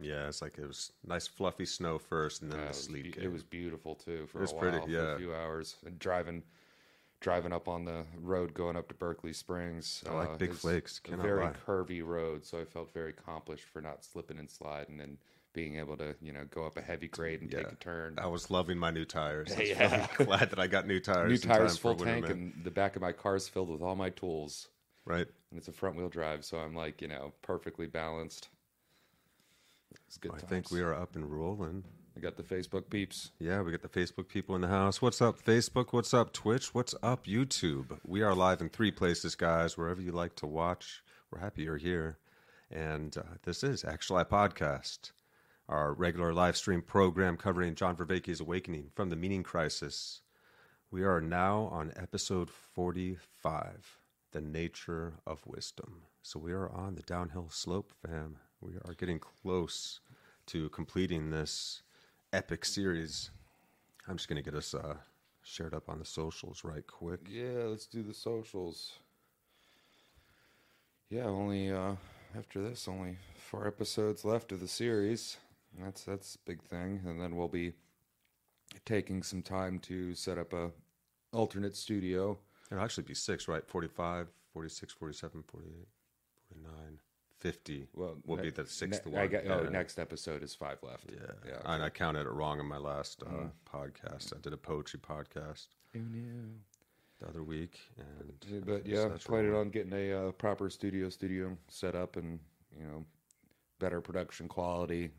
Yeah, it's like it was nice fluffy snow first, and then Yeah, the it, was sleet. be- it was beautiful too for It was a pretty, while, for yeah. a few hours. And driving, driving up on the road going up to Berkeley Springs. I like uh, big flakes, cannot very lie. curvy road, so I felt very accomplished for not slipping and sliding and being able to, you know, go up a heavy grade and take a turn. I was loving my new tires. I was Yeah. really glad that I got new tires. New tires, time full for tank, and the back of my car is filled with all my tools. right. And it's a front wheel drive, so I'm like, you know, perfectly balanced. It's good. I think we are up and rolling. I got the Facebook peeps. Yeah, we got the Facebook people in the house. What's up, Facebook? What's up, Twitch? What's up, YouTube? We are live in three places, guys. Wherever you like to watch, we're happy you're here. And uh, this is Actuali Podcast, our regular live stream program covering John Vervaeke's Awakening from the Meaning Crisis. We are now on episode 45, The Nature of Wisdom. So we are on the downhill slope, fam. We are getting close to completing this epic series. I'm just going to get us uh, shared up on the socials right quick. Yeah, let's do the socials. Yeah, only uh, after this, only four episodes left of the series. That's that's a big thing, and then we'll be taking some time to set up a alternate studio. It'll actually be six, right? 45, 46, 47, 48, 49, 50 Well, will be the sixth ne- one. I got, Oh, Yeah. next episode is five left. Yeah. yeah. And I counted it wrong in my last uh, Mm. podcast. I did a poetry podcast Oh, no. the other week. and But yeah, planning wrong. on getting a uh, proper studio studio set up and you know better production quality,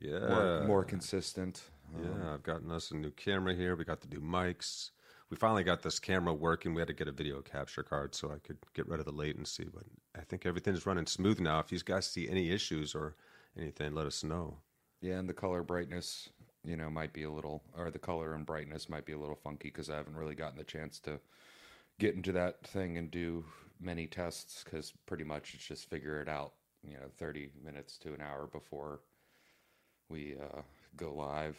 Yeah. more, more consistent. Um, Yeah, I've gotten us a new camera here. We got the new mics. We finally got this camera working. We had to get a video capture card so I could get rid of the latency. But I think everything's running smooth now. If you guys see any issues or anything, let us know. Yeah, and the color brightness, you know, might be a little, or the color and brightness might be a little funky because I haven't really gotten the chance to get into that thing and do many tests because pretty much it's just figure it out, you know, 30 minutes to an hour before we uh, go live.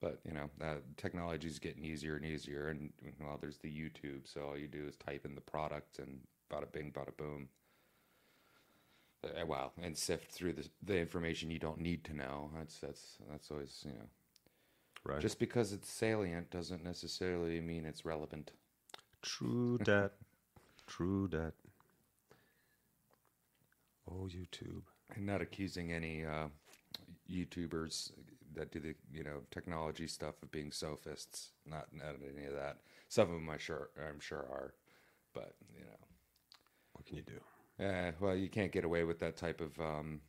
But, you know, that technology is getting easier and easier. And, well, there's the YouTube, so all you do is type in the product and bada bing, bada boom. Uh, wow, and sift through the the information you don't need to know. That's that's that's always you know. Right. Just because it's salient doesn't necessarily mean it's relevant. True dat. True dat. Oh, YouTube. I'm not accusing any uh, YouTubers that do the you know technology stuff of being sophists. Not not any of that. Some of them I sure I'm sure are, but you know. What can you do? Yeah, well, you can't get away with that type of um,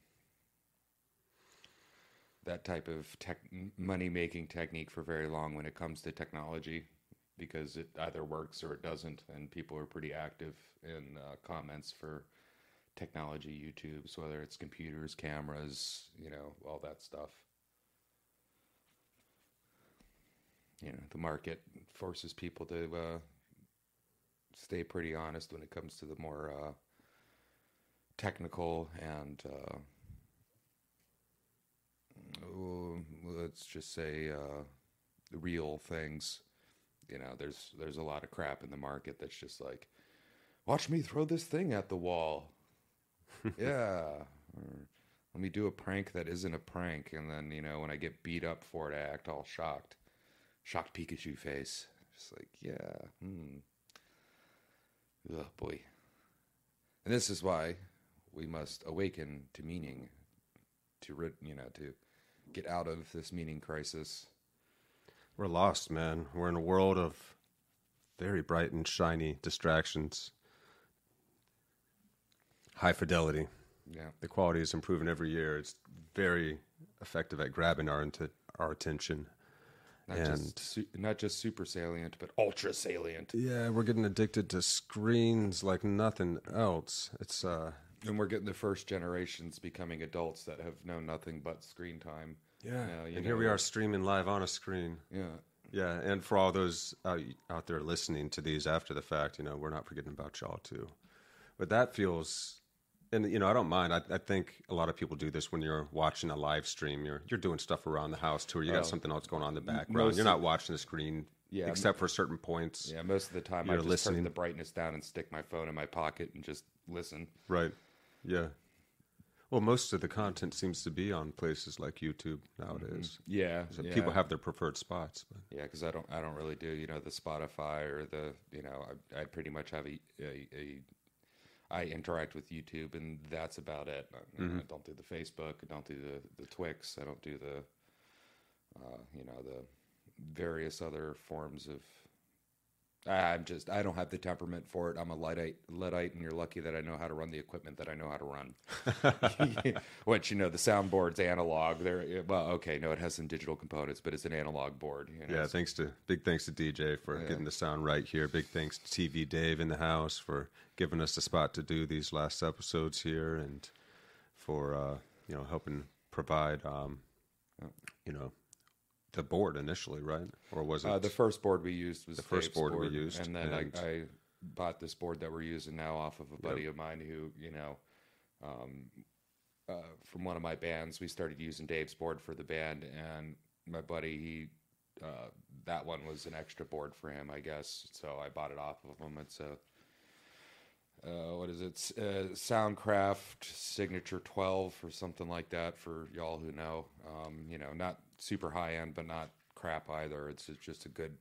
that type of tech money making technique for very long when it comes to technology, because it either works or it doesn't, and people are pretty active in uh, comments for technology YouTubes, whether it's computers, cameras, you know, all that stuff. You know, the market forces people to uh, stay pretty honest when it comes to the more uh, technical and uh, let's just say uh, the real things. You know, there's there's a lot of crap in the market that's just like, watch me throw this thing at the wall. yeah. Or, let me do a prank that isn't a prank, and then you know when I get beat up for it, I act all shocked, shocked Pikachu face. Just like, yeah, hmm. Oh boy. And this is why we must awaken to meaning, to you know, to get out of this meaning crisis. We're lost, man. We're in a world of very bright and shiny distractions. High fidelity. Yeah, The quality is improving every year. It's very effective at grabbing our int- our attention. Not And- just su- not just super salient, but ultra salient. Yeah, we're getting addicted to screens like nothing else. It's uh And we're getting the first generations becoming adults that have known nothing but screen time. yeah. Now, and here we are streaming live on a screen. Yeah, Yeah, and for all those out, out there listening to these after the fact, you know, we're not forgetting about y'all too. But that feels, and you know, I don't mind. I, I think a lot of people do this when you're watching a live stream. You're you're doing stuff around the house too, or you got Oh. something else going on in the background. You're not watching the screen, Yeah, except for certain points. yeah. Most of the time, I just listening. turn the brightness down and stick my phone in my pocket and just listen. Right. Yeah. Well, most of the content seems to be on places like YouTube nowadays. Mm-hmm. Yeah, So yeah. People have their preferred spots. But Yeah, because I don't, I don't really do, you know, the Spotify or the, you know, I, I pretty much have a, a, a, I interact with YouTube and that's about it. I, I don't do the Facebook, I don't do the, the Twix, I don't do the, uh, you know, the various other forms of. I'm just, I don't have the temperament for it. I'm a Luddite, Luddite, and you're lucky that I know how to run the equipment that I know how to run. Which, you know, the soundboard's analog. There, well, okay, no, it has some digital components, but it's an analog board. You know, yeah, so- thanks to big thanks to DJ for getting the sound right here. Big thanks to TV Dave in the house for giving us the spot to do these last episodes here, and for uh, you know helping provide um, you know the board initially, right? Or was it Uh, the first board we used was The first Dave's board we used, and then and- I, I bought this board that we're using now off of a buddy of mine who, you know, um, uh, from one of my bands. We started using Dave's board for the band, and my buddy, he, uh, that one was an extra board for him, I guess. So I bought it off of him. It's a uh, what is it? Uh, Soundcraft Signature 12 or something like that for y'all who know. Um, you know, not super high end, but not crap either. It's just a good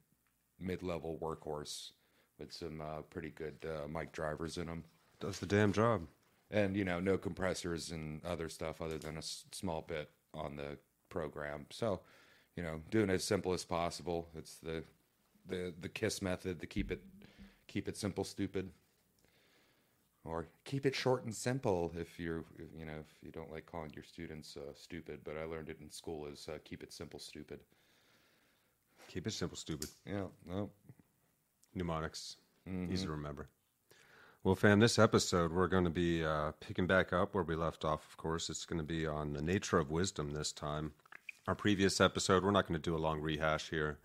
mid level workhorse with some uh, pretty good uh, mic drivers in them. does the damn job? And, you know, no compressors and other stuff other than a s- small bit on the program. So, you know, doing it as simple as possible. It's the the the kiss method, the keep it keep it simple, stupid. Or keep it short and simple if you're, you know, if you don't like calling your students uh, stupid. But I learned it in school is uh, keep it simple, stupid. Keep it simple, stupid. Yeah, no, Mnemonics, Mm-hmm. easy to remember. Well, fam, this episode we're going to be uh, picking back up where we left off. Of course, it's going to be on the nature of wisdom this time. Our previous episode, we're not going to do a long rehash here.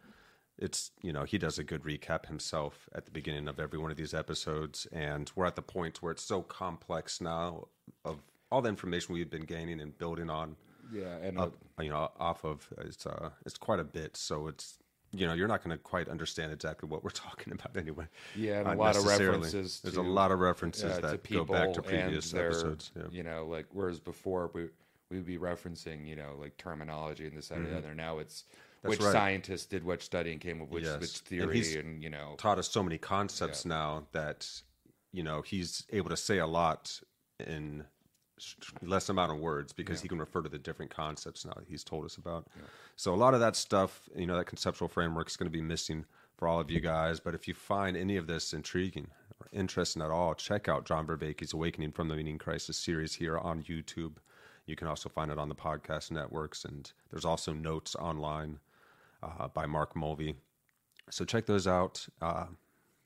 It's you know he does a good recap himself at the beginning of every one of these episodes, and we're at the point where it's so complex now of all the information we've been gaining and building on yeah, and up, you know, off of it's uh, it's quite a bit. So it's you know, you're not going to quite understand exactly what we're talking about anyway. Yeah, and a lot of references. There's to, a lot of references uh, that go back to previous their, episodes. Yeah. You know, like whereas before we we'd be referencing, you know, like terminology and this that, and the other. Now it's Mm-hmm. That's which right. scientist did what study and came up with Yes. which And theory, he's and, you know, Taught us so many concepts now that you know he's able to say a lot in less amount of words because he can refer to the different concepts now that he's told us about. So a lot of that stuff, you know, that conceptual framework is going to be missing for all of you guys. But if you find any of this intriguing or interesting at all, check out John Vervaeke's Awakening from the Meaning Crisis series here on YouTube. You can also find it on the podcast networks, and there's also notes online uh, by Mark Mulvey. So check those out. Uh,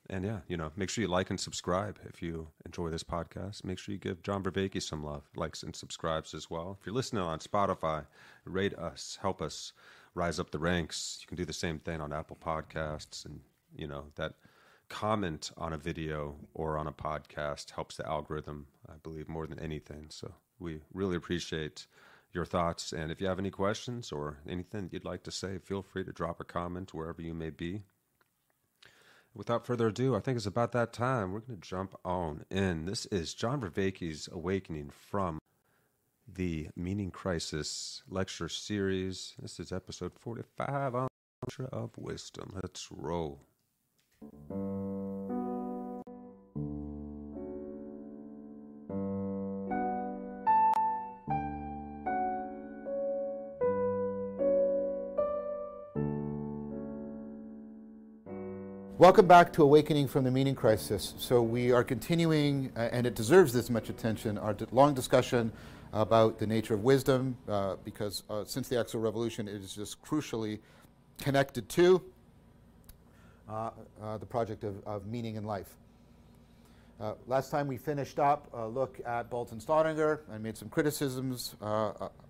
and yeah, you know, make sure you like and subscribe if you enjoy this podcast. Make sure you give John Vervaeke some love, likes and subscribes as well. If you're listening on Spotify, rate us, help us rise up the ranks. You can do the same thing on Apple Podcasts, and you know that comment on a video or on a podcast helps the algorithm, I believe, more than anything. So we really appreciate your thoughts. And if you have any questions or anything you'd like to say, feel free to drop a comment wherever you may be. Without further ado, I think it's about that time. We're going to jump on in. This is John Vervaeke's Awakening from the Meaning Crisis lecture series. This is episode 45 on Mantra of Wisdom. Let's roll. Welcome back to Awakening from the Meaning Crisis. So, we are continuing, uh, and it deserves this much attention, our d- long discussion about the nature of wisdom, uh, because uh, since the Axial Revolution, it is just crucially connected to uh, uh, the project of, of meaning in life. Uh, last time we finished up a look at Baltes Staudinger and made some criticisms,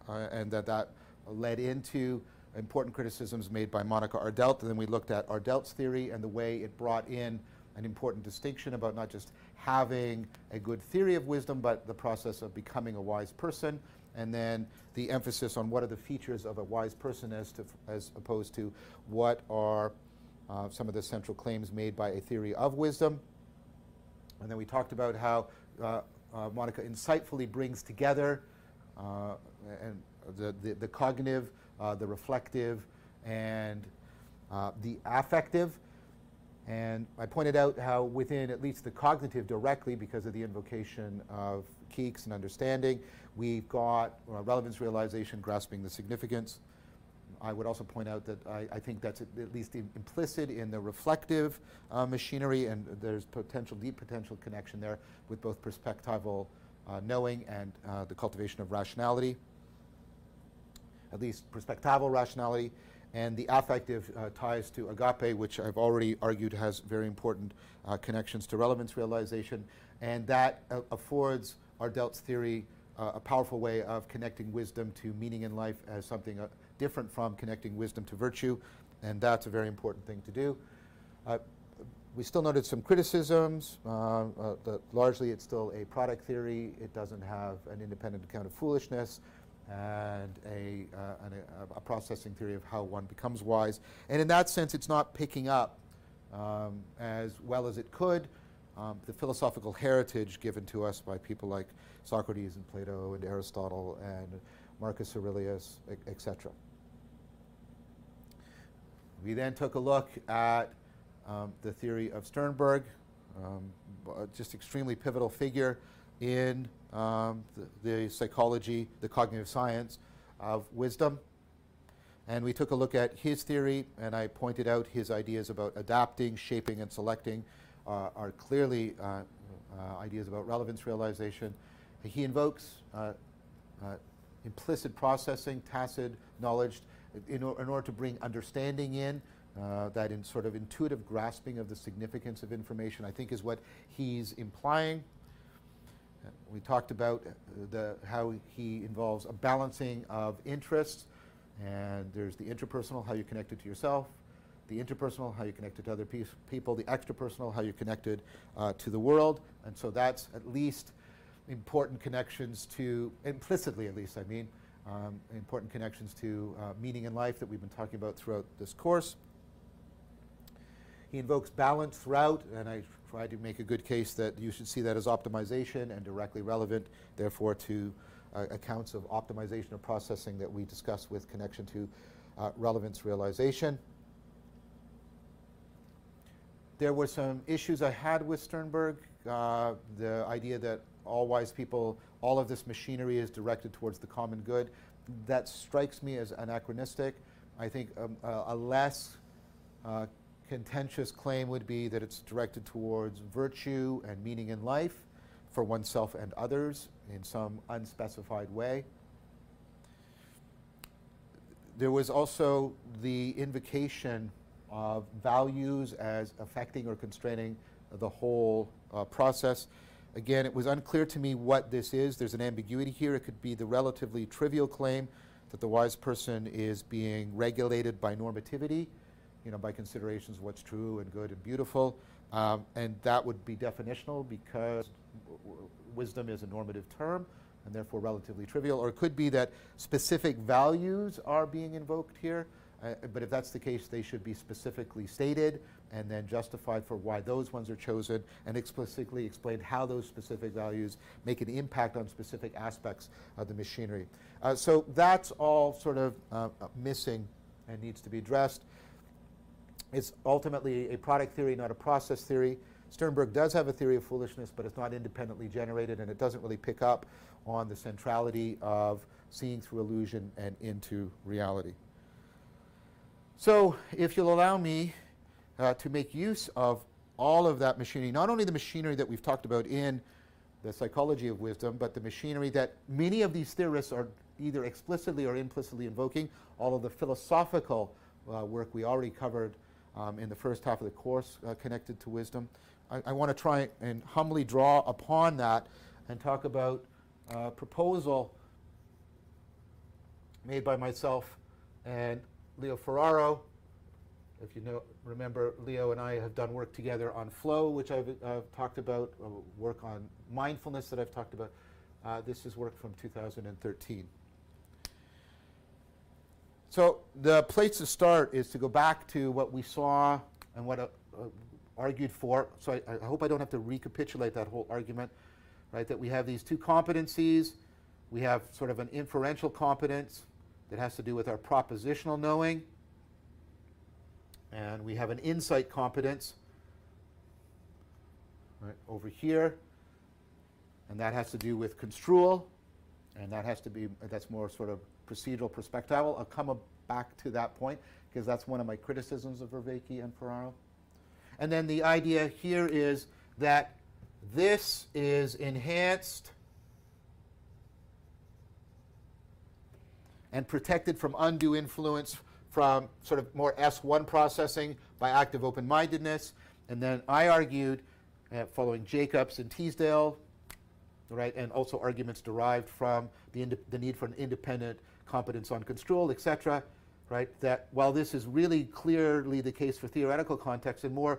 and that that led into important criticisms made by Monica Ardelt. And then we looked at Ardelt's theory and the way it brought in an important distinction about not just having a good theory of wisdom, but the process of becoming a wise person. And then the emphasis on what are the features of a wise person as, to, as opposed to what are uh, some of the central claims made by a theory of wisdom. And then we talked about how uh, uh, Monica insightfully brings together uh, and the, the, the cognitive, uh, the reflective, and uh, the affective. And I pointed out how within at least the cognitive directly, because of the invocation of Kekes and understanding, we've got uh, relevance realization, grasping the significance. I would also point out that I, I think that's at, least implicit in the reflective uh, machinery, and there's potential, deep potential connection there with both perspectival uh, knowing and uh, the cultivation of rationality, at least perspectival rationality and the affective uh, ties to agape, which I've already argued has very important uh, connections to relevance realization, and that uh, affords Ardelt's theory uh, a powerful way of connecting wisdom to meaning in life as something uh, different from connecting wisdom to virtue, and that's a very important thing to do. Uh, we still noted some criticisms. largely, it's still a product theory. It doesn't have an independent account of foolishness and a, uh, a, a, processing theory of how one becomes wise. And in that sense, it's not picking up um, as well as it could um, the philosophical heritage given to us by people like Socrates and Plato and Aristotle and Marcus Aurelius, etc. We then took a look at um, the theory of Sternberg, um, just extremely pivotal figure in um, the, the, psychology, the cognitive science of wisdom. And we took a look at his theory, and I pointed out his ideas about adapting, shaping, and selecting uh, are clearly uh, uh, ideas about relevance realization. He invokes uh, uh, implicit processing, tacit knowledge, in, in, order to bring understanding in. Uh, that in sort of intuitive grasping of the significance of information, I think, is what he's implying. We talked about the, how he involves a balancing of interests, and there's the interpersonal, how you're connected to yourself, the interpersonal, how you're connected to other pe- people, the extrapersonal, how you're connected uh, to the world, and so that's at least important connections to, implicitly at least, I mean, um, important connections to uh, meaning in life that we've been talking about throughout this course. He invokes balance throughout, and I tried to make a good case that you should see that as optimization and directly relevant, therefore, to uh, accounts of optimization of processing that we discussed with connection to uh, relevance realization. There were some issues I had with Sternberg. Uh, the idea that all wise people, all of this machinery is directed towards the common good. That strikes me as anachronistic. I think um, a less uh, contentious claim would be that it's directed towards virtue and meaning in life for oneself and others in some unspecified way. There was also the invocation of values as affecting or constraining the whole uh, process. Again, it was unclear to me what this is. There's an ambiguity here. It could be the relatively trivial claim that the wise person is being regulated by normativity you know, by considerations of what's true and good and beautiful. Um, and that would be definitional because wisdom is a normative term and therefore relatively trivial. Or it could be that specific values are being invoked here. Uh, but if that's the case, they should be specifically stated and then justified for why those ones are chosen and explicitly explained how those specific values make an impact on specific aspects of the machinery. Uh, so that's all sort of uh, missing and needs to be addressed. It's ultimately a product theory, not a process theory. Sternberg does have a theory of foolishness, but it's not independently generated, and it doesn't really pick up on the centrality of seeing through illusion and into reality. So, if you'll allow me uh, to make use of all of that machinery, not only the machinery that we've talked about in the psychology of wisdom, but the machinery that many of these theorists are either explicitly or implicitly invoking, all of the philosophical uh, work we already covered um, in the first half of the course uh, connected to wisdom. I, I want to try and humbly draw upon that and talk about a proposal made by myself and Leo Ferraro. If you know, remember, Leo and I have done work together on flow, which I've uh, talked about, uh, work on mindfulness that I've talked about. Uh, this is work from 2013. So the place to start is to go back to what we saw and what uh, uh, argued for. So I, I, hope I don't have to recapitulate that whole argument, right? That we have these two competencies, We have sort of an inferential competence that has to do with our propositional knowing. And we have an insight competence right, over here. And that has to do with construal. And that has to be, that's more sort of procedural perspectival. I'll come back to that point because that's one of my criticisms of Vervaeke and Ferraro. And then the idea here is that this is enhanced and protected from undue influence from sort of more S1 processing by active open-mindedness. And then I argued, uh, following Jacobs and Teasdale, right, and also arguments derived from the, the need for an independent competence on construal, etc., right, that while this is really clearly the case for theoretical context and more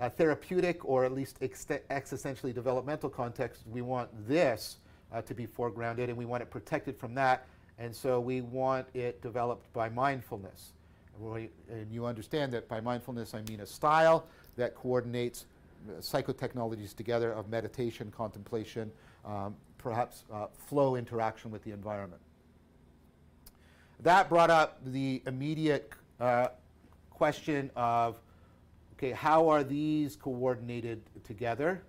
uh, therapeutic or at least existentially developmental context, we want this uh, to be foregrounded and we want it protected from that. And so we want it developed by mindfulness. And you understand that by mindfulness I mean a style that coordinates uh, psychotechnologies together of meditation, contemplation, um, perhaps uh, flow interaction with the environment. That brought up the immediate uh, question of okay, how are these coordinated together?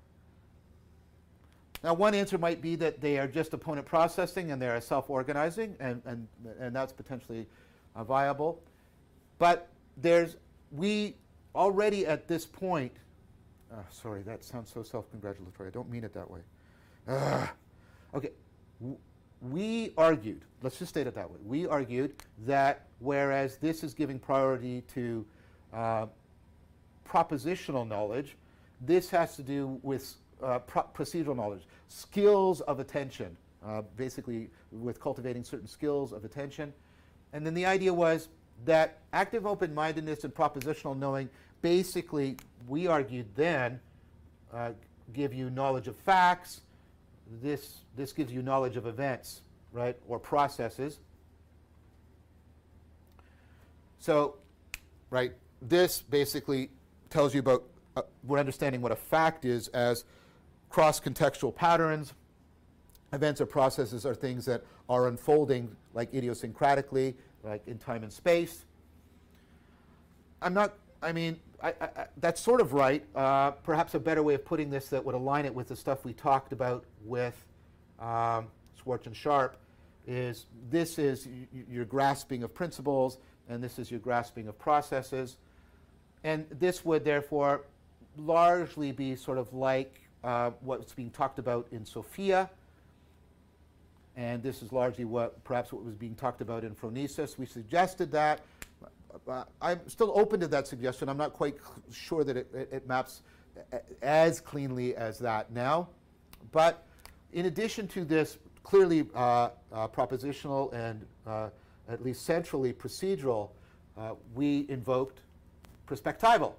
Now, one answer might be that they are just opponent processing and they are self organizing, and, and, and that's potentially uh, viable. But there's, we already at this point, uh, sorry, that sounds so self congratulatory. I don't mean it that way. Uh, okay, we argued, let's just state it that way. We argued that whereas this is giving priority to uh, propositional knowledge, this has to do with uh, pro procedural knowledge, skills of attention, uh, basically with cultivating certain skills of attention. And then the idea was that active open-mindedness and propositional knowing basically, we argued then, uh, give you knowledge of facts. This, this gives you knowledge of events, right, or processes. So, right, this basically tells you about, uh, we're understanding what a fact is as cross-contextual patterns. Events or processes are things that are unfolding like idiosyncratically, like in time and space. I'm not, I mean, I, I, that's sort of right. Uh, perhaps a better way of putting this that would align it with the stuff we talked about with um, Schwartz and Sharpe is this is your grasping of principles and this is your grasping of processes. And this would therefore largely be sort of like uh, what's being talked about in Sophia. And this is largely what perhaps what was being talked about in Phronesis. We suggested that. I'm still open to that suggestion. I'm not quite sure that it, it, it maps as cleanly as that now. But in addition to this clearly uh, uh, propositional and uh, at least centrally procedural, uh, we invoked perspectival.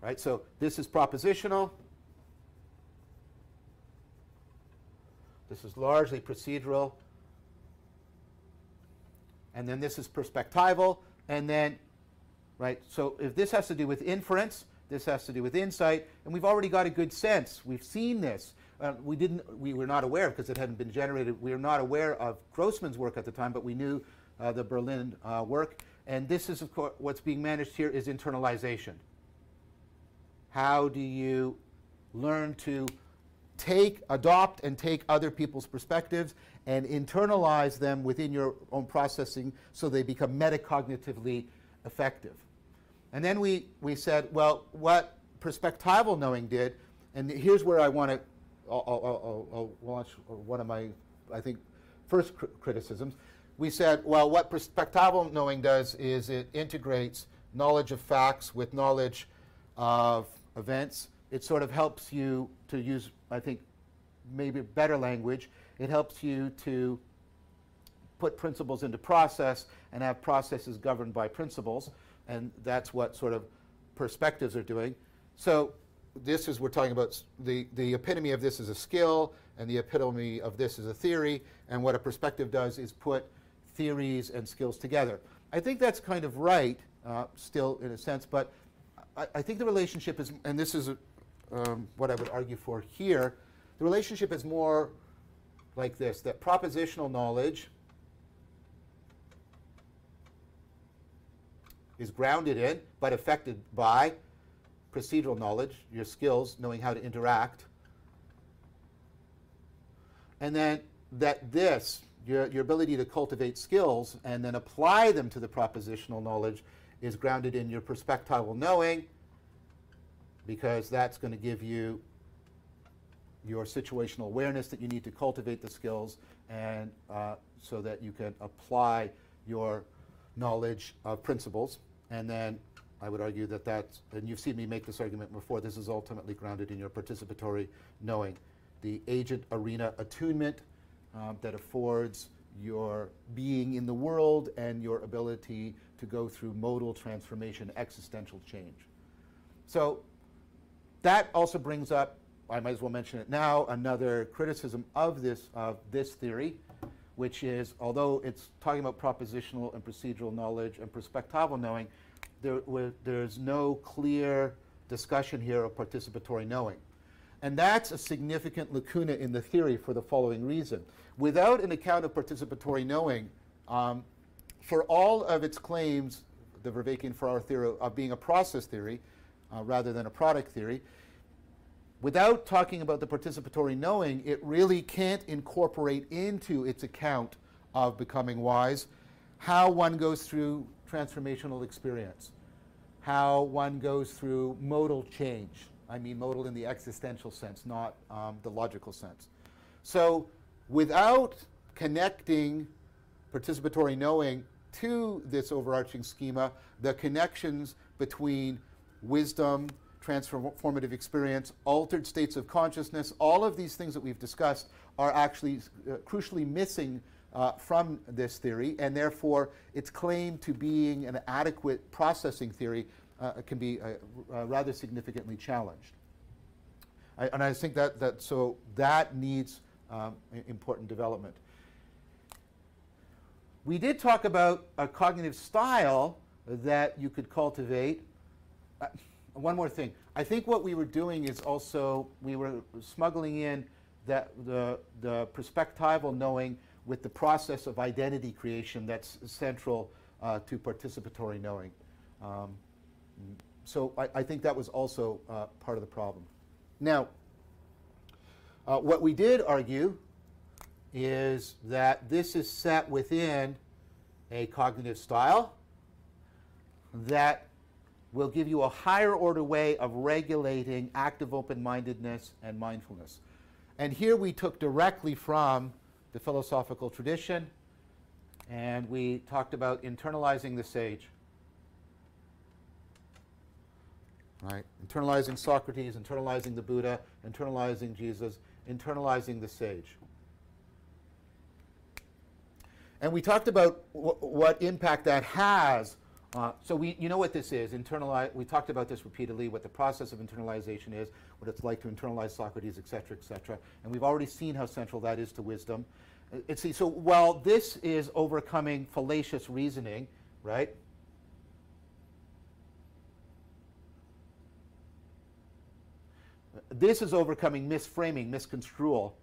Right, so this is propositional. This is largely procedural. And then this is perspectival. And then, right, so if this has to do with inference, this has to do with insight, and we've already got a good sense. We've seen this. Uh, we didn't, we were not aware because it hadn't been generated. We were not aware of Grossmann's work at the time, but we knew uh, the Berlin uh, work. And this is, of course, what's being managed here is internalization. How do you learn to take, adopt, and take other people's perspectives and internalize them within your own processing so they become metacognitively effective? And then we, we said, well, what perspectival knowing did, and here's where I want to I'll, I'll, I'll, launch one of my, I think, first cr criticisms. We said, well, what perspectival knowing does is it integrates knowledge of facts with knowledge of events. It sort of helps you to use, I think, maybe better language. It helps you to put principles into process and have processes governed by principles. And that's what sort of perspectives are doing. So this is, we're talking about the, the epitome of this is a skill, and the epitome of this is a theory. And what a perspective does is put theories and skills together. I think that's kind of right, uh, still in a sense, but I, I, think the relationship is, and this is a, um, what I would argue for here. The relationship is more like this that propositional knowledge is grounded in, but affected by procedural knowledge, your skills, knowing how to interact. And then that this, your, your ability to cultivate skills and then apply them to the propositional knowledge, is grounded in your perspectival knowing, because that's going to give you your situational awareness that you need to cultivate the skills and uh, so that you can apply your knowledge of principles. And then I would argue that that's, and you've seen me make this argument before, this is ultimately grounded in your participatory knowing. The agent arena attunement um, that affords your being in the world and your ability to go through modal transformation, existential change. So that also brings up, I might as well mention it now, another criticism of this, of this theory, which is although it's talking about propositional and procedural knowledge and perspectival knowing, there, there's no clear discussion here of participatory knowing. And that's a significant lacuna in the theory for the following reason. Without an account of participatory knowing, um, for all of its claims, the Vervaeke and Ferraro theory of being a process theory uh, rather than a product theory, without talking about the participatory knowing, it really can't incorporate into its account of becoming wise how one goes through transformational experience, how one goes through modal change. I mean modal in the existential sense, not um, the logical sense. So without connecting participatory knowing to this overarching schema, the connections between wisdom, transformative experience, altered states of consciousness, all of these things that we've discussed are actually uh, crucially missing uh, from this theory, and therefore its claim to being an adequate processing theory uh, can be uh, uh, rather significantly challenged. I, and I think that, that so that needs um, important development. We did talk about a cognitive style that you could cultivate. Uh, one more thing. I think what we were doing is also we were smuggling in that the, the perspectival knowing with the process of identity creation that's central uh, to participatory knowing. Um, so I, I, think that was also uh, part of the problem. Now, uh, what we did argue is that this is set within a cognitive style that will give you a higher order way of regulating active open mindedness and mindfulness. And here we took directly from the philosophical tradition and we talked about internalizing the sage. Right? Internalizing Socrates, internalizing the Buddha, internalizing Jesus, internalizing the sage. And we talked about what impact that has uh, so we, you know what this is. Internalize, we talked about this repeatedly, what the process of internalization is, what it's like to internalize Socrates, et cetera, et cetera. And we've already seen how central that is to wisdom. Uh, see, so while this is overcoming fallacious reasoning, right? This is overcoming misframing, misconstrual.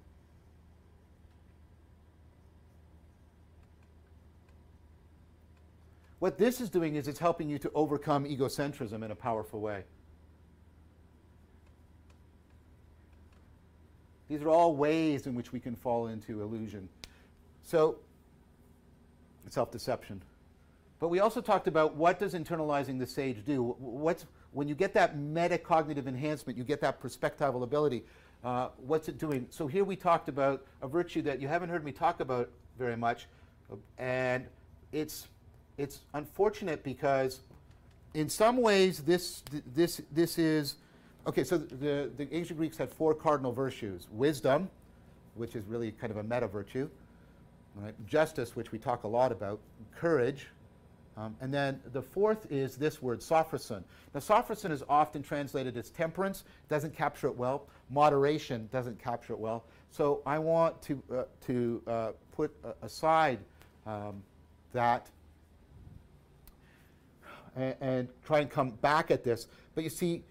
What this is doing is it's helping you to overcome egocentrism in a powerful way. These are all ways in which we can fall into illusion. So, self deception. But we also talked about what does internalizing the sage do? What's, when you get that metacognitive enhancement, you get that perspectival ability. Uh, what's it doing? So here we talked about a virtue that you haven't heard me talk about very much, and it's it's unfortunate because in some ways this this this is okay so the the ancient greeks had four cardinal virtues. Wisdom which is really kind of a meta virtue right? justice which we talk a lot about courage um, and then the fourth is this word sophrosyne now sophrosyne is often translated as temperance doesn't capture it well. Moderation doesn't capture it well. So i want to uh, to uh, put aside um, that and, and try and come back at this. But you see,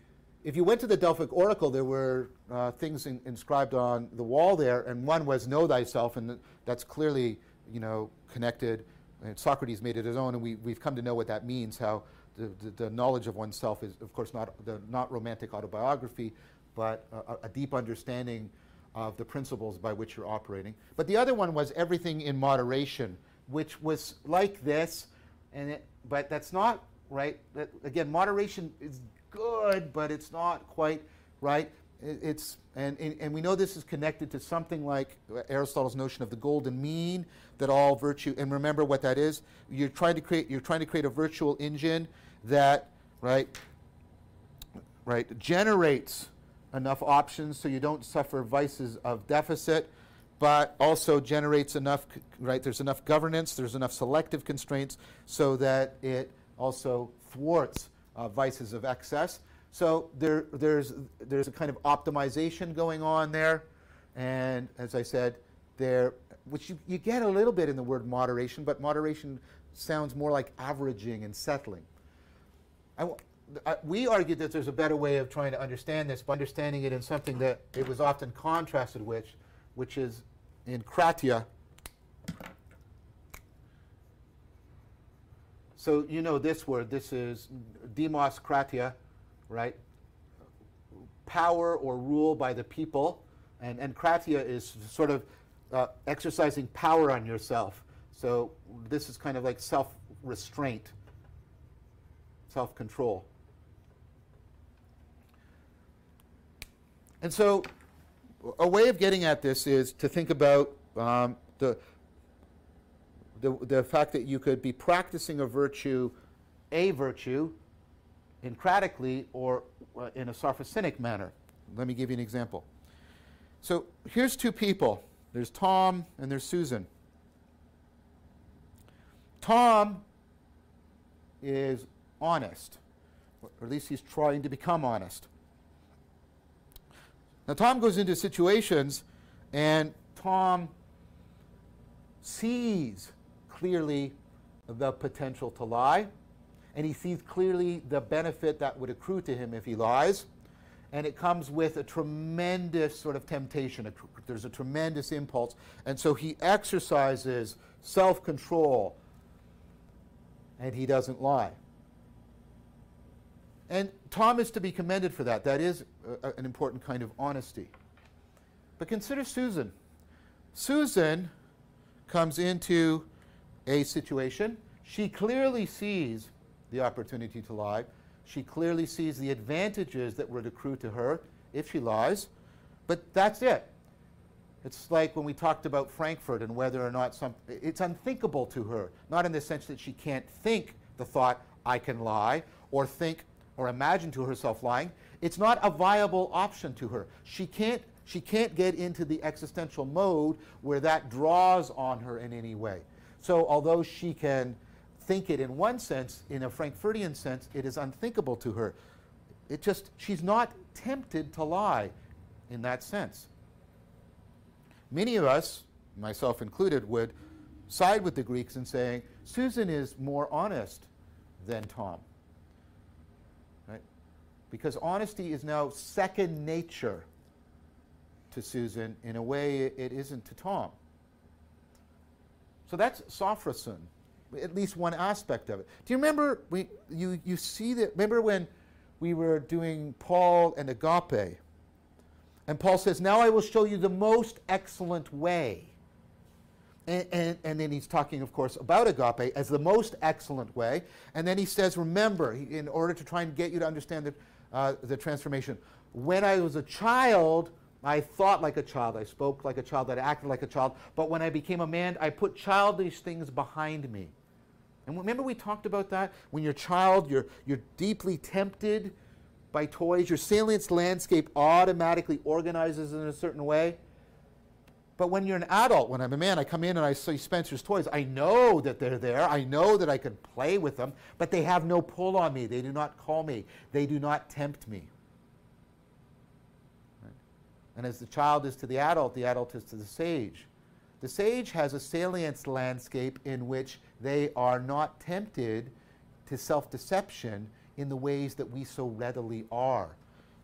if you went to the Delphic Oracle, there were uh, things in, inscribed on the wall there, and one was "Know thyself," and that's clearly, you know, connected. And Socrates made it his own, and we, we've come to know what that means. How the, the, the knowledge of oneself is, of course, not the not romantic autobiography, but a, a deep understanding of the principles by which you're operating. But the other one was everything in moderation, which was like this, and it, but that's not right. Again, moderation is good, but it's not quite right. It's and, and, we know this is connected to something like Aristotle's notion of the golden mean, that all virtue. And remember what that is. You're trying to create. You're trying to create a virtual engine that right, right generates enough options so you don't suffer vices of deficit, but also generates enough, right? There's enough governance, there's enough selective constraints so that it also thwarts uh, vices of excess. So there, there's, there's a kind of optimization going on there. And as I said, there, which you, you get a little bit in the word moderation, but moderation sounds more like averaging and settling. I, we argued that there's a better way of trying to understand this by understanding it in something that it was often contrasted with, which is enkrateia. So you know this word. This is demos kratia, right? Power or rule by the people. And, and kratia is sort of uh, exercising power on yourself. So this is kind of like self-restraint, self-control. And so, a way of getting at this is to think about um, the, the, the fact that you could be practicing a virtue, a virtue, encratically or uh, in a sophrosinic manner. Let me give you an example. So here's two people. There's Tom and there's Susan. Tom is honest, or at least he's trying to become honest. Now, Tom goes into situations and Tom sees clearly the potential to lie, and he sees clearly the benefit that would accrue to him if he lies. And it comes with a tremendous sort of temptation. There's a tremendous impulse. And so he exercises self control and he doesn't lie. And Tom is to be commended for that. That is an important kind of honesty. But consider Susan. Susan comes into a situation. She clearly sees the opportunity to lie. She clearly sees the advantages that would accrue to her if she lies. But that's it. It's like when we talked about Frankfurt and whether or not some, it's unthinkable to her. Not in the sense that she can't think the thought, I can lie, or think, or imagine to herself lying, it's not a viable option to her. She can't, she can't get into the existential mode where that draws on her in any way. So although she can think it in one sense, in a Frankfurtian sense, it is unthinkable to her. It just, she's not tempted to lie in that sense. Many of us, myself included, would side with the Greeks in saying, Susan is more honest than Tom because honesty is now second nature to Susan in a way it isn't to Tom. So that's sophrosyne, at least one aspect of it. Do you remember we, you, you see that? Remember when we were doing Paul and agape? And Paul says, Now I will show you the most excellent way. And, and, and, then he's talking, of course, about agape as the most excellent way. And then he says, Remember, in order to try and get you to understand the, uh, the transformation. When I was a child, I thought like a child, I spoke like a child, I acted like a child. But when I became a man, I put childish things behind me. And remember, we talked about that? When you're a child, you're, you're deeply tempted by toys. Your salience landscape automatically organizes in a certain way. But when you're an adult, when I'm a man, I come in and I see Spencer's toys. I know that they're there. I know that I can play with them, but they have no pull on me. They do not call me. They do not tempt me. And as the child is to the adult, the adult is to the sage. The sage has a salience landscape in which they are not tempted to self deception in the ways that we so readily are.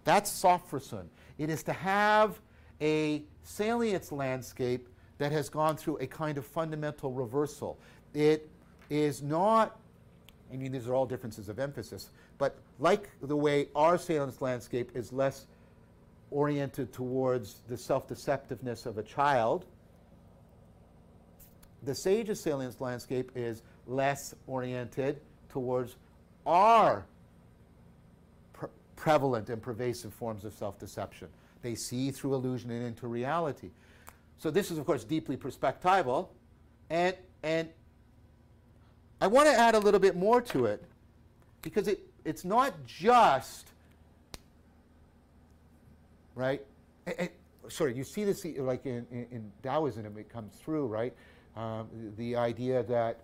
That's Sophrosyne. It is to have a salience landscape that has gone through a kind of fundamental reversal. It is not, I mean, these are all differences of emphasis, but like the way our salience landscape is less oriented towards the self deceptiveness of a child, the sage's salience landscape is less oriented towards our pre- prevalent and pervasive forms of self deception. They see through illusion and into reality. So, this is, of course, deeply perspectival. And, and I want to add a little bit more to it because it, it's not just, right? And, and, sorry, you see this like in, in, in Taoism, it comes through, right? Um, the, idea that,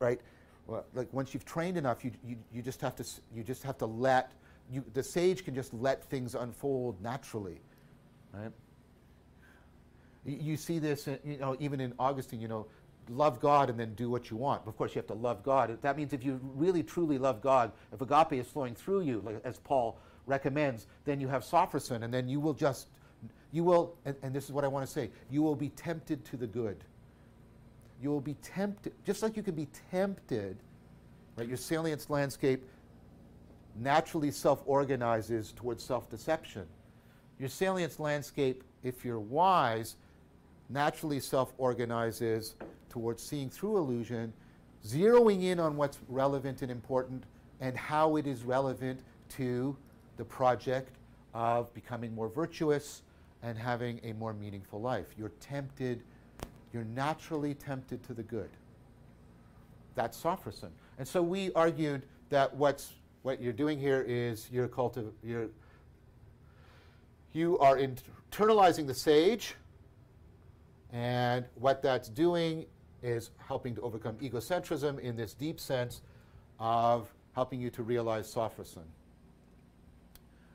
right? Well, like once you've trained enough, you, you, you just have to you just have to let you, the sage can just let things unfold naturally, right? You, you see this, in, you know, even in Augustine, you know, love God and then do what you want. Of course, you have to love God. That means if you really truly love God, if agape is flowing through you, like, as Paul recommends, then you have Sophrosyne, and then you will just, you will, and, and this is what I want to say, you will be tempted to the good. You will be tempted, just like you can be tempted, right? Your salience landscape naturally self organizes towards self deception. Your salience landscape, if you're wise, naturally self organizes towards seeing through illusion, zeroing in on what's relevant and important and how it is relevant to the project of becoming more virtuous and having a more meaningful life. You're tempted, you're naturally tempted to the good. That's Sophrosyne. And so we argued that what's what you're doing here is you're cultiv- you're you are internalizing the sage, and what that's doing is helping to overcome egocentrism in this deep sense of helping you to realize Sophrosyne.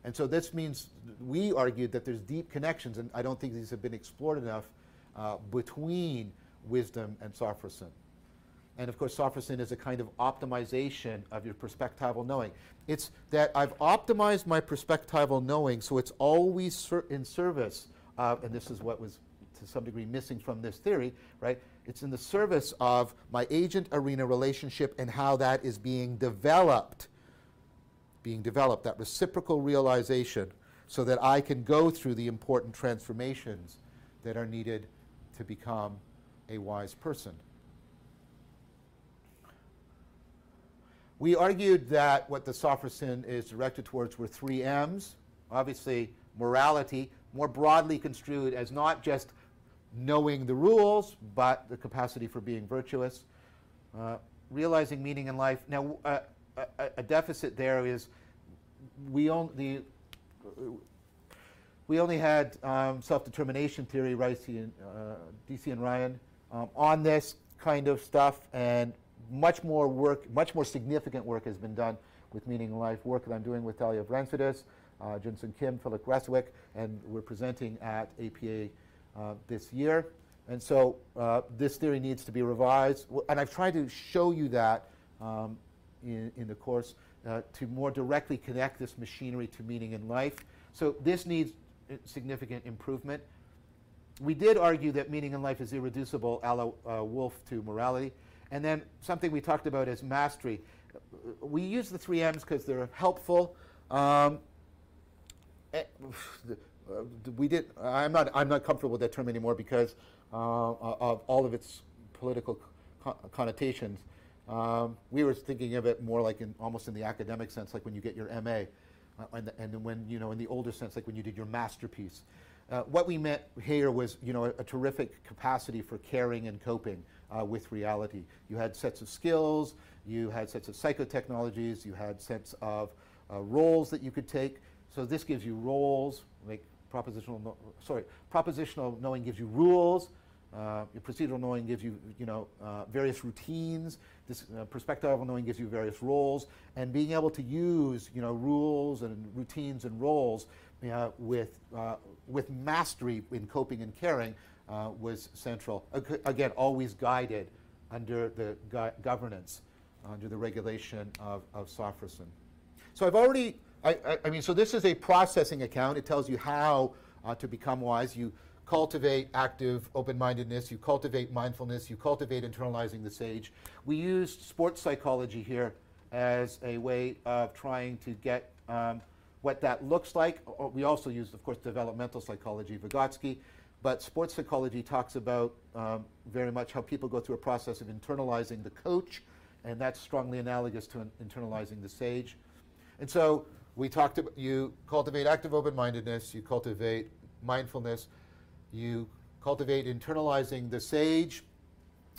And so this means we argued that there's deep connections, and I don't think these have been explored enough, uh, between wisdom and Sophrosyne. And of course, Sophrosyne is a kind of optimization of your perspectival knowing. It's that I've optimized my perspectival knowing so it's always ser- in service of, and this is what was to some degree missing from this theory, right? It's in the service of my agent arena relationship and how that is being developed. Being developed, that reciprocal realization, so that I can go through the important transformations that are needed to become a wise person. We argued that what the Sophrosyne is directed towards were three M's. Obviously, morality, more broadly construed as not just knowing the rules, but the capacity for being virtuous. Uh, realizing meaning in life. Now, uh, a, a, deficit there is we only we only had um, self-determination theory, Rice and, uh, Deci and Ryan, um, on this kind of stuff, and much more work, much more significant work has been done with Meaning in Life, work that I'm doing with Talia Vransidis, uh, Juensung Kim, Philip Reswick, and we're presenting at APA uh, this year. And so uh, this theory needs to be revised. And I've tried to show you that um, in, in the course uh, to more directly connect this machinery to meaning in life. So this needs significant improvement. We did argue that meaning in life is irreducible, a la uh, Wolf, to morality. And then something we talked about is mastery. We use the three M's because they're helpful. Um, eh, we did. I'm not. I'm not comfortable with that term anymore because uh, of all of its political co connotations. Um, we were thinking of it more like in almost in the academic sense, like when you get your MA, uh, and, and when you know in the older sense, like when you did your masterpiece. Uh, what we meant here was, you know, a, a terrific capacity for caring and coping uh, with reality. You had sets of skills, you had sets of psychotechnologies, you had sets of uh, roles that you could take. So this gives you roles, like propositional, no, sorry, propositional knowing gives you rules. Uh, your procedural knowing gives you, you know, uh, various routines. This uh, perspectival knowing gives you various roles, and being able to use, you know, rules and routines and roles uh, with uh, with mastery in coping and caring uh, was central. Again, always guided under the gu governance, under the regulation of, of. So I've already I, I, I mean, so this is a processing account. It tells you how to become wise. You cultivate active open mindedness, you cultivate mindfulness, you cultivate internalizing the sage. We used sports psychology here as a way of trying to get um, what that looks like. We also used, of course, developmental psychology, Vygotsky, but sports psychology talks about um, very much how people go through a process of internalizing the coach, and that's strongly analogous to internalizing the sage. And so we talked about you cultivate active open mindedness, you cultivate mindfulness, you cultivate internalizing the sage,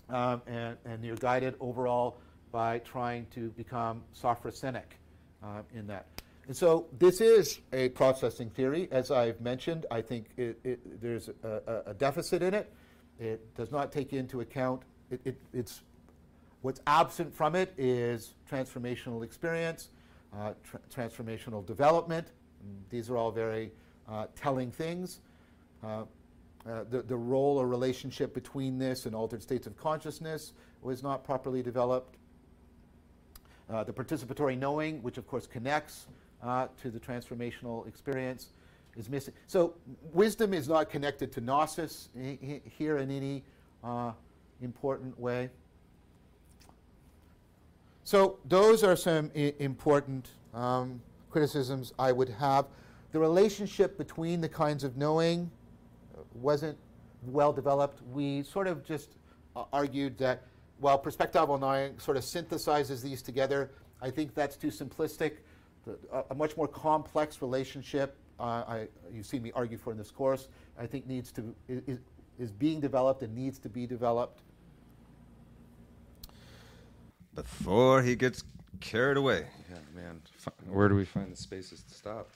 um, and, and you're guided overall by trying to become sophrosyne uh, in that. And so this is a processing theory. As I've mentioned, I think it, it, there's a, a, deficit in it. It does not take into account, it, it's, what's absent from it is transformational experience, uh, tra- transformational development. These are all very uh, telling things. Uh, uh, the, the role or relationship between this and altered states of consciousness was not properly developed. Uh, the participatory knowing, which of course connects uh, to the transformational experience, is missing. So wisdom is not connected to gnosis here in any uh, important way. So those are some important um, criticisms I would have. The relationship between the kinds of knowing wasn't well developed. We sort of just uh, argued that while perspectival knowing sort of synthesizes these together, I think that's too simplistic. The, a, a, much more complex relationship, uh, I, you see me argue for in this course, I think needs to is, is being developed and needs to be developed. Before he gets carried away. Yeah, man. Where do we find the spaces to stop?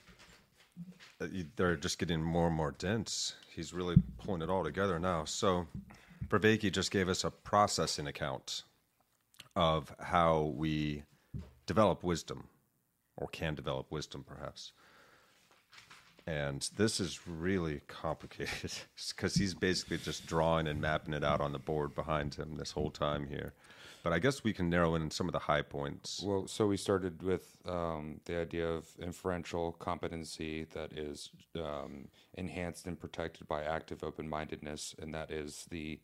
Uh, they're just getting more and more dense. He's really pulling it all together now. So, Vervaeke just gave us a processing account of how we develop wisdom, or can develop wisdom, perhaps. And this is really complicated because he's basically just drawing and mapping it out on the board behind him this whole time here. But I guess we can narrow in some of the high points. Well, so we started with um, the idea of inferential competency that is um, enhanced and protected by active open mindedness, and that is the.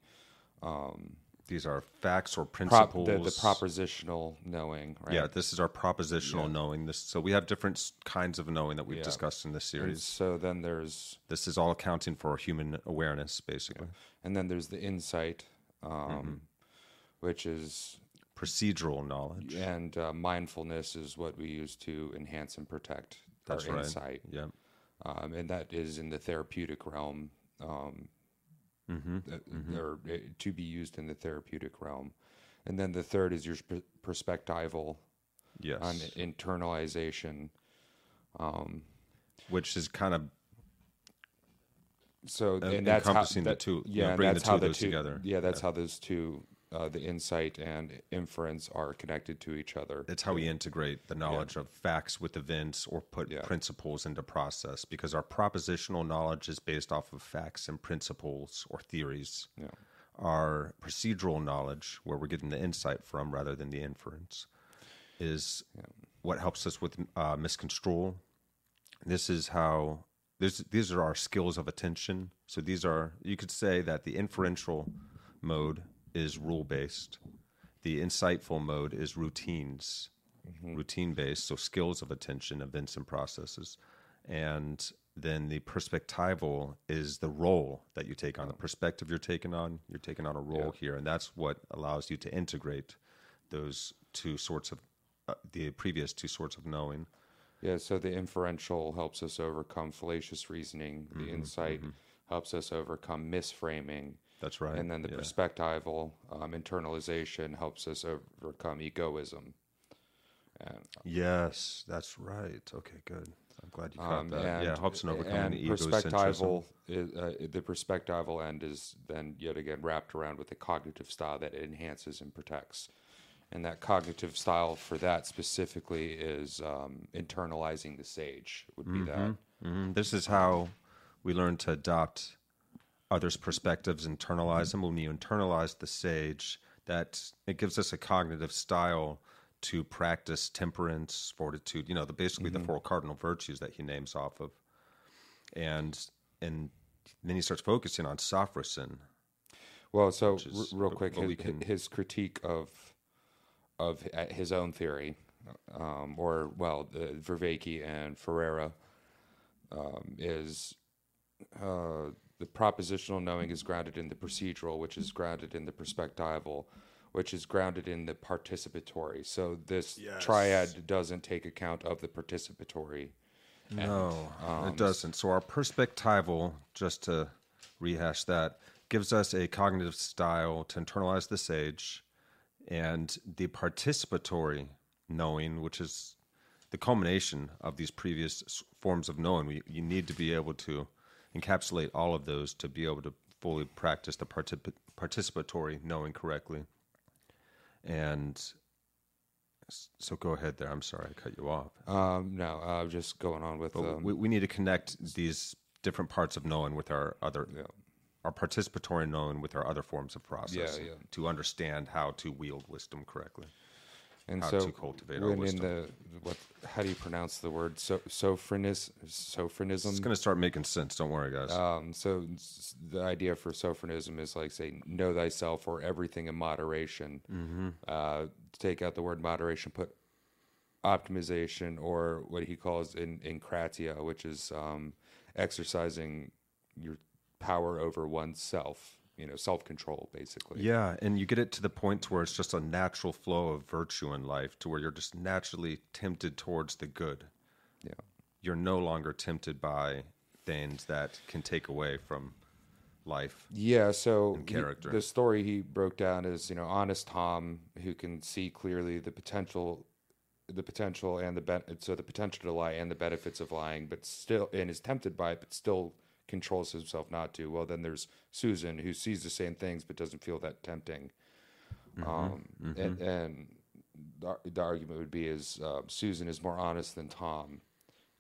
Um, These are facts or principles. Prop, the, the, propositional knowing, right? Yeah, this is our propositional yeah. knowing. This, so we have different kinds of knowing that we've yeah. discussed in this series. And so then there's. This is all accounting for human awareness, basically. Yeah. And then there's the insight. Um, mm-hmm which is procedural knowledge, and uh, mindfulness is what we use to enhance and protect That's our right. insight. Yeah, um, and that is in the therapeutic realm, um, mm-hmm. Uh, mm-hmm. or uh, to be used in the therapeutic realm. And then the third is your perspectival, yes, on internalization, um, which is kind of so and that's encompassing how, that, the two, yeah, you know, bringing the two of those two, together. Yeah, that's yeah. how those two uh, the insight and inference are connected to each other. It's how we integrate the knowledge yeah. of facts with events or put yeah. principles into process because our propositional knowledge is based off of facts and principles or theories. Yeah. Our procedural knowledge, where we're getting the insight from rather than the inference, is what helps us with uh. This is how this, these are our skills of attention. So these are you could say that the inferential mode is rule based. The insightful mode is routines, mm-hmm. routine based, so skills of attention, events, and processes. And then the perspectival is the role that you take on, the perspective you're taking on. You're taking on a role yeah. here, and that's what allows you to integrate those two sorts of uh, the previous two sorts of knowing. Yeah, so the inferential helps us overcome fallacious reasoning. The mm-hmm, insight mm-hmm. helps us overcome misframing, that's right. And then the yeah. perspectival um, internalization helps us overcome egoism. And, yes, that's right. Okay, good. I'm glad you caught um, that. And, yeah, helps in overcoming the perspectival is, uh, the perspectival end is then yet again wrapped around with the cognitive style that enhances and protects. And that cognitive style for that specifically is um, internalizing the sage. Would be mm-hmm. that. Mm-hmm. This is how we learn to adopt others' perspectives, internalize them. When you internalize the sage, that it gives us a cognitive style to practice temperance, fortitude. You know, the basically the four cardinal virtues that he names off of, and and then he starts focusing on sophrosin. Well, so is real quick, his, can- his critique of of uh, his own theory, um, or well, the Vervaeke and Ferraro, um, is uh, the propositional knowing is grounded in the procedural, which is grounded in the perspectival, which is grounded in the participatory. So this Yes. triad doesn't take account of the participatory. No, um, it doesn't. So our perspectival, just to rehash that, gives us a cognitive style to internalize the sage, and the participatory knowing, which is the culmination of these previous forms of knowing. We, you need to be able to encapsulate all of those to be able to fully practice the particip- participatory knowing correctly. And so go ahead there. I'm sorry I cut you off. Um, no, uh, just going on with um, we, we need to connect these different parts of knowing with our other, Yeah. our participatory knowing with our other forms of process yeah. to understand how to wield wisdom correctly. And how so to cultivate our wisdom. the what how do you pronounce the word so sophronis sophronism. It's going to start making sense. Don't worry, guys. um so the idea for sophronism is like say know thyself or everything in moderation Mm-hmm. uh take out the word moderation put optimization or what he calls in enkrateia which is um exercising your power over oneself you know self-control basically yeah, and you get it to the point to where it's just a natural flow of virtue in life, to where you're just naturally tempted towards the good. yeah You're no longer tempted by things that can take away from life. Yeah, so he- character. the story he broke down is you know honest Tom who can see clearly the potential, the potential and the ben- so the potential to lie and the benefits of lying, but still and is tempted by it, but still controls himself not to. Well, then there's Susan who sees the same things but doesn't feel that tempting. Um, And, and the, the argument would be is uh, Susan is more honest than Tom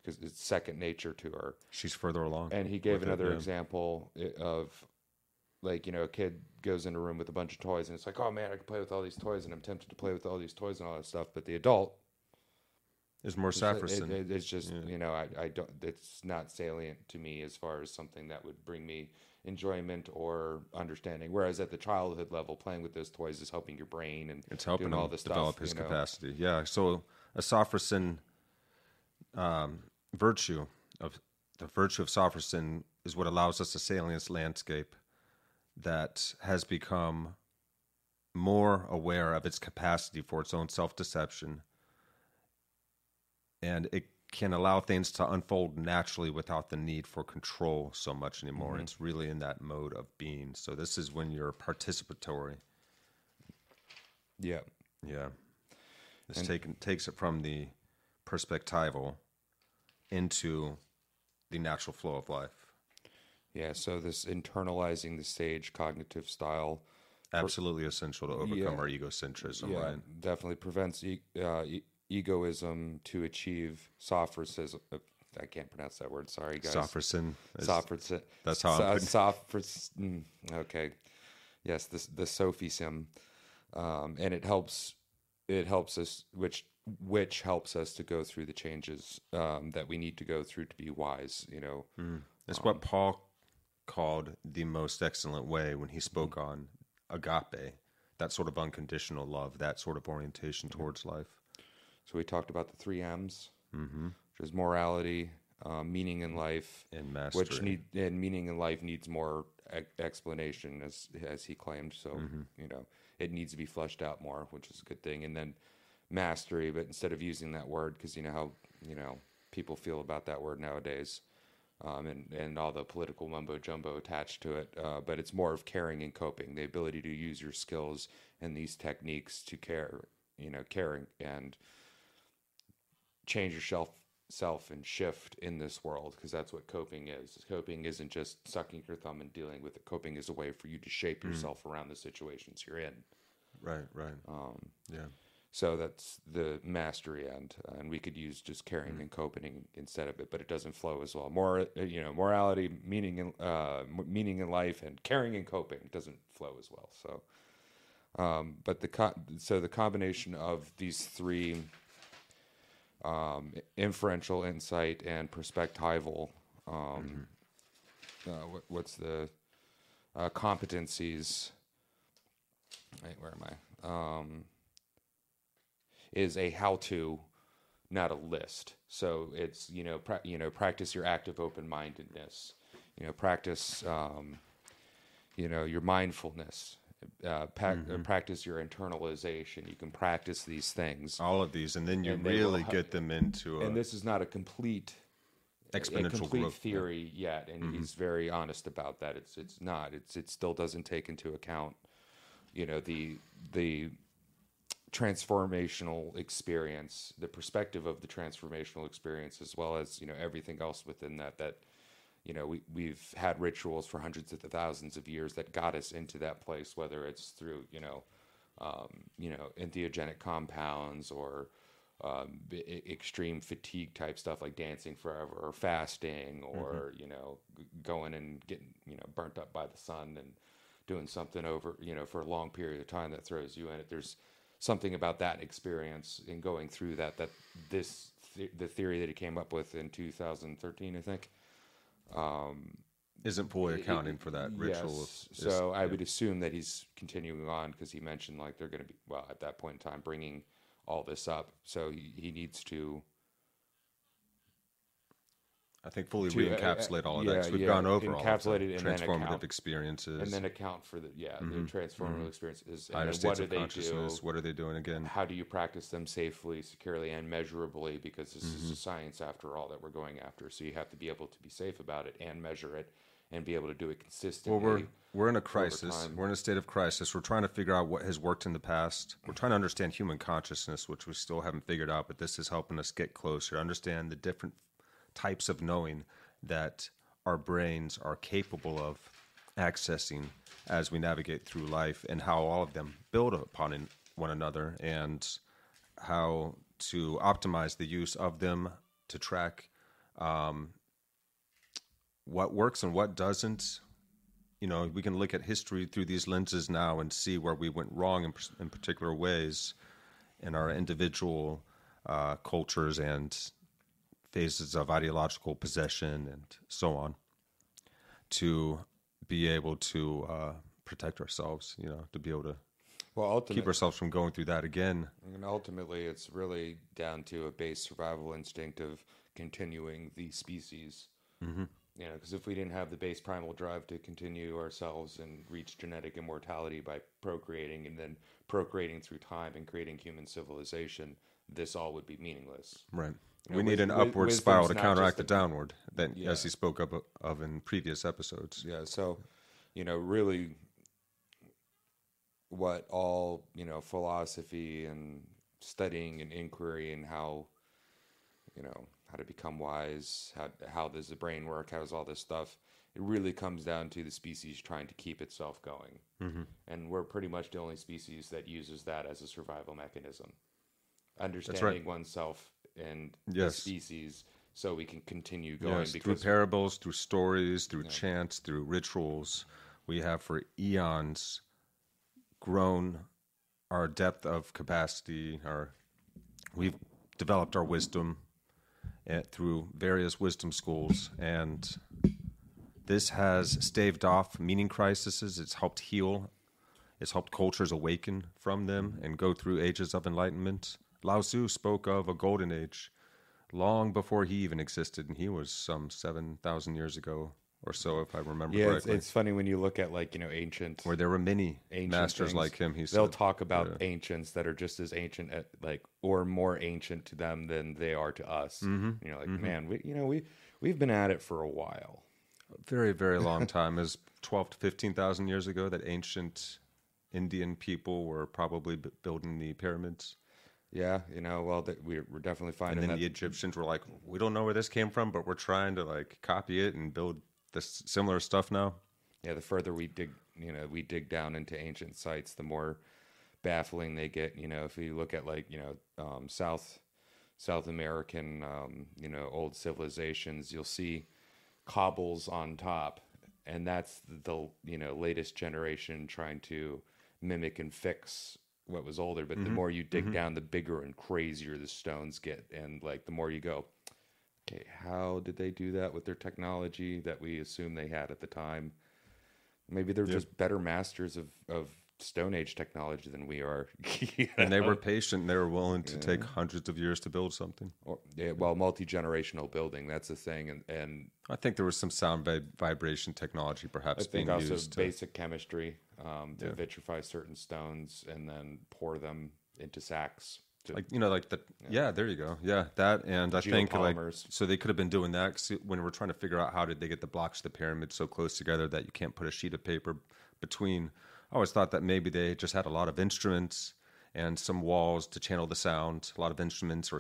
because it's second nature to her. She's further along. And he gave with it, another yeah. example of like, you know, a kid goes in a room with a bunch of toys and it's like, oh man, I can play with all these toys and I'm tempted to play with all these toys and all that stuff. But the adult, Is more it's, it, it- it's just, you know, I, I don't, it's not salient to me as far as something that would bring me enjoyment or understanding. Whereas at the childhood level, playing with those toys is helping your brain and It's helping all this develop stuff, his you know. capacity. Yeah. So a sophrosin um, virtue of the virtue of sophrosin is what allows us a this landscape that has become more aware of its capacity for its own self deception, and it can allow things to unfold naturally without the need for control so much anymore. Mm-hmm. It's really in that mode of being. So this is when you're participatory. Yeah. Yeah. This taken, takes it from the perspectival into the natural flow of life. Yeah. So this internalizing the sage cognitive style Absolutely essential to overcome Yeah. our egocentrism, yeah, right? definitely prevents e- uh, e- egoism to achieve sophism. Uh, I can't pronounce that word. Sorry, guys. Sophrosyn. is- Sophism. that's how I'm Sophis. mm, Okay. Yes, this the sophism, um, and it helps. It helps us, which which helps us to go through the changes um, that we need to go through to be wise. You know. It's Um, what Paul called the most excellent way when he spoke Mm-hmm. on agape, that sort of unconditional love, that sort of orientation towards life. So we talked about the three M's, mm-hmm. which is morality, um, meaning in life, And mastery. which need and meaning in life needs more e- explanation, as as he claimed. So Mm-hmm. you know, it needs to be fleshed out more, which is a good thing. And then mastery, but instead of using that word, because you know how you know people feel about that word nowadays. Um, and, and all the political mumbo jumbo attached to it, uh, but it's more of caring and coping, the ability to use your skills and these techniques to care, you know, caring and change yourself self and shift in this world because that's what coping is. Coping isn't just sucking your thumb and dealing with it. Coping is a way for you to shape yourself around the situations you're in. Right, right. Um, yeah. so that's the mastery end, uh, and we could use just caring and coping instead of it, but it doesn't flow as well. More, uh, you know, morality, meaning in uh, meaning in life, and caring and coping doesn't flow as well. So, Um, but the co- so the combination of these three um, inferential insight and perspectival um, uh, what, what's the uh, competencies wait where am i? Um, is a how to not a list. So it's you know pra- you know practice your active open-mindedness. You know practice um, you know your mindfulness uh, uh, practice your internalization you can practice these things All of these, and then you And will really get them into a and this is not a complete a exponential complete growth. Mm-hmm. theory yet, and he's very honest about that. It's it's not. It's it still doesn't take into account, you know, the the transformational experience, the perspective of the transformational experience, as well as you know everything else within that. That you know we we've had rituals for hundreds of thousands of years that got us into that place, whether it's through you know um, you know entheogenic compounds or um, b- extreme fatigue type stuff like dancing forever or fasting or you know g- going and getting you know burnt up by the sun and doing something over you know for a long period of time that throws you in it. There's something about that experience in going through that that this th- the theory that he came up with in 2013 i think Um, isn't fully accounting for that ritual. Yes. is- So I would assume that he's continuing on because he mentioned like they're going to be well at that point in time bringing all this up. So he, he needs to I think fully to, uh, uh, re-encapsulate all of that. 'cause yeah, we've yeah, gone over all of encapsulate them. it and then transformative account- experiences, and then account for the yeah the transformative experiences and higher then what do they consciousness. do? What are they doing again? How do you practice them safely, securely, and measurably? Because this Mm-hmm. is a science after all that we're going after. So you have to be able to be safe about it and measure it and be able to do it consistently. Well, we're we're in a crisis. We're in a state of crisis. We're trying to figure out what has worked in the past. We're trying to understand human consciousness, which we still haven't figured out. But this is helping us get closer, understand the different types of knowing that our brains are capable of accessing as we navigate through life, and how all of them build upon one another, and how to optimize the use of them to track what works and what doesn't. You know, we can look at history through these lenses now and see where we went wrong in, in particular ways in our individual uh, cultures and phases of ideological possession and so on to be able to uh, protect ourselves, you know, to be able to well, ultimately, keep ourselves from going through that again. And ultimately, it's really down to a base survival instinct of continuing the species. Mm-hmm. You know, because if we didn't have the base primal drive to continue ourselves and reach genetic immortality by procreating and then procreating through time and creating human civilization, this all would be meaningless. Right. We need an upward spiral to counteract the downward, that Yeah. as he spoke of, of in previous episodes. Yeah. So, you know, really, what all you know philosophy and studying and inquiry and how you know how to become wise, how how does the brain work, how does all this stuff. It really comes down to the species trying to keep itself going, mm-hmm. and we're pretty much the only species that uses that as a survival mechanism. Understanding oneself and Yes. the species, so we can continue going. Yes, through parables, through stories, through chants, through rituals, we have for eons grown our depth of capacity. Our we've developed our wisdom eh, through various wisdom schools, and this has staved off meaning crises. It's helped heal. It's helped cultures awaken from them and go through ages of enlightenment. Lao Tzu spoke of a golden age long before he even existed, and he was some 7,000 years ago or so, if I remember Yeah, it's, correctly, it's funny when you look at like you know ancient where there were many ancient masters things, like him. He they'll said, talk about ancients that are just as ancient at, like or more ancient to them than they are to us. Mm-hmm. You know, like man, we you know we we've been at it for a while. very, very long time, is 12 to 15,000 years ago, that ancient Indian people were probably b- building the pyramids. Yeah, you know, well, that we're, we're definitely And finding then that. the Egyptians were like, we don't know where this came from, but we're trying to like copy it and build this similar stuff now. yeah, the further we dig, you know, we dig down into ancient sites, the more baffling they get. You know, if you look at like you know um, South South American, um, you know, old civilizations, you'll see cobbles on top, and that's the you know latest generation trying to mimic and fix what was older. But Mm-hmm. the more you dig down, the bigger and crazier the stones get, and like the more you go, okay, how did they do that with their technology that we assume they had at the time? Maybe they're just better masters of of Stone Age technology than we are. You And they were patient. and They were willing to take hundreds of years to build something. Or, yeah, well, multi generational building. That's the thing, and and I think there was some sound vi- vibration technology perhaps I think being also used. to- basic chemistry um, to vitrify certain stones and then pour them into sacks. To, like you know like the yeah. there you go yeah that and i think like so they could have been doing that 'cause when we're trying to figure out how did they get the blocks of the pyramid so close together that you can't put a sheet of paper between i always thought that maybe they just had a lot of instruments and some walls to channel the sound a lot of instruments or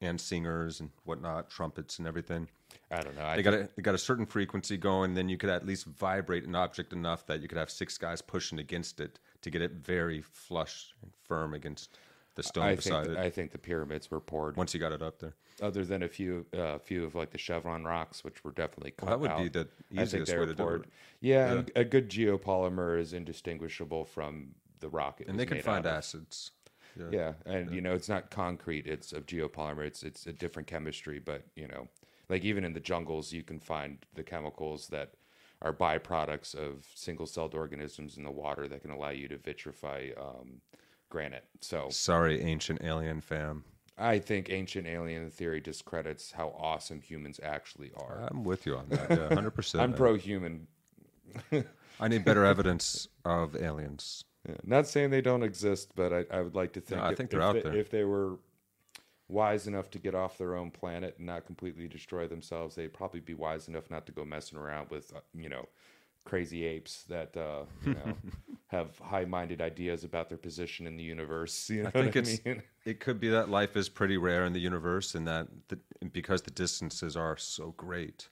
and singers and whatnot trumpets and everything I don't know. I they got a they got a certain frequency going then you could at least vibrate an object enough that you could have six guys pushing against it to get it very flush and firm against the stone I beside think it I think the pyramids were poured. once you got it up there. other than a few uh, few of like the chevron rocks, which were definitely cut Well, that would out. be the easiest way to do it. Yeah, and a good geopolymer is indistinguishable from the rock. And they can find acids. Yeah. Yeah, and you know it's not concrete; it's of geopolymer. It's it's a different chemistry, but you know, like even in the jungles, you can find the chemicals that are byproducts of single-celled organisms in the water that can allow you to vitrify um, granite. So Sorry, ancient alien fam. I think ancient alien theory discredits how awesome humans actually are. I'm with you on that. Yeah, hundred percent. I'm pro-human. I need better evidence of aliens. Yeah, Not saying they don't exist, but I, I would like to think, I if, think they're if out they, there. if they were wise enough to get off their own planet and not completely destroy themselves, they'd probably be wise enough not to go messing around with, uh, you know, crazy apes that uh, you know have high-minded ideas about their position in the universe. You know I think it's I mean? it could be that life is pretty rare in the universe, and that the, because the distances are so great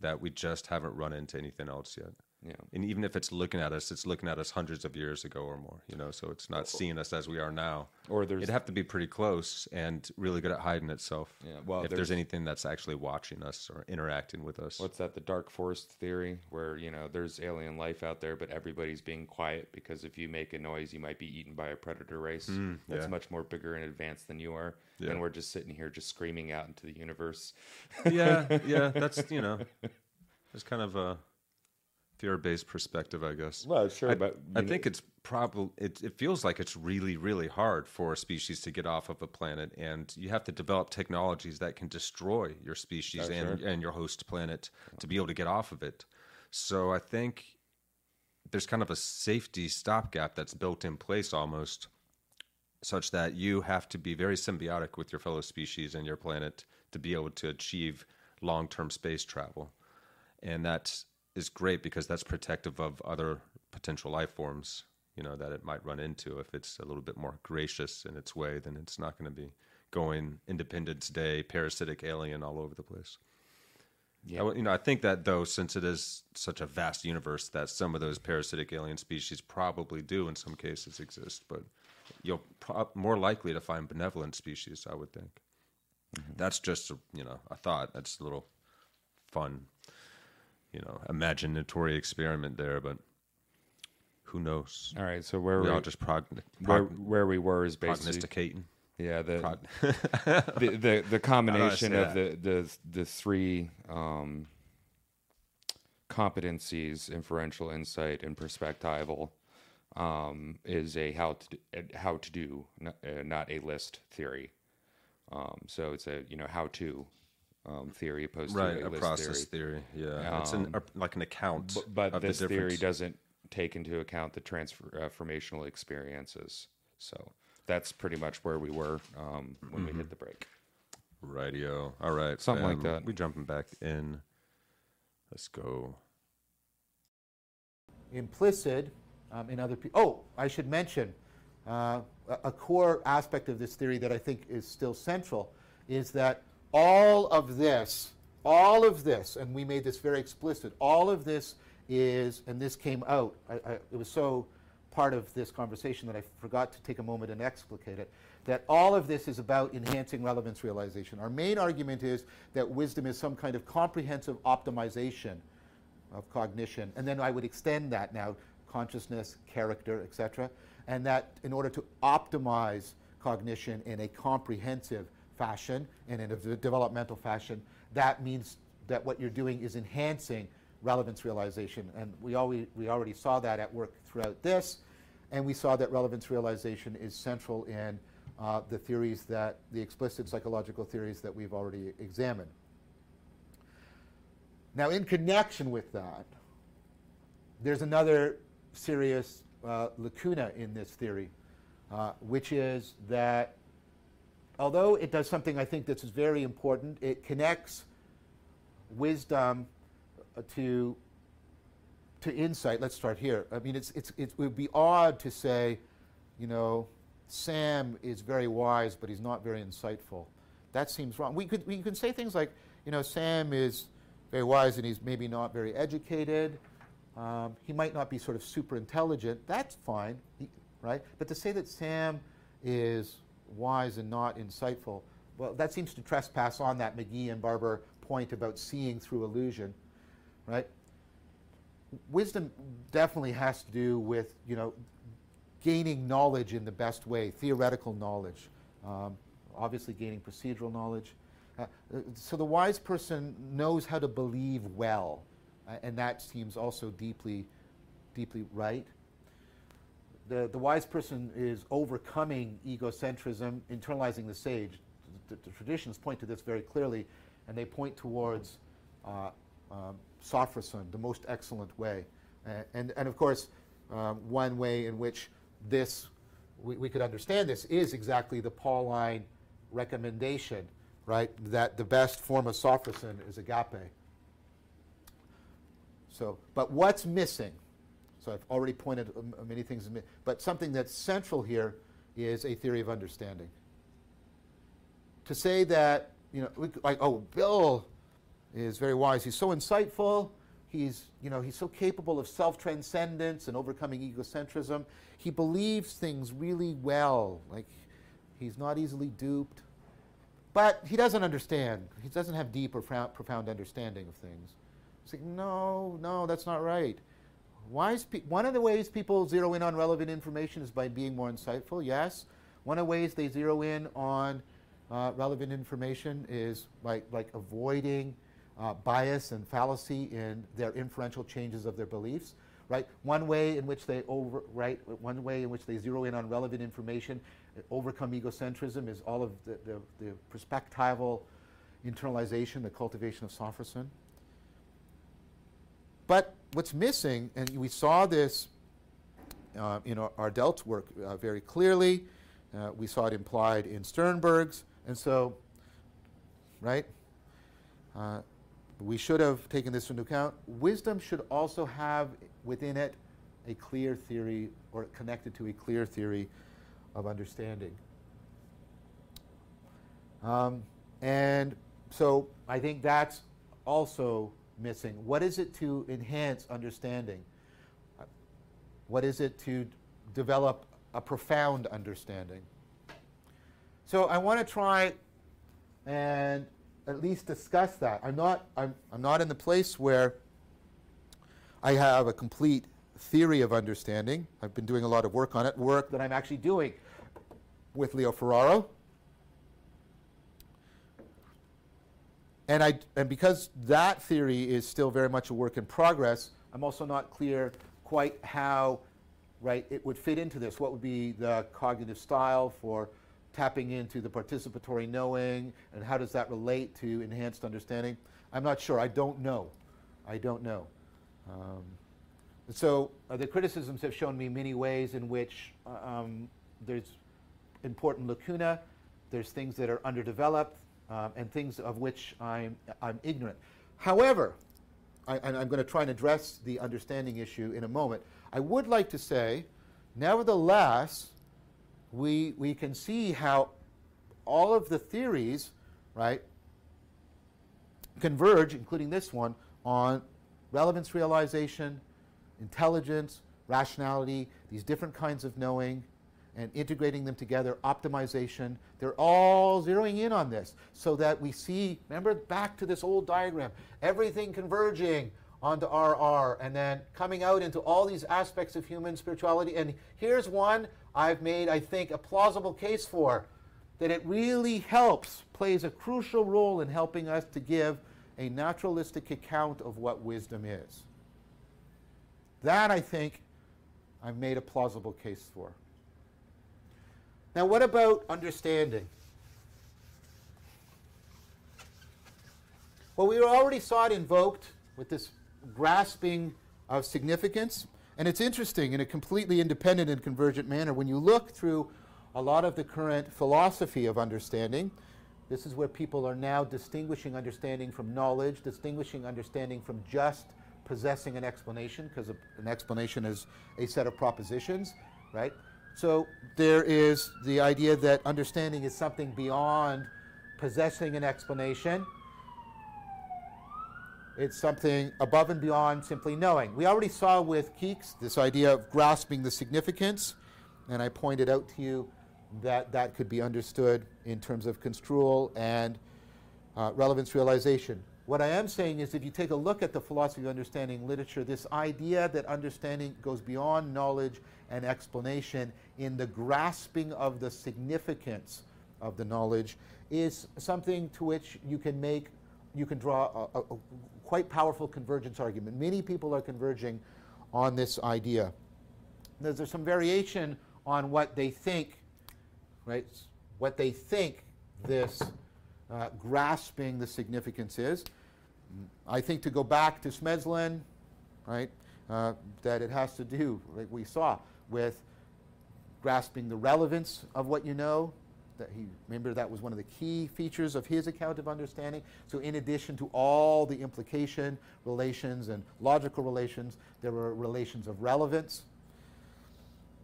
that we just haven't run into anything else yet. Yeah. And even if it's looking at us, it's looking at us hundreds of years ago or more. You know, so it's not seeing us as we are now. Or there's It'd have to be pretty close and really good at hiding itself. Yeah, well, if there's- there's anything that's actually watching us or interacting with us. what's that? The dark forest theory, where you know there's alien life out there, but everybody's being quiet because if you make a noise, you might be eaten by a predator race hmm, that's yeah. much more bigger and advanced than you are. Yeah. And we're just sitting here, just screaming out into the universe. yeah, yeah, that's you know, it's kind of a fear-based perspective, I guess. Well, sure, I, but I know- think it's probably it, it feels like it's really, really hard for a species to get off of a planet, and you have to develop technologies that can destroy your species Oh, and and your host planet to be able to get off of it. So I think there's kind of a safety stopgap that's built in place almost such that you have to be very symbiotic with your fellow species and your planet to be able to achieve long-term space travel and that is great because that's protective of other potential life forms you know that it might run into if it's a little bit more gracious in its way then it's not going to be going independence day parasitic alien all over the place Yeah. I you know, I think that though, since it is such a vast universe, that some of those parasitic alien species probably do in some cases exist, but you'll pro- more likely to find benevolent species, I would think. Mm-hmm. That's just a, you know a thought. That's a little fun, you know, imaginatory experiment there, but who knows? All right, so where We we, all just prog- where, where we were is basically prognosticating. yeah the, Prog- the the the combination of the the the three um, competencies inferential insight and perspectival um, is a how to how to do not, uh, not a list theory um, so it's a you know how to um, theory opposed right, to a, a list process theory theory. Yeah, it's an, Um, like an account. but, but of this the theory doesn't take into account the transformational experiences so that's pretty much where we were um, when we hit the break Radio. All right. Something like that. We jumping back in. Let's go. implicit um, in other people. Oh, I should mention uh, a, a core aspect of this theory that I think is still central is that all of this, all of this, and we made this very explicit, all of this is, and this came out, I, I, it was so part of this conversation that I forgot to take a moment and explicate it, that all of this is about enhancing relevance realization. Our main argument is that wisdom is some kind of comprehensive optimization of cognition. And then I would extend that now consciousness, character, etc. And that in order to optimize cognition in a comprehensive fashion and in a developmental fashion, that means that what you're doing is enhancing relevance realization. And we already, we already saw that at work throughout this. And we saw that relevance realization is central in uh, the theories that, the explicit psychological theories that we've already examined. Now, in connection with that, there's another serious uh, lacuna in this theory, uh, which is that although it does something I think that's very important, it connects wisdom uh, to, to insight. Let's start here. I mean, it's, it's, it would be odd to say, you know, Sam is very wise, but he's not very insightful. That seems wrong. We could, we could say things like, you know, Sam is very wise and he's maybe not very educated. Um, he might not be sort of super intelligent. That's fine, he, right? But to say that Sam is wise and not insightful, well, that seems to trespass on that McKee and Barber point about seeing through illusion, right? Wisdom definitely has to do with, you know, gaining knowledge in the best way, theoretical knowledge, um, obviously gaining procedural knowledge. Uh, so the wise person knows how to believe well, uh, and that seems also deeply, deeply right. The, the wise person is overcoming egocentrism, internalizing the sage. The, the, traditions point to this very clearly, and they point towards uh, um, the most excellent way. Uh, and, and of course, um, one way in which this, we, we could understand this, is exactly the Pauline recommendation right? That the best form of sophrosyne is agape. So, but what's missing? So I've already pointed um, uh, many things, but something that's central here is a theory of understanding. To say that, you know, like, oh, Bill is very wise. He's so insightful. He's, you know, he's so capable of self-transcendence and overcoming egocentrism. He believes things really well. Like, he's not easily duped. But he doesn't understand. He doesn't have deep or profound understanding of things. It's like, no, no, that's not right. Pe- one of the ways people zero in on relevant information is by being more insightful, yes. One of the ways they zero in on uh, relevant information is by like avoiding uh, bias and fallacy in their inferential changes of their beliefs right? One way in which they over, right, one way in which they zero in on relevant information, overcome egocentrism is all of the, the, the perspectival internalization, the cultivation of sophrosyne. But what's missing, and we saw this uh, in our, Ardelt's work uh, very clearly, uh, we saw it implied in Sternberg's, and so, right? Uh, we should have taken this into account. Wisdom should also have within it a clear theory or connected to a clear theory of understanding. Um, and so I think that's also missing. What is it to enhance understanding? What is it to develop a profound understanding? So I want to try and at least discuss that. I'm not, I'm, I'm not in the place where I have a complete theory of understanding. I've been doing a lot of work on it, work that I'm actually doing with Leo Ferraro. And, I, and because that theory is still very much a work in progress, I'm also not clear quite how right, it would fit into this. What would be the cognitive style for tapping into the participatory knowing, and how does that relate to enhanced understanding? I'm not sure. I don't know. I don't know. Um, so uh, the criticisms have shown me many ways in which uh, um, there's important lacuna, there's things that are underdeveloped, um, and things of which I'm, I'm ignorant. However, I, and I'm going to try and address the understanding issue in a moment, I would like to say, nevertheless, we, we can see how all of the theories, right, converge, including this one, on relevance realization, intelligence, rationality, these different kinds of knowing, and integrating them together, optimization, they're all zeroing in on this so that we see, remember back to this old diagram, everything converging onto RR and then coming out into all these aspects of human spirituality. And here's one I've made, I think, a plausible case for that it really helps, plays a crucial role in helping us to give a naturalistic account of what wisdom is. That, I think, I've made a plausible case for. Now, what about understanding? Well, we already saw it invoked with this grasping of significance. And it's interesting in a completely independent and convergent manner. When you look through a lot of the current philosophy of understanding, this is where people are now distinguishing understanding from knowledge, distinguishing understanding from just possessing an explanation, because an explanation is a set of propositions, right? So there is the idea that understanding is something beyond possessing an explanation it's something above and beyond simply knowing. We already saw with Kekes this idea of grasping the significance, and I pointed out to you that that could be understood in terms of construal and uh, relevance realization. What I am saying is if you take a look at the philosophy of understanding literature, this idea that understanding goes beyond knowledge and explanation in the grasping of the significance of the knowledge is something to which you can make you can draw a, a, a quite powerful convergence argument. Many people are converging on this idea. There's, some variation on what they think, right? What they think this uh, grasping the significance is. I think to go back to Smedslund, right, uh, that it has to do, like we saw, with grasping the relevance of what you know, that he remember that was one of the key features of his account of understanding. So in addition to all the implication relations and logical relations there were relations of relevance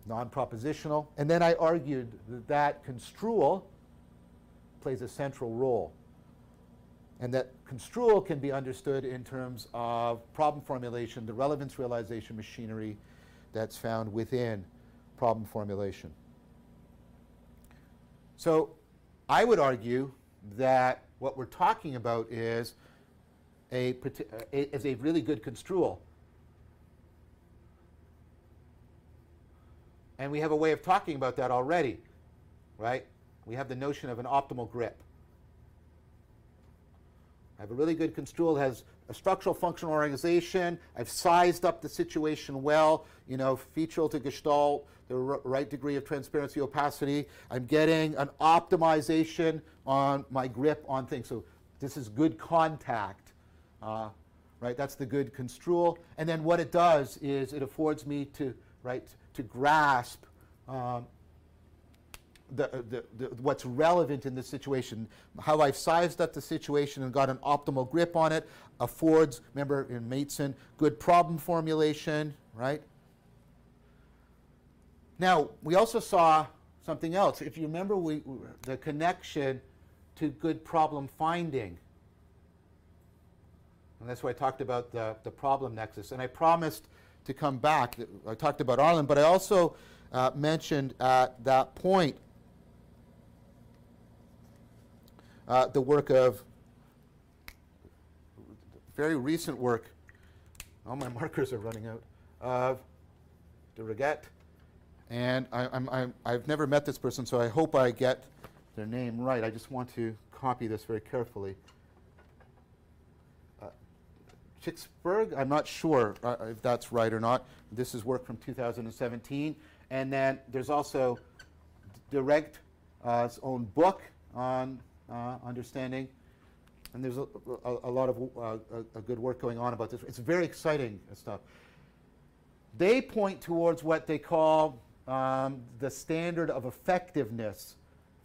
non-propositional. And then i argued that that construal plays a central role and that construal can be understood in terms of problem formulation the relevance realization machinery that's found within problem formulation so I would argue that what we're talking about is a, is a really good construal. And we have a way of talking about that already, right? We have the notion of an optimal grip. I have a really good construal, has a structural functional organization. I've sized up the situation well, you know, feature to gestalt, the right degree of transparency, opacity. I'm getting an optimization on my grip on things. So this is good contact, uh, right? That's the good construal. And then what it does is it affords me to, right, to grasp um, the, the, the, what's relevant in the situation. How I've sized up the situation and got an optimal grip on it affords, remember in Mateson, good problem formulation, right? Now, we also saw something else. If you remember we, the connection to good problem finding. And that's why I talked about the, the problem nexus. And I promised to come back. I talked about Arlin, but I also uh, mentioned at that point uh, the work of very recent work. All my markers are running out. Of de Regt. And I, I've never met this person, so I hope I get their name right. I just want to copy this very carefully. Uh, I'm not sure uh, if that's right or not. This is work from 2017. And then there's also De Regt uh, own book on understanding. And there's a, a, a lot of uh, a, good work going on about this. It's very exciting stuff. They point towards what they call um, the standard of effectiveness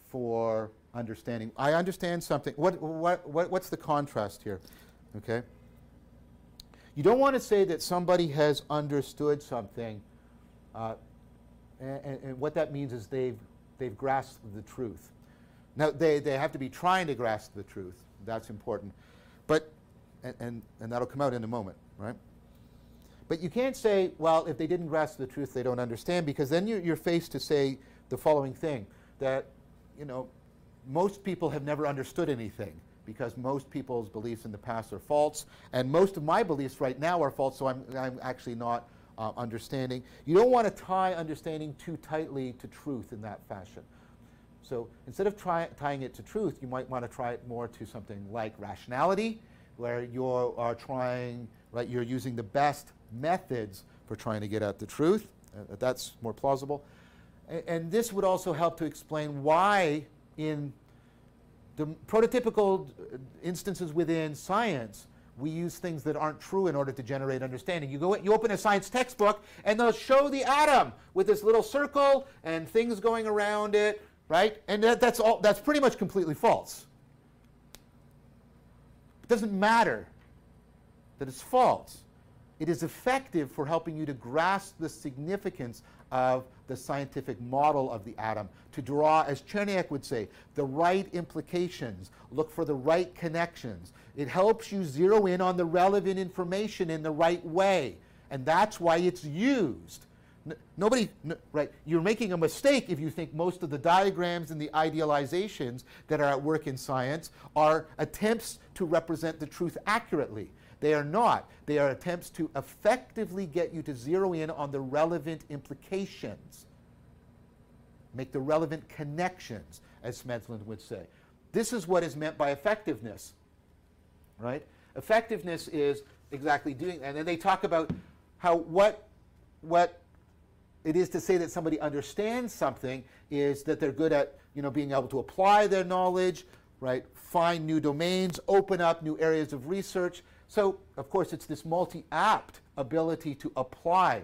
for understanding. I understand something. What, what, what, what's the contrast here? Okay. You don't want to say that somebody has understood something, uh, and, and, what that means is they've, they've grasped the truth. Now, they, they have to be trying to grasp the truth. That's important. But, and, and, and that'll come out in a moment, right? But you can't say, well, if they didn't grasp the truth, they don't understand, because then you're, you're faced to say the following thing that, you know, most people have never understood anything. because most people's beliefs in the past are false, and most of my beliefs right now are false, so I'm, I'm actually not uh, understanding. You don't want to tie understanding too tightly to truth in that fashion. So instead of try, tying it to truth, you might want to try it more to something like rationality, where you are trying, right, you're using the best methods for trying to get at the truth. Uh, that's more plausible. And, and this would also help to explain why in the prototypical uh, instances within science, we use things that aren't true in order to generate understanding. You go, you open a science textbook, and they'll show the atom with this little circle and things going around it, right? And that, that's all. That's pretty much completely false. It doesn't matter that it's false. It is effective for helping you to grasp the significance of the scientific model of the atom, to draw, as Cherniak would say, the right implications, look for the right connections. It helps you zero in on the relevant information in the right way, and that's why it's used. Nobody, right, you're making a mistake if you think most of the diagrams and the idealizations that are at work in science are attempts to represent the truth accurately. They are not. They are attempts to effectively get you to zero in on the relevant implications, make the relevant connections, as Smedslund would say. This is what is meant by effectiveness, right? Effectiveness is exactly doing, that. and then they talk about how what what it is to say that somebody understands something is that they're good at you know being able to apply their knowledge, right? Find new domains, open up new areas of research, so, of course, it's this multi apt ability to apply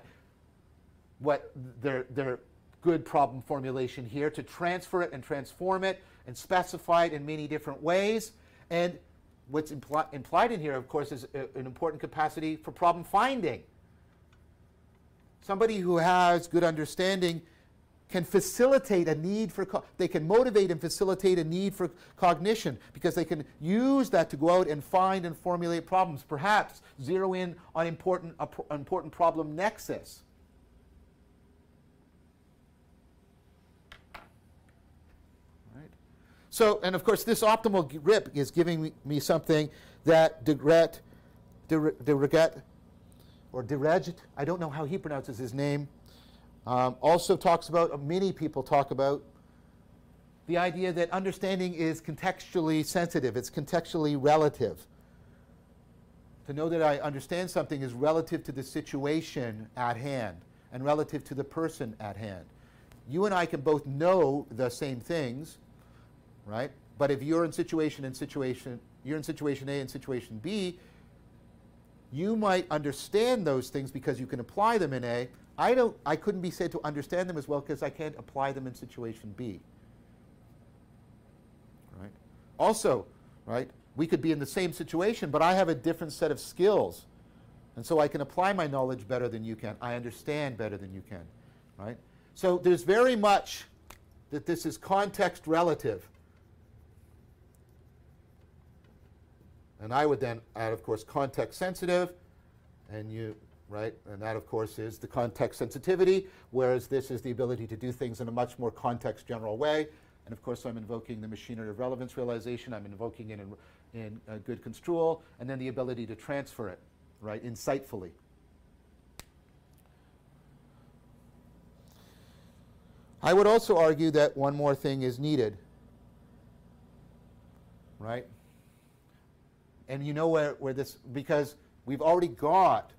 what their, their good problem formulation here, to transfer it and transform it and specify it in many different ways. And what's impli implied in here, of course, is a, an important capacity for problem finding. Somebody who has good understanding can facilitate a need for, they can motivate and facilitate a need for cognition because they can use that to go out and find and formulate problems, perhaps zero in on important, uh, important problem nexus. Right. So, and of course, this optimal grip is giving me, me something that Degret, Degret, or Dereget, I don't know how he pronounces his name, um, also talks about, uh, many people talk about, the idea that understanding is contextually sensitive, it's contextually relative. To know that I understand something is relative to the situation at hand and relative to the person at hand. You and I can both know the same things, right? But if you're in situation and situation, you're in situation A and situation B, you might understand those things because you can apply them in A, I, don't, I couldn't be said to understand them as well because I can't apply them in situation B. Right? Also, right, we could be in the same situation, but I have a different set of skills. And so I can apply my knowledge better than you can. I understand better than you can. Right? So there's very much that this is context relative. And I would then add, of course, context sensitive. And you right? And that, of course, is the context sensitivity, whereas this is the ability to do things in a much more context general way. And of course, I'm invoking the machinery of relevance realization. I'm invoking it in, in good construal, and then the ability to transfer it, right, insightfully. I would also argue that one more thing is needed, right? And you know where, where this, because we've already got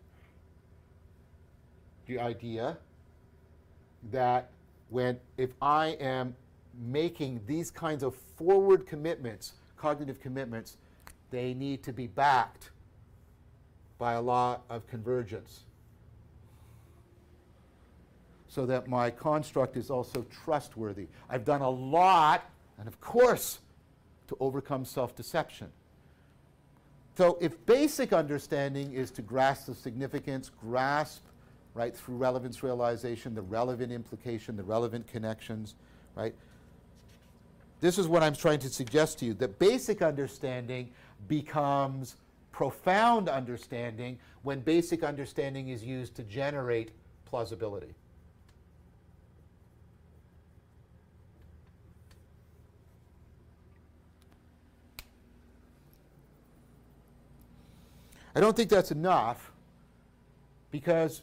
the idea that when if I am making these kinds of forward commitments, cognitive commitments, they need to be backed by a law of convergence. So that my construct is also trustworthy. I've done a lot, and of course, to overcome self deception. So, if basic understanding is to grasp the significance, grasp right, through relevance realization, the relevant implication, the relevant connections, right? This is what I'm trying to suggest to you that basic understanding becomes profound understanding when basic understanding is used to generate plausibility. I don't think that's enough because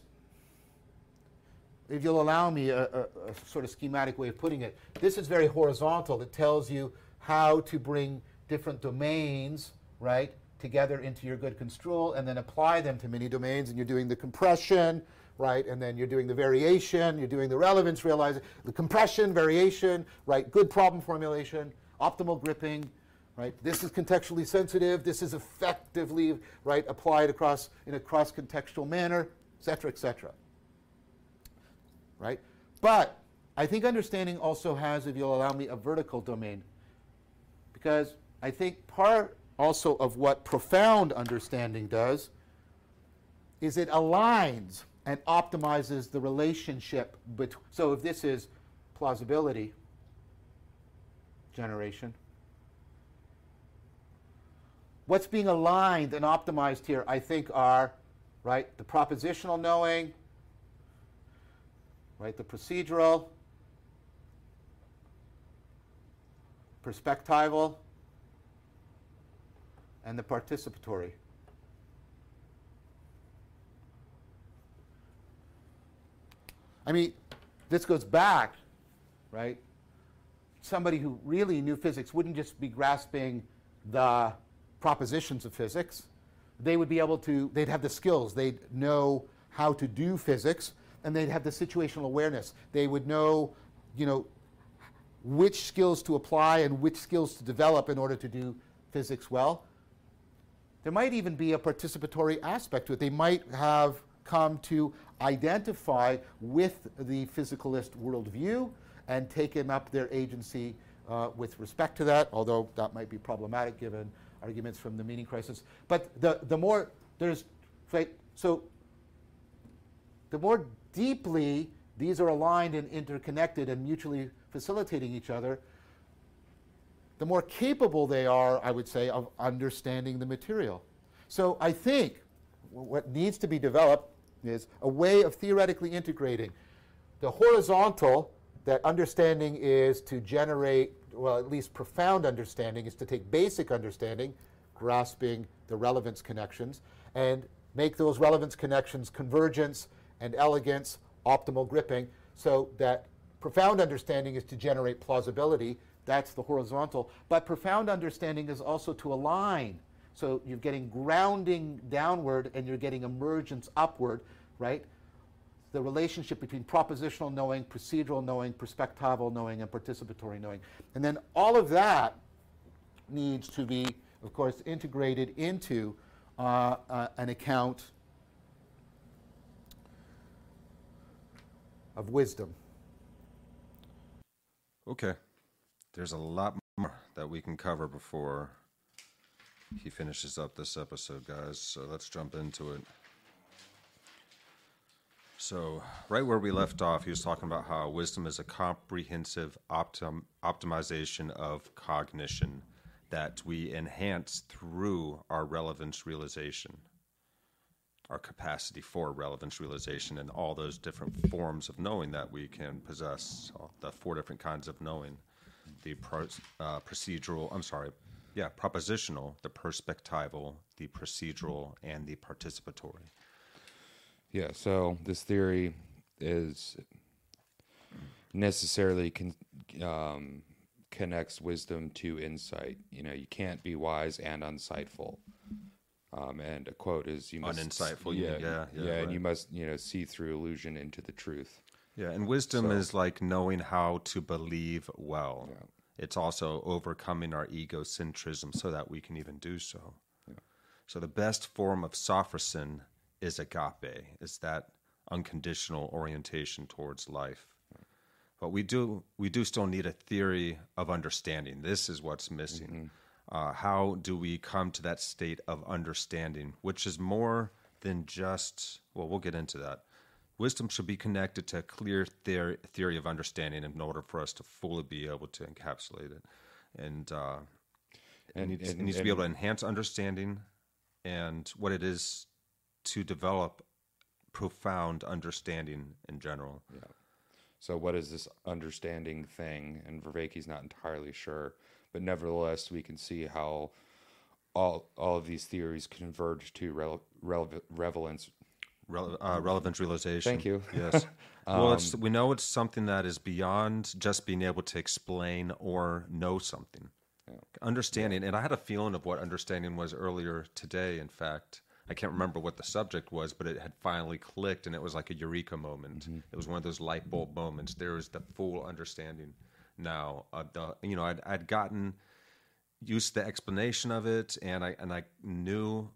if you'll allow me a, a, a, sort of schematic way of putting it, this is very horizontal. It tells you how to bring different domains, right, together into your good construal and then apply them to many domains. And you're doing the compression, right, and then you're doing the variation, you're doing the relevance realization, the compression, variation, right, good problem formulation, optimal gripping, right? This is contextually sensitive. This is effectively, right, applied across in a cross-contextual manner, et cetera, et cetera right? But I think understanding also has, if you'll allow me, a vertical domain. Because I think part also of what profound understanding does is it aligns and optimizes the relationship between. So if this is plausibility generation, what's being aligned and optimized here, I think, are right the propositional knowing, right? The procedural, perspectival, and the participatory. I mean, this goes back, right? Somebody who really knew physics wouldn't just be grasping the propositions of physics. They would be able to, they'd have the skills, they'd know how to do physics, and they'd have the situational awareness. They would know, you know, which skills to apply and which skills to develop in order to do physics well. There might even be a participatory aspect to it. They might have come to identify with the physicalist worldview and taken up their agency uh, with respect to that, although that might be problematic given arguments from the meaning crisis. But the, the more there's, right, so the more deeply these are aligned and interconnected and mutually facilitating each other, the more capable they are, I would say, of understanding the material. So I think what needs to be developed is a way of theoretically integrating the horizontal, that understanding is to generate, well, at least profound understanding, is to take basic understanding, grasping the relevance connections, and make those relevance connections convergence and elegance, optimal gripping, so that profound understanding is to generate plausibility. That's the horizontal. But profound understanding is also to align. So you're getting grounding downward and you're getting emergence upward, right? The relationship between propositional knowing, procedural knowing, perspectival knowing, and participatory knowing. And then all of that needs to be, of course, integrated into uh, uh, an account of wisdom. Okay. There's a lot more that we can cover before he finishes up this episode, guys. So let's jump into it. So, right where we left off, he was talking about how wisdom is a comprehensive optim- optimization of cognition that we enhance through our relevance realization our capacity for relevance realization and all those different forms of knowing that we can possess, the four different kinds of knowing the pro, uh, procedural, I'm sorry, yeah, propositional, the perspectival, the procedural, and the participatory. Yeah, so this theory is necessarily con- um, connects wisdom to insight. You know, you can't be wise and unsightful. Um, and a quote is, "You must uninsightful." Yeah, yeah, yeah, yeah, and right. you must, you know, see through illusion into the truth. Yeah, and wisdom So- is like knowing how to believe well. Yeah. It's also overcoming our egocentrism so that we can even do so. So the best form of sophrosyne is agape, is that unconditional orientation towards life. But we do we do still need a theory of understanding. This is what's missing. Uh, how do we come to that state of understanding, which is more than just well, we'll get into that. Wisdom should be connected to a clear theory, theory of understanding in order for us to fully be able to encapsulate it. And, uh, it, And- needs, and- to be able to enhance understanding and what it is to develop profound understanding in general. Yeah. So, what is this understanding thing? And Vervaeke's not entirely sure, but nevertheless, we can see how all all of these theories converge to rel- rele- relevance. Rele- uh, relevant realization. Thank you. Yes. well, it's, we know it's something that is beyond just being able to explain or know something. Understanding, and I had a feeling of what understanding was earlier today. In fact, I can't remember what the subject was, but it had finally clicked, and it was like a eureka moment. It was one of those light bulb moments. There was the full understanding now. Of the, you know, I'd, I'd gotten used to the explanation of it, and I and I knew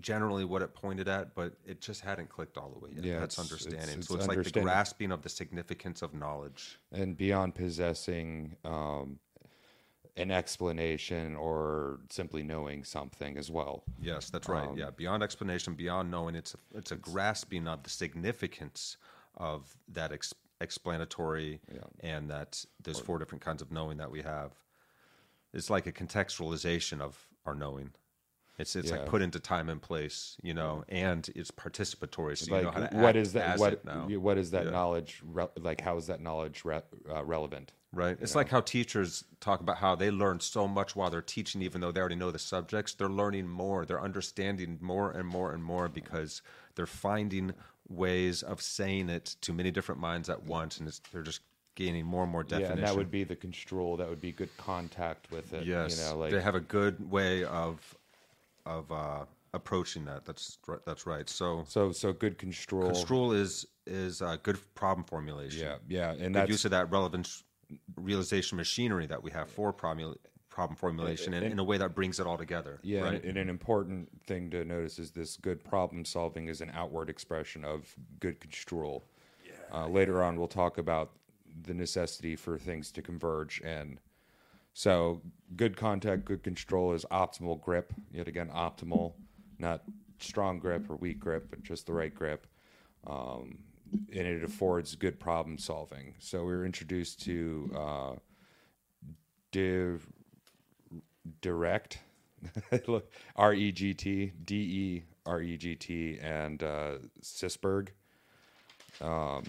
generally what it pointed at, but it just hadn't clicked all the way yet. Yeah, That's it's- it's- understanding. it's so it's like the grasping of the significance of knowledge. and beyond possessing um, an explanation or simply knowing something as well. Yes, that's right. Um, yeah, beyond explanation, beyond knowing, it's a, it's a grasping of the significance of that ex- explanatory and that there's four different kinds of knowing that we have. It's like a contextualization of our knowing. It's it's Yeah. like put into time and place, you know, and it's participatory, so you like know how to what act is that? What what is that Yeah. knowledge? Re- like how is that knowledge re- uh, relevant? Right. It's like how teachers talk about how they learn so much while they're teaching, even though they already know the subjects. They're learning more. They're understanding more and more and more because they're finding ways of saying it to many different minds at once, and it's, they're just gaining more and more Yeah, definition. and that would be the control. That would be good contact with it. yes. you know, like they have a good way of of uh, approaching that. That's right. That's right. So, so so good control. Control is is uh, good problem formulation. Yeah, yeah, and Good use of that relevance realization machinery that we have for problem problem formulation in, in a way that brings it all together. Yeah, right. and, and an important thing to notice is this good problem solving is an outward expression of good construal. Uh, later on, we'll talk about the necessity for things to converge, and so good contact, good control is optimal grip. Yet again, optimal, not strong grip or weak grip, but just the right grip. Um, and it affords good problem solving. So we were introduced to uh, div- direct R E G T D E R E G T and uh, Sisberg. Um,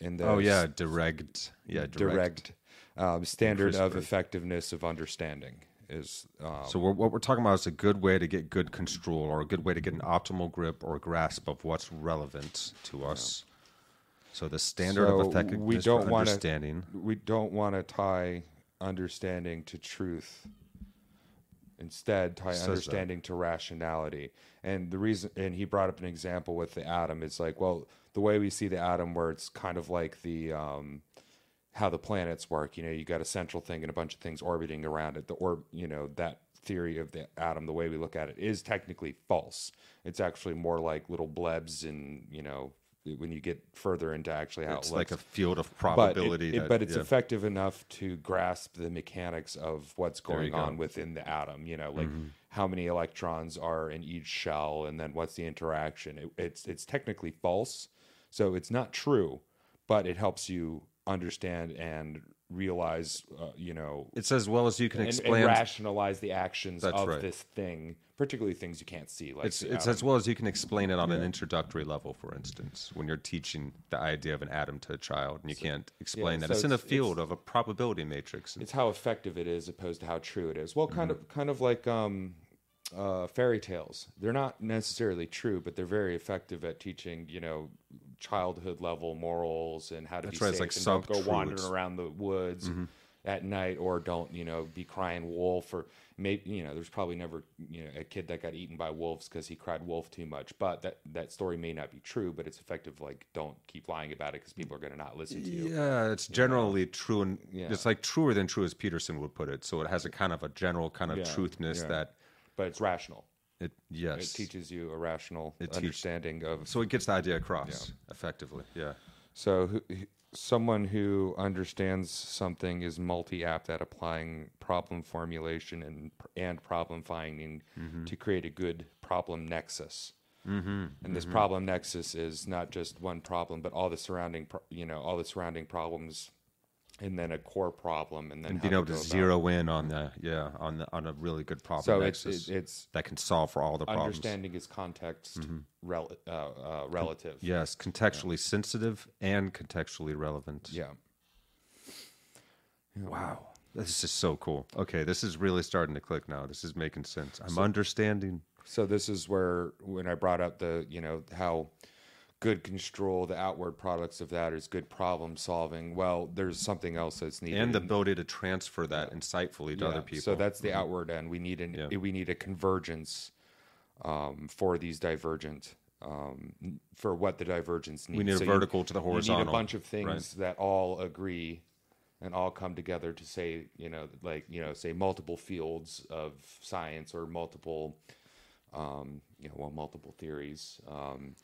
in the oh yeah, direct. Yeah, direct. direct, um, standard of effectiveness of understanding is um, So we're, what we're talking about is a good way to get good control, or a good way to get an optimal grip or grasp of what's relevant to us. So the standard So of effectiveness we don't for wanna- understanding. we don't want to tie understanding to truth. Instead, tie Says that. understanding to rationality. And the reason, and he brought up an example with the atom. It's like, well, the way we see the atom, where it's kind of like the um, how the planets work. You know, you got a central thing and a bunch of things orbiting around it. The orb, you know, that theory of the atom, the way we look at it, is technically false. It's actually more like little blebs, and you know, when you get further into actually how It's it like a field of but, probability. it, it- that- but it's yeah. effective enough to grasp the mechanics of what's going on go. within the atom. You know, like Mm-hmm. how many electrons are in each shell, and then what's the interaction. It, it's it's technically false, so it's not true, but it helps you understand and realize. Uh, you know. It's as well as you can And, and explain. rationalize the actions That's of right. this thing, particularly things you can't see. Like It's, it's as well as you can explain it on an introductory level, for instance, when you're teaching the idea of an atom to a child and you can't explain that. so It's in a field of a probability matrix. it's how effective it is opposed to how true it is. Well, kind Mm-hmm. of kind of like um, uh, fairy tales. They're not necessarily true, but they're very effective at teaching you know childhood level morals and how to That's be right, safe like and don't go wandering around the woods. Mm-hmm. At night, or don't you know be crying wolf, or maybe you know there's probably never you know a kid that got eaten by wolves because he cried wolf too much. But that that story may not be true, but it's effective. Like don't keep lying about it because people are going to not listen to you. Yeah, it's generally true, and Yeah. it's like truer than true, as Peterson would put it. So it has a kind of a general kind of Yeah, truthness yeah. that But it's rational. It yes. It teaches you a rational It teach- understanding of so it gets the idea across effectively. Yeah. So, who, someone who understands something is multi-apt at applying problem formulation and and problem finding Mm-hmm. to create a good problem nexus. Mm-hmm. And this problem nexus is not just one problem, but all the surrounding, pro- you know, all the surrounding problems, and then a core problem, and then And being able to zero in on the yeah on the on a really good problem So it's it's that can solve for all the problems. Mm-hmm. understanding is context rel- uh, uh, relative. Yes, contextually sensitive and contextually relevant. Yeah. Wow. This is so cool. Okay, this is really starting to click now. This is making sense. I'm understanding. So this is where when I brought up the you know how good control the outward products of that is good problem solving. Well, there's something else that's needed. And the ability to transfer that insightfully to Yeah, other people. So that's the outward end. We need an Yeah. we need a convergence um, for these divergent um, for what the divergence needs. We need a you- vertical to the You need horizontal, a bunch of things right. that all agree and all come together to say you know like you know say multiple fields of science or multiple um, you know well multiple theories. Um,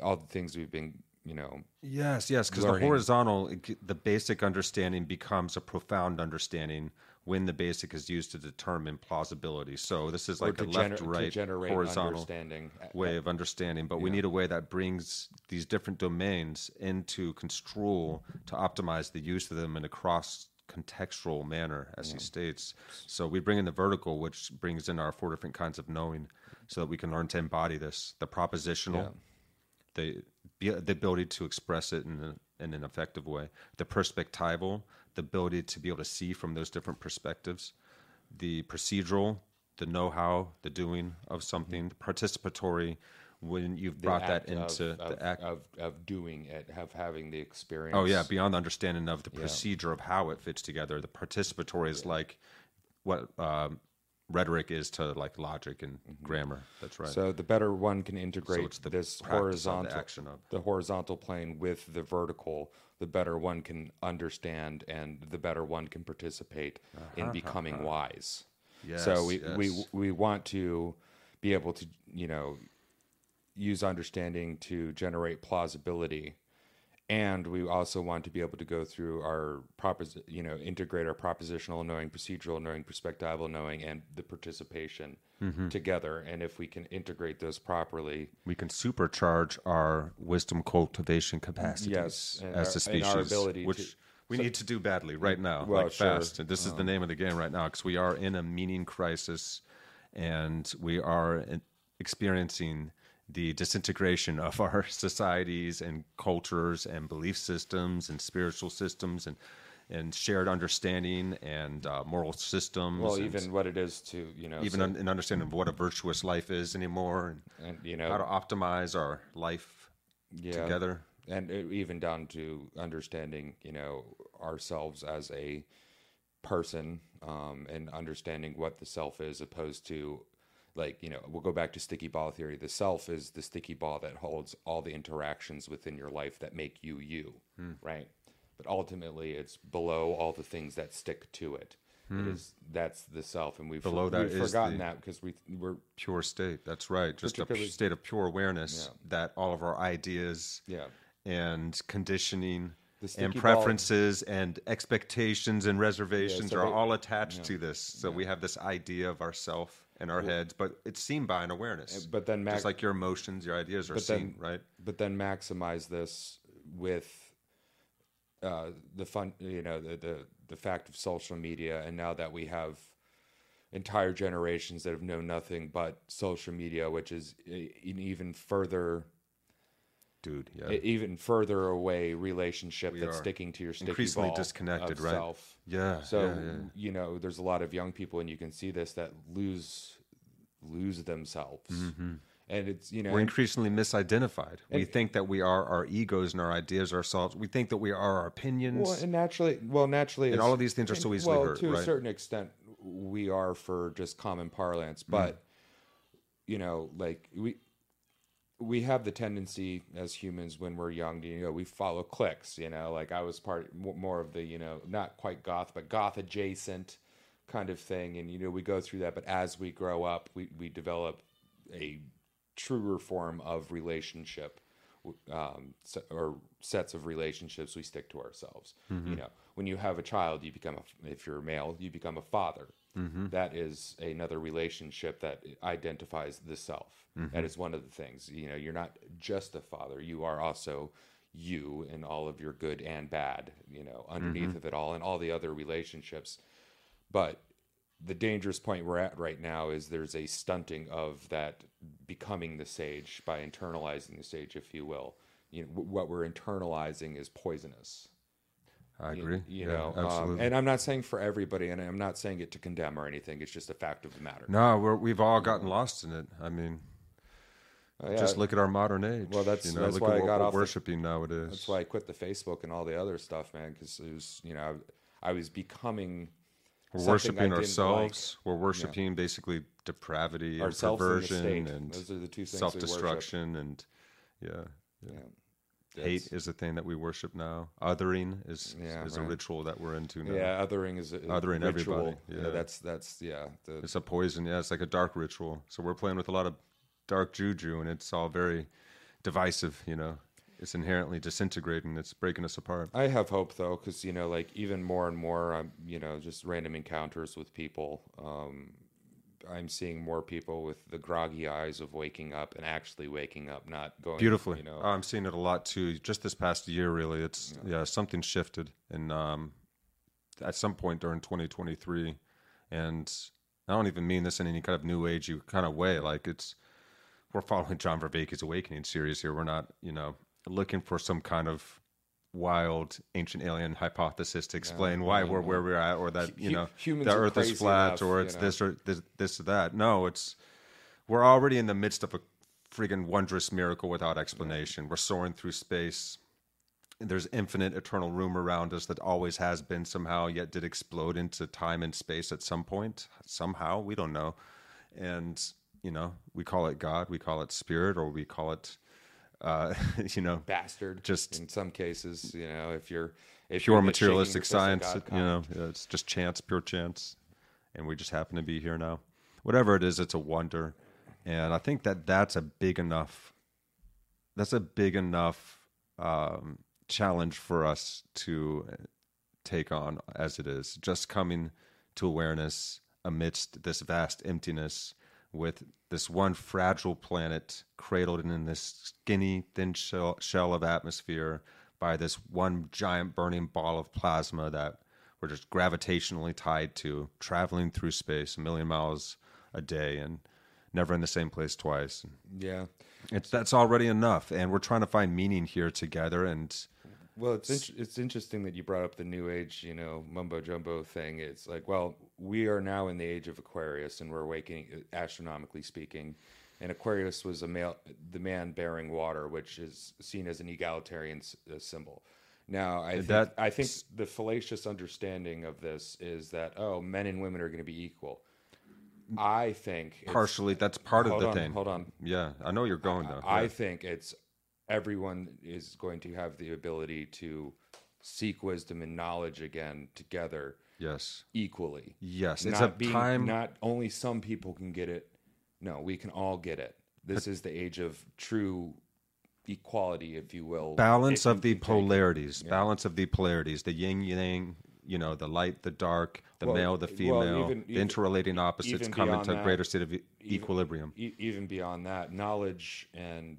all the things we've been you know Yes, yes, because the horizontal, the basic understanding becomes a profound understanding when the basic is used to determine plausibility. So this is like a to, gener- left-right horizontal understanding. Uh, uh, way of understanding, but we need a way that brings these different domains into construal to optimize the use of them in a cross contextual manner, as he states. So we bring in the vertical, which brings in our four different kinds of knowing, so that we can learn to embody this: the propositional, the the ability to express it in, a, in an effective way, the perspectival, the ability to be able to see from those different perspectives, the procedural, the know-how, the doing of something, the participatory, when you've the brought that into of, the of, act. of, of doing it, of having the experience. Oh yeah, beyond the understanding of the procedure of how it fits together, the participatory is like what um, rhetoric is to like logic and grammar. That's right. Mm-hmm. So the better one can integrate the this the horizontal action of. the horizontal plane with the vertical, the better one can understand and the better one can participate in becoming wise. so Yes, we, we yes. we want to be able to, you know, use understanding to generate plausibility and we also want to be able to go through our propos- you know integrate our propositional knowing procedural knowing perspectival knowing and the participation Mm-hmm. together and if we can integrate those properly we can supercharge our wisdom cultivation capacities Yes, as our- a species, and our ability which to- we need to do badly right now, well, like sure. Um, fast. And this is the name of the game right now because we are in a meaning crisis, and we are experiencing the disintegration of our societies and cultures and belief systems and spiritual systems and and shared understanding and uh, moral systems. well and even what it is to you know even so- un- an understanding of what a virtuous life is anymore, and and you know how to optimize our life yeah, together. and it, even down to understanding you know ourselves as a person um, and understanding what the self is opposed to like you know we'll go back to sticky ball theory the self is the sticky ball that holds all the interactions within your life that make you you Hmm. right but ultimately it's below all the things that stick to it it is that's the self and we've, Hmm. Below that we've forgotten that because we we're Pure state. That's right. Just a state of pure awareness that all of our ideas yeah and conditioning and sticky ball- preferences and expectations and reservations so are they- all attached to this. So we have this idea of ourself in our heads, but it's seen by an awareness. but then just Mac- like your emotions, your ideas are seen, then- right? but then maximize this with uh, the fun, you know, the, the the fact of social media, and now that we have entire generations that have known nothing but social media, which is an even further, Dude, yeah. even further away relationship that's are sticking to your sticky increasingly ball disconnected, right? Self. yeah. So yeah, yeah. you know, there's a lot of young people, and you can see this that lose lose themselves, and it's you know, Mm-hmm. We're increasingly misidentified. we think that we are our egos and our ideas ourselves. We think that we are our opinions. Well, and naturally, well, naturally, And all of these things are so and- easily well, hurt, to a certain extent, we are for just common parlance, Mm. but you know, like we we have the tendency as humans when we're young, you know, we follow cliques. You know, like I was part more of the, you know, not quite goth, but goth adjacent kind of thing, and you know, we go through that. But as we grow up, we we develop a truer form of relationship um, or sets of relationships we stick to ourselves. You know, when you have a child, you become a, if you're a male, you become a father. Mm-hmm. That is another relationship that identifies the self. Mm-hmm. That is one of the things. You know, you're not just a father; you are also you and all of your good and bad. You know, underneath mm-hmm. of it all, and all the other relationships. But the dangerous point we're at right now is there's a stunting of that becoming the sage by internalizing the sage, if you will. You know, what we're internalizing is poisonous. I agree. You, Yeah, know, um, absolutely. and I'm not saying for everybody, and I'm not saying it to condemn or anything. It's just a fact of the matter. No, we're, we've all gotten lost in it. I mean, Uh, yeah, just look at our modern age. Well, that's- you know, that's look why I got off the- worshiping nowadays. That's why I quit the Facebook and all the other stuff, man. Because it was, you know, I, I was becoming we're worshiping ourselves. We're worshiping basically depravity and Ourselves and perversion state. and Those are the two things self-destruction and yeah, like. Yeah. hate is a thing that we worship now. Othering is Yeah, is a ritual that we're into now. Yeah, othering is a, Othering ritual. everybody, yeah. that's that's yeah. The, It's a poison. Yeah, it's like a dark ritual. So we're playing with a lot of dark juju, and it's all very divisive. You know, it's inherently disintegrating. It's breaking us apart. I have hope though, because you know, like even more and more, I'm you know just random encounters with people. Um, I'm seeing more people with the groggy eyes of waking up and actually waking up, not going Beautifully. You know, Oh, I'm seeing it a lot too. Just this past year, really, it's yeah, something shifted, and um, at some point during 2023, and I don't even mean this in any kind of new agey kind of way. Like it's we're following John Vervaeke's Awakening series here. We're not, you know, looking for some kind of wild ancient alien hypothesis to explain why we're where uh, we're at, or that you know humans the Earth is flat, enough, or you it's know. this or this, this or that. No, it's we're already in the midst of a friggin' wondrous miracle without explanation. We're soaring through space. There's infinite eternal room around us that always has been somehow, yet did explode into time and space at some point. Somehow, we don't know. And, you know, we call it God, we call it spirit, or we call it, uh, you know, bastard. Just- in some cases, you know, if you're if pure you're materialistic science. You know, it's just chance, pure chance, and we just happen to be here now. Whatever it is, it's a wonder, and I think that that's a big enough. That's a big enough um, challenge for us to take on as it is. Just coming to awareness amidst this vast emptiness with this one fragile planet cradled in this skinny, thin shell, shell of atmosphere by this one giant burning ball of plasma that we're just gravitationally tied to, traveling through space a million miles a day and never in the same place twice. Yeah. It's that's already enough, and we're trying to find meaning here together. And Well, it's it's interesting that you brought up the new age, you know, mumbo jumbo thing. It's like, well, we are now in the age of Aquarius, and we're awakening, astronomically speaking. And Aquarius was a male, the man bearing water, which is seen as an egalitarian s- uh, symbol. Now, I think, That- I think the fallacious understanding of this is that oh, men and women are going to be equal. I think partially, that's part of the on, thing. Hold on, Yeah, I know you're going though. I Yeah. think it's everyone is going to have the ability to seek wisdom and knowledge again together yes, equally. yes, it's not a being, time. Not only some people can get it. No, we can all get it. This is the age of true equality, if you will. balance of the can take it. polarities balance of the polarities the yin yang you know the light the dark the Well, male the well, female even- the interrelating opposites come into a greater state of e- equilibrium even beyond that, knowledge and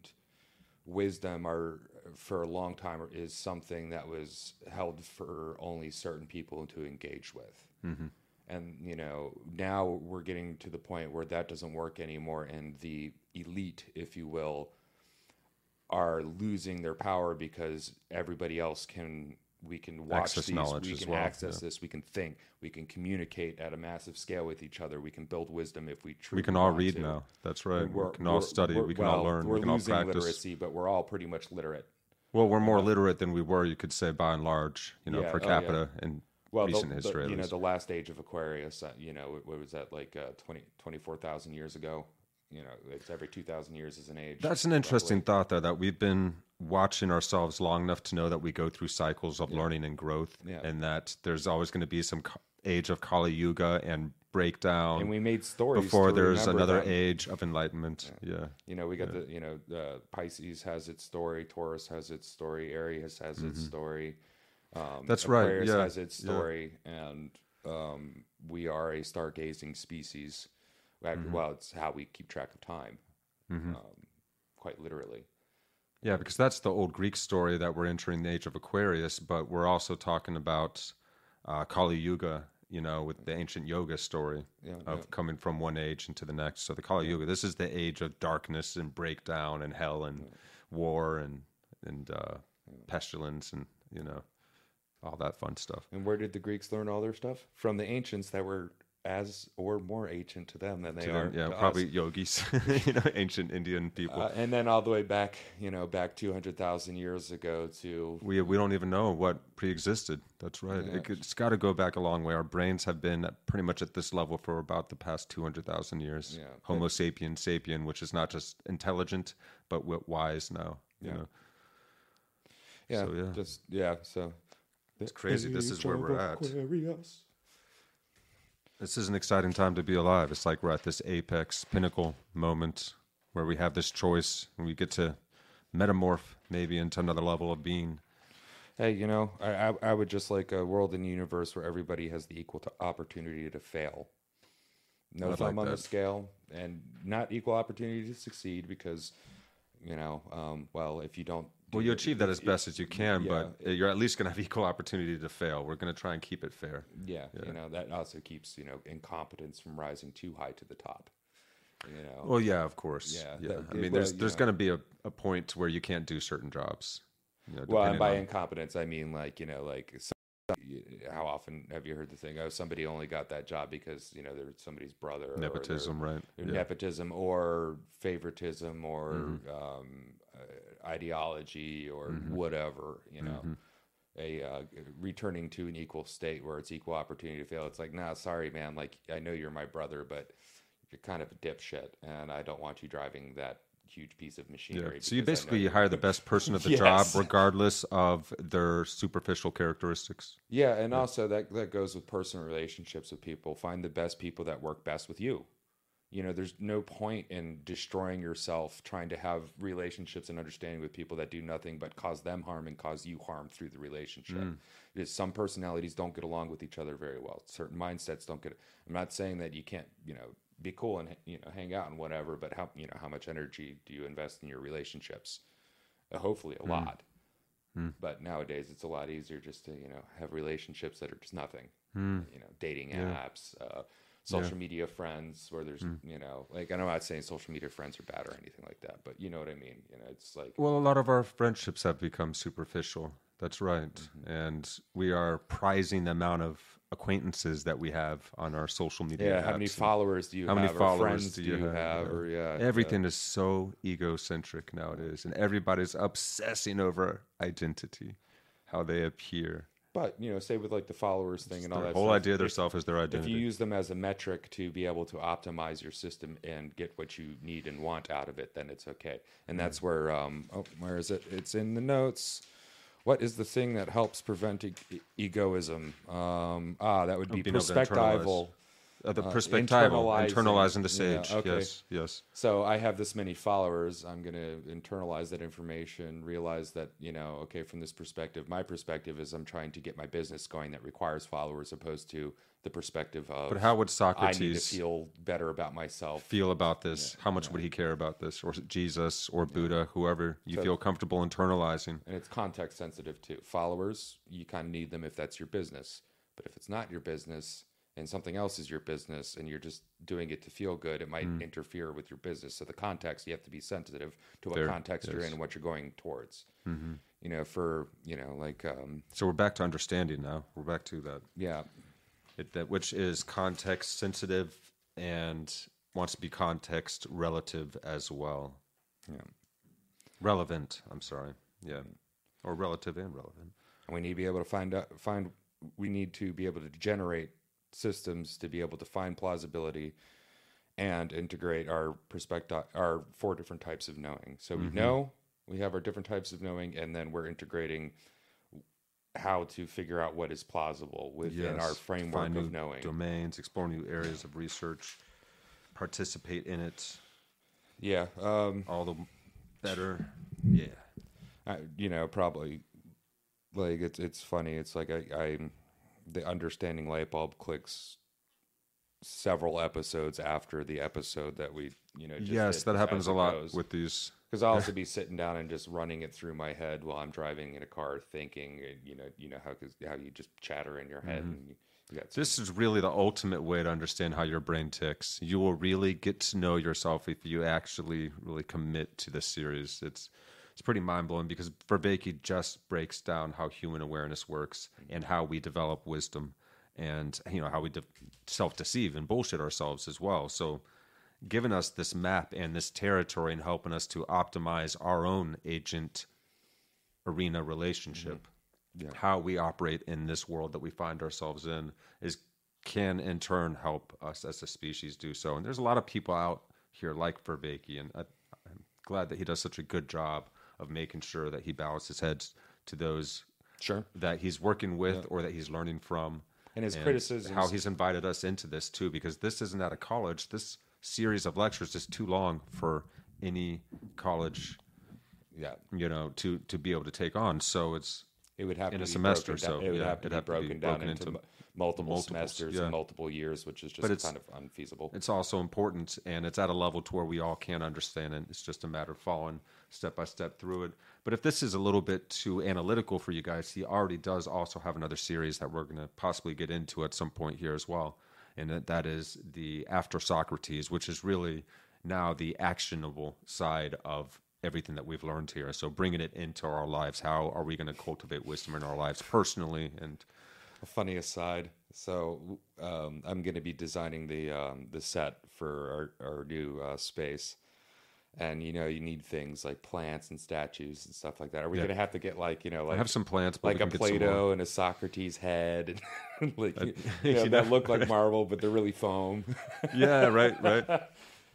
wisdom are for a long time is something that was held for only certain people to engage with. Mm-hmm. And you know, now we're getting to the point where that doesn't work anymore, and the elite, if you will, are losing their power because everybody else can. We can watch Access these. knowledge we can well, access yeah. this. We can think. We can communicate at a massive scale with each other. We can build wisdom if we truly. we can all read to. now that's right we can all study we can well, all learn We're we can all losing practice literacy, but we're all pretty much literate. well we're more literate than we were you could say by and large you know Yeah, per oh, yeah. capita in Well, recent the- history at you know, the last age of Aquarius, uh, you know, what was that like uh, 20, 24,000 years ago? You know, it's every 2,000 years is an age. That's an interesting thought, though, that we've been watching ourselves long enough to know that we go through cycles of learning and growth, Yeah. and that there's always going to be some age of Kali Yuga and breakdown And we made stories before there's another them. age of enlightenment. Yeah. You know, we got the, you know, uh, Pisces has its story, Taurus has its story, Aries has its story. Um, Mm-hmm. That's right, Aquarius yeah, has its yeah. story, and um, we are a stargazing species. Well, Mm-hmm. Well, it's how we keep track of time, um, quite literally. Yeah, because that's the old Greek story that we're entering the age of Aquarius, but we're also talking about uh, Kali Yuga, you know, with the ancient yoga story Yeah, of yeah. coming from one age into the next. So the Kali Yuga, this is the age of darkness and breakdown and hell and war and and uh, pestilence and you know all that fun stuff. And where did the Greeks learn all their stuff? From the ancients that were as or more ancient to them than they To are. them, yeah, to probably us. yogis, you know, ancient Indian people. Uh, and then all the way back, you know, back two hundred thousand years ago to we we don't even know what pre-existed. That's right. Yeah. It could, it's got to go back a long way. Our brains have been pretty much at this level for about the past two hundred thousand years. Yeah, Homo sapien sapien, which is not just intelligent but wise now. You Yeah. know, yeah, So, yeah. just yeah. So It's crazy. This is where we're at. Aquarius. This is an exciting time to be alive. It's like we're at this apex pinnacle moment where we have this choice and we get to metamorph maybe into another level of being. Hey, you know, I, I I would just like a world and universe where everybody has the equal to opportunity to fail. No I'd thumb like on the scale, and not equal opportunity to succeed because, you know, um, well, if you don't, do Well, you achieve that as best as you can, yeah. but you're at least going to have equal opportunity to fail. We're going to try and keep it fair. Yeah, you know that also keeps you know incompetence from rising too high to the top. You know, Well, yeah, of course. Yeah, Yeah, that- I mean, well, there's there's going to be a, a point where you can't do certain jobs. You know, well, and by on- incompetence, I mean like you know, like some, how often have you heard the thing? Oh, somebody only got that job because you know they're somebody's brother. or nepotism, right? or Yeah. Mm-hmm. nepotism or favoritism or um, uh, ideology or Mm-hmm. whatever you know a uh, returning to an equal state where it's equal opportunity to fail it's like nah sorry man like i know you're my brother but you're kind of a dipshit and i don't want you driving that huge piece of Yeah. machinery So you because I know basically you're- hire the best person at the job, regardless of their superficial characteristics. Yeah, and also that that goes with personal relationships with people. Find the best people that work best with you. You know, there's no point in destroying yourself trying to have relationships and understanding with people that do nothing but cause them harm and cause you harm through the relationship. Because some personalities don't get along with each other very well. Certain mindsets don't get. I'm not saying that you can't, you know, be cool and you know hang out and whatever, but how you know how much energy do you invest in your relationships? Uh, hopefully, a lot. But nowadays, it's a lot easier just to you know have relationships that are just nothing. You know, dating apps, uh, social media friends, where there's you know, like and I'm not saying social media friends are bad or anything like that, but you know what I mean. You know, it's like Well, a lot of our friendships have become superficial. That's right. Mm-hmm. And we are prizing the amount of acquaintances that we have on our social media. yeah, how many followers do you have? how have? many followers friends do you have? have? Or yeah, Everything is so egocentric nowadays, and everybody's obsessing over identity, how they appear. But you know, say with like the followers thing and all that. whole stuff, idea of their self is their identity. if you use them as a metric to be able to optimize your system and get what you need and want out of it, then it's okay. And that's Mm. where, um, oh, where is it? It's in the notes. What is the thing that helps prevent e- egoism? Um, ah, that would be able perspectival. Uh, the uh, perspectival, internalizing. internalizing the Yeah, sage. okay. Yes, yes. So I have this many followers. I'm going to internalize that information, realize that, you know, okay, from this perspective, my perspective is I'm trying to get my business going that requires followers opposed to the perspective of But how would I need to Socrates feel better about myself. feel about this? How much would he care about this? Or Jesus or Buddha, whoever you So- feel comfortable internalizing. And it's context sensitive too. Followers, you kind of need them if that's your business. But if it's not your business and something else is your business and you're just doing it to feel good, it might interfere with your business. So the context, you have to be sensitive to what Fair, context you're in and what you're going towards. You know, for, you know, like, um, So we're back to understanding now. We're back to that. yeah, It, that which is context sensitive and wants to be context relative as well. yeah. Relevant. I'm sorry. Yeah. Or relative and relevant. And we need to be able to find out, find, we need to be able to generate systems to be able to find plausibility and integrate our perspective, our four different types of knowing. So Mm-hmm. we know we have our different types of knowing, and then we're integrating how to figure out what is plausible within our framework Find of new knowing. domains, explore new areas of research, participate in it. Yeah, um, All the better. Yeah. I, you know, probably like it's it's funny. It's like I, I the understanding light bulb clicks several episodes after the episode that we you know. Just yes, that happens a lot goes. with these. Because I'll also be sitting down and just running it through my head while I'm driving in a car, thinking. and, You know, you know how how you just chatter in your head. Mm-hmm. And you, you This is really the ultimate way to understand how your brain ticks. You will really get to know yourself if you actually really commit to this series. It's it's pretty mind blowing because Vervaeke just breaks down how human awareness works and how we develop wisdom and you know how we de- self deceive and bullshit ourselves as well. So giving us this map and this territory and helping us to optimize our own agent arena relationship mm-hmm. Yeah. how we operate in this world that we find ourselves in is can in turn help us as a species do so and there's a lot of people out here like Vervaeke and I, I'm glad that he does such a good job of making sure that he balances heads to those Sure. that he's working with or that he's learning from And his criticisms- how he's invited us into this too because this isn't at a college. This series of lectures is too long for any college Yeah. you know to to be able to take on. So it's It would have In to a semester, down- so, it would yeah, have to be to be broken down into, into multiple multiples, semesters yeah. and multiple years, which is just But it's- kind of unfeasible. it's also important and it's at a level to where we all can understand it. It's just a matter of following step by step through it. But if this is a little bit too analytical for you guys, he already does also have another series that we're going to possibly get into at some point here as well. And that, that is the After Socrates, which is really now the actionable side of everything that we've learned here. So bringing it into our lives, how are we going to cultivate wisdom in our lives personally and A funny aside. So um, I'm going to be designing the um, the set for our, our new uh, space, and you know you need things like plants and statues and stuff like that. Are we Yeah. going to have to get like you know I like have some plants, but like we a can get some more. Plato and a Socrates head, and like you, you know, you that know. look like marble, but they're really foam. yeah, right, right.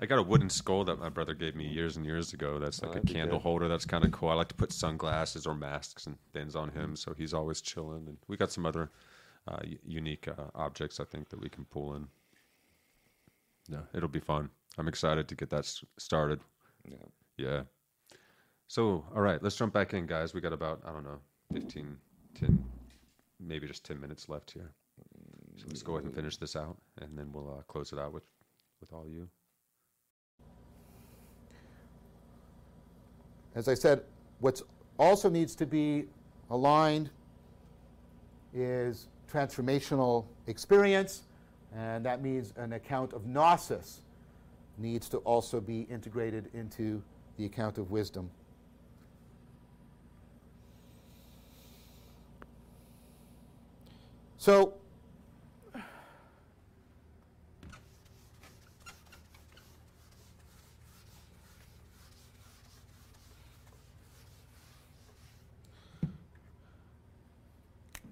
I got a wooden skull that my brother gave me years and years ago. That's like a that'd be candle good. holder. That's kind of cool. I like to put sunglasses or masks and things on him, so he's always chilling. And we got some other uh, unique uh, objects I think that we can pull in. Yeah, it'll be fun. I'm excited to get that s- started. yeah. Yeah. So, all right, let's jump back in, guys. We got about, I don't know, 15, 10, maybe just 10 minutes left here. So let's go ahead and finish this out, and then we'll uh, close it out with, with all you. As I said, what also needs to be aligned is transformational experience, and that means an account of gnosis needs to also be integrated into the account of wisdom. So,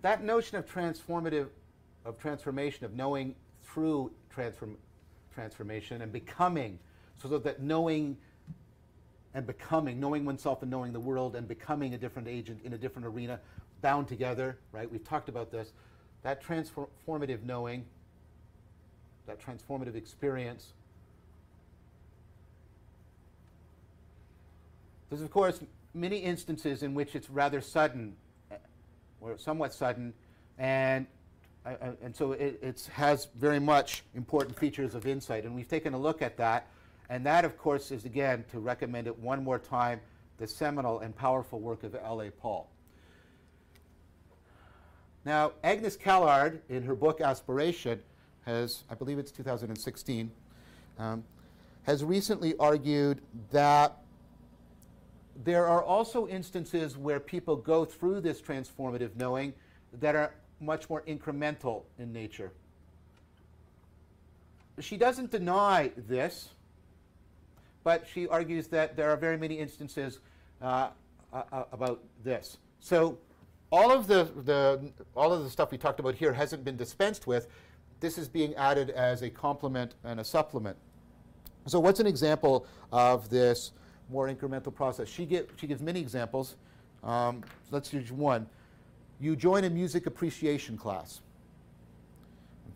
that notion of transformative, of transformation, of knowing through transform, transformation and becoming, so that knowing and becoming, knowing oneself and knowing the world and becoming a different agent in a different arena, bound together, right? We've talked about this. That transformative knowing, that transformative experience. There's, of course, many instances in which it's rather sudden somewhat sudden, and uh, uh, and so it has very much important features of insight, and we've taken a look at that, and that, of course, is again to recommend it one more time, the seminal and powerful work of L.A. Paul. Now, Agnes Callard, in her book Aspiration, has, I believe it's 2016, um, has recently argued that there are also instances where people go through this transformative knowing that are much more incremental in nature. She doesn't deny this, but she argues that there are very many instances uh, uh, uh, about this. So all of the, the, all of the stuff we talked about here hasn't been dispensed with. This is being added as a complement and a supplement. So what's an example of this more incremental process? She, she gives many examples. Um, let's use one. You join a music appreciation class.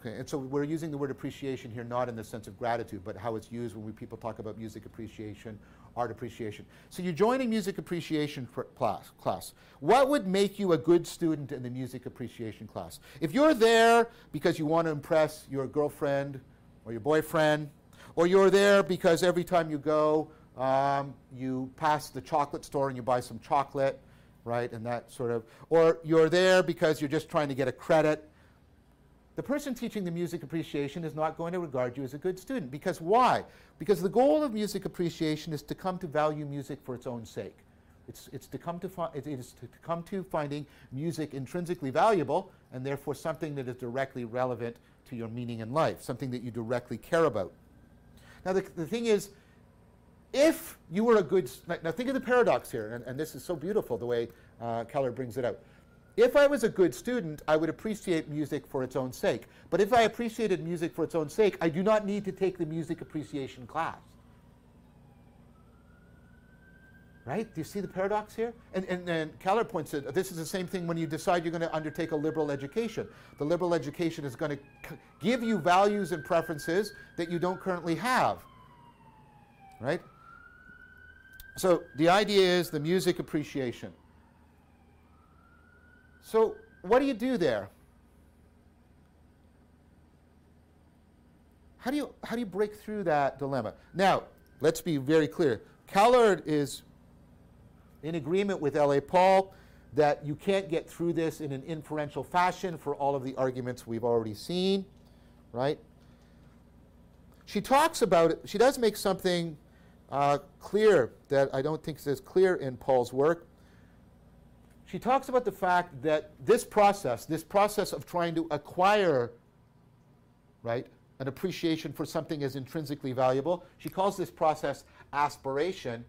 Okay, and so we're using the word appreciation here not in the sense of gratitude, but how it's used when we, people talk about music appreciation, art appreciation. So you join a music appreciation class, class. What would make you a good student in the music appreciation class? If you're there because you want to impress your girlfriend or your boyfriend, or you're there because every time you go, um, you pass the chocolate store and you buy some chocolate, right, and that sort of, or you're there because you're just trying to get a credit. The person teaching the music appreciation is not going to regard you as a good student. Because why? Because the goal of music appreciation is to come to value music for its own sake. It's, it's to come to fi- it is to, come to finding music intrinsically valuable and therefore something that is directly relevant to your meaning in life, something that you directly care about. Now, the, the thing is, if you were a good, now think of the paradox here, and, and this is so beautiful the way uh, Callard brings it out. If I was a good student, I would appreciate music for its own sake. But if I appreciated music for its own sake, I do not need to take the music appreciation class. Right? Do you see the paradox here? And, and, and Callard points out this is the same thing when you decide you're going to undertake a liberal education. The liberal education is going to give you values and preferences that you don't currently have. Right? So the idea is the music appreciation. So what do you do there? How do you how do you break through that dilemma? Now, let's be very clear. Callard is in agreement with L.A. Paul that you can't get through this in an inferential fashion for all of the arguments we've already seen, right? She talks about it, she does make something uh, clear that I don't think is as clear in Paul's work. She talks about the fact that this process, this process of trying to acquire, right, an appreciation for something as intrinsically valuable, she calls this process aspiration,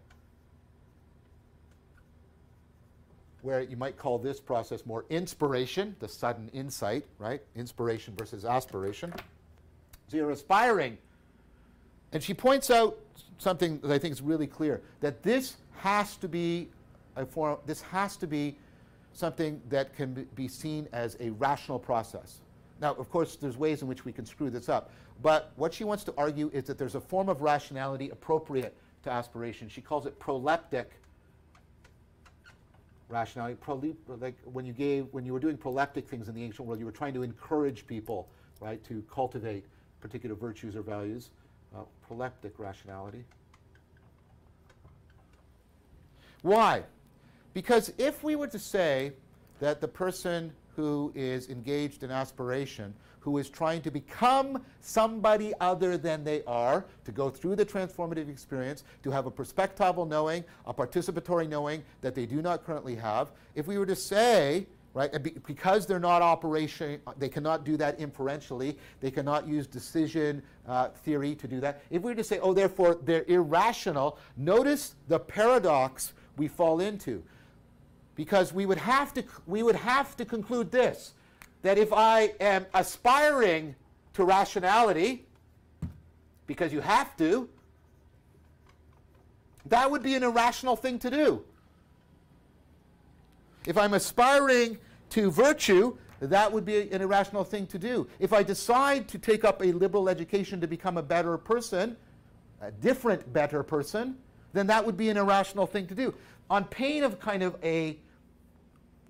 where you might call this process more inspiration, the sudden insight, right? Inspiration versus aspiration. So you're aspiring. And she points out something that I think is really clear that this has to be a form, this has to be something that can be seen as a rational process. Now, of course, there's ways in which we can screw this up. But what she wants to argue is that there's a form of rationality appropriate to aspiration. She calls it proleptic rationality. Like when you gave, when you were doing proleptic things in the ancient world, you were trying to encourage people, right, to cultivate particular virtues or values. Uh, proleptic rationality. Why? Because if we were to say that the person who is engaged in aspiration, who is trying to become somebody other than they are, to go through the transformative experience, to have a perspectival knowing, a participatory knowing that they do not currently have, if we were to say, right, be, because they're not operation, they cannot do that inferentially, they cannot use decision uh, theory to do that. If we were to say, oh, therefore they're irrational, notice the paradox we fall into. Because we would have to we would have to conclude this that if I am aspiring to rationality because you have to that would be an irrational thing to do if I'm aspiring to virtue that would be an irrational thing to do if I decide to take up a liberal education to become a better person a different better person then that would be an irrational thing to do on pain of kind of a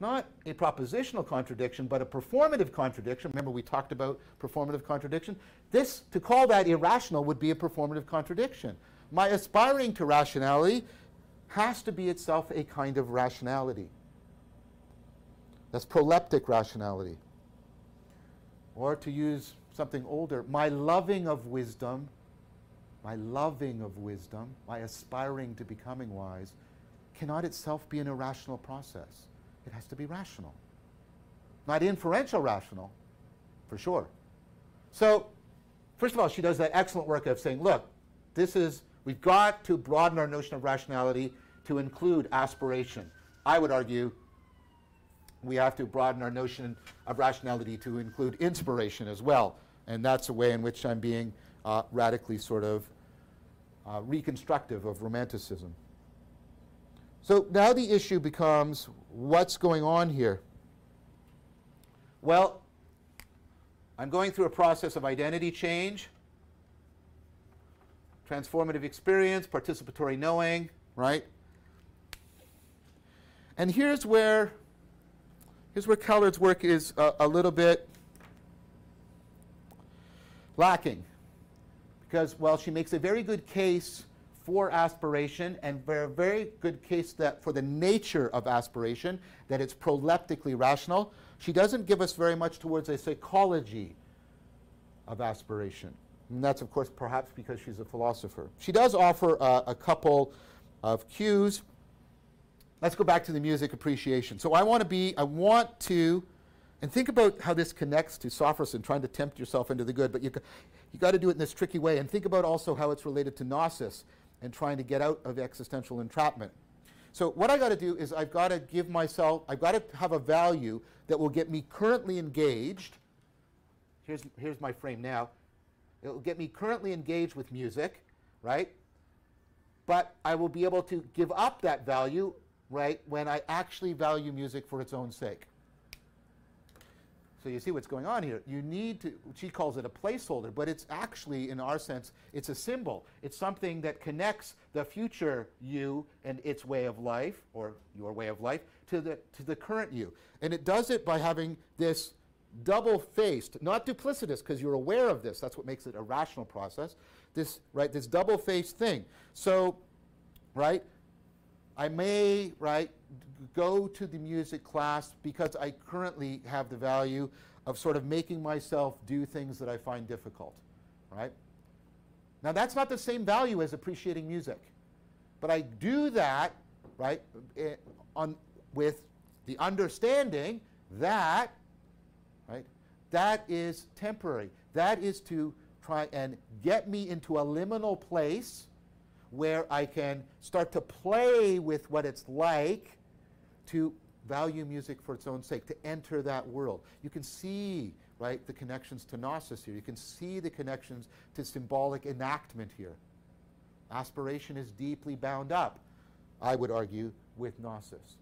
not a propositional contradiction, but a performative contradiction. Remember, we talked about performative contradiction. This, to call that irrational, would be a performative contradiction. My aspiring to rationality has to be itself a kind of rationality. That's proleptic rationality. Or to use something older, my loving of wisdom, my loving of wisdom, my aspiring to becoming wise, cannot itself be an irrational process. It has to be rational. Not inferential rational, for sure. So, first of all, she does that excellent work of saying, look, this is, we've got to broaden our notion of rationality to include aspiration. I would argue we have to broaden our notion of rationality to include inspiration as well. And that's a way in which I'm being uh, radically sort of uh, reconstructive of romanticism. So now the issue becomes what's going on here? Well, I'm going through a process of identity change, transformative experience, participatory knowing, right? And here's where here's where Callard's work is a, a little bit lacking. Because while she makes a very good case for aspiration and a very good case that for the nature of aspiration, that it's proleptically rational. She doesn't give us very much towards a psychology of aspiration. And that's, of course, perhaps because she's a philosopher. She does offer uh, a couple of cues. Let's go back to the music appreciation. So I want to be, I want to, and think about how this connects to sophros and trying to tempt yourself into the good, but you, you got to do it in this tricky way. And think about also how it's related to gnosis and trying to get out of existential entrapment. So what I got to do is I've got to give myself, I've got to have a value that will get me currently engaged. Here's, here's my frame now. It will get me currently engaged with music, right? But I will be able to give up that value, right, when I actually value music for its own sake. So you see what's going on here. You need to, she calls it a placeholder, but it's actually, in our sense, it's a symbol. It's something that connects the future you and its way of life, or your way of life, to the, to the current you. And it does it by having this double-faced, not duplicitous, because you're aware of this. That's what makes it a rational process. This, right, this double-faced thing. So, right, I may, right, go to the music class because I currently have the value of sort of making myself do things that I find difficult, right? Now that's not the same value as appreciating music, but I do that, right, eh, on, with the understanding that, right, that is temporary. That is to try and get me into a liminal place where I can start to play with what it's like to value music for its own sake, to enter that world. You can see, right, the connections to gnosis here. You can see the connections to symbolic enactment here. Aspiration is deeply bound up, I would argue, with gnosis.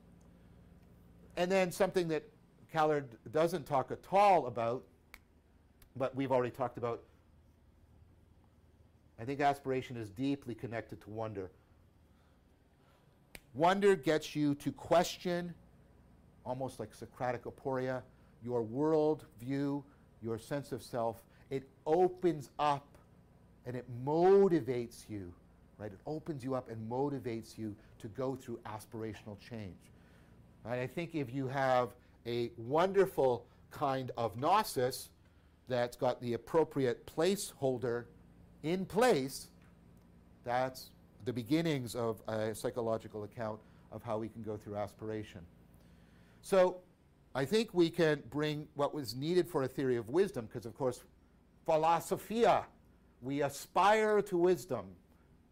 And then something that Callard doesn't talk at all about, but we've already talked about, I think aspiration is deeply connected to wonder. Wonder gets you to question, almost like Socratic aporia, your world view, your sense of self. It opens up and it motivates you, right? It opens you up and motivates you to go through aspirational change. Right? I think if you have a wonderful kind of gnosis that's got the appropriate placeholder in place, that's the beginnings of a psychological account of how we can go through aspiration. So I think we can bring what was needed for a theory of wisdom, because of course, philosophia, we aspire to wisdom.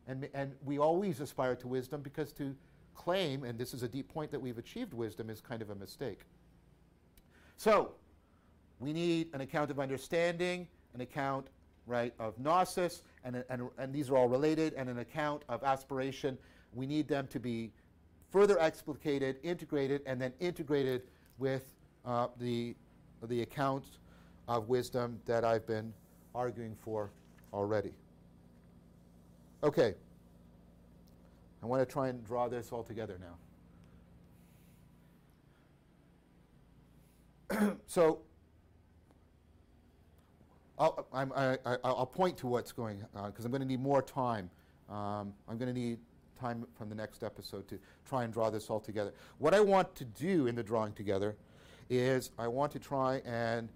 And, and we always aspire to wisdom because to claim, and this is a deep point that we've achieved wisdom, is kind of a mistake. So, we need an account of understanding, an account right, of gnosis, and, and, and these are all related, and an account of aspiration. We need them to be further explicated, integrated, and then integrated with uh, the, the account of wisdom that I've been arguing for already. Okay. I want to try and draw this all together now. so I'll, I, will point to what's going on because uh, I'm going to need more time. Um, I'm going to need time from the next episode to try and draw this all together. What I want to do in the drawing together is I want to try and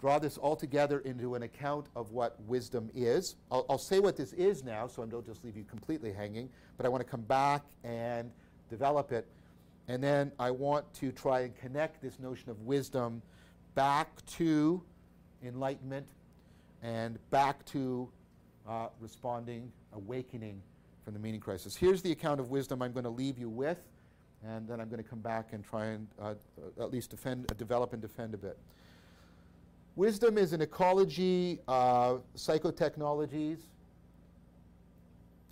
draw this all together into an account of what wisdom is. I'll, I'll say what this is now, so I don't just leave you completely hanging, but I want to come back and develop it. And then I want to try and connect this notion of wisdom back to enlightenment and back to uh, responding, awakening from the meaning crisis. Here's the account of wisdom I'm going to leave you with, and then I'm going to come back and try and uh, at least defend, uh, develop and defend a bit. Wisdom is an ecology of psychotechnologies,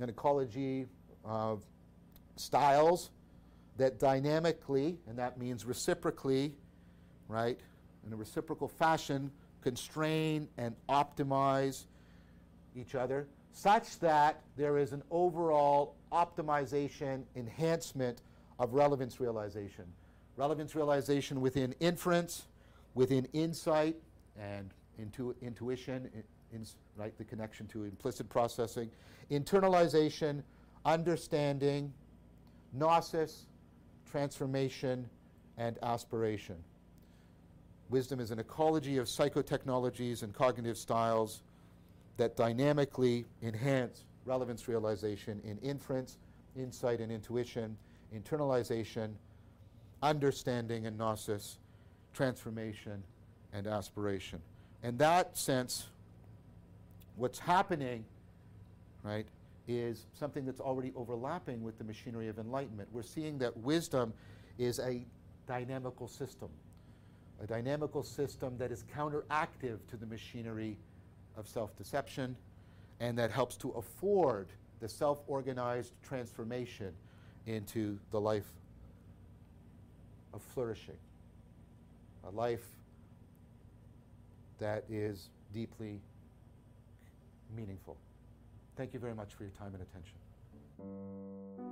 an ecology of styles that dynamically, and that means reciprocally, right, in a reciprocal fashion, constrain and optimize each other such that there is an overall optimization, enhancement of relevance realization. Relevance realization within inference, within insight, and intu- intuition, in, right, the connection to implicit processing, internalization, understanding, gnosis, transformation, and aspiration. Wisdom is an ecology of psychotechnologies and cognitive styles that dynamically enhance relevance realization in inference, insight, and intuition, internalization, understanding and gnosis, transformation, and aspiration. In that sense, what's happening, right, is something that's already overlapping with the machinery of enlightenment. We're seeing that wisdom is a dynamical system, a dynamical system that is counteractive to the machinery of self deception and that helps to afford the self organized transformation into the life of flourishing, a life that is deeply meaningful. Thank you very much for your time and attention.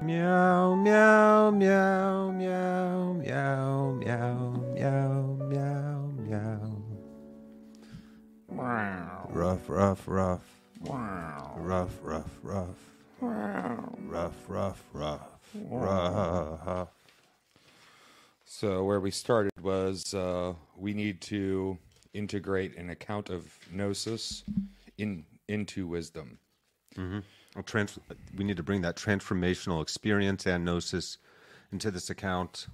Meow, meow, meow, meow, meow, meow, meow, meow, meow. Rough, rough, rough. Rough, rough, rough. Rough, rough, rough. Rough. So where we started was uh, we need to integrate an account of gnosis in into wisdom. Well, trans- we need to bring that transformational experience and gnosis into this account.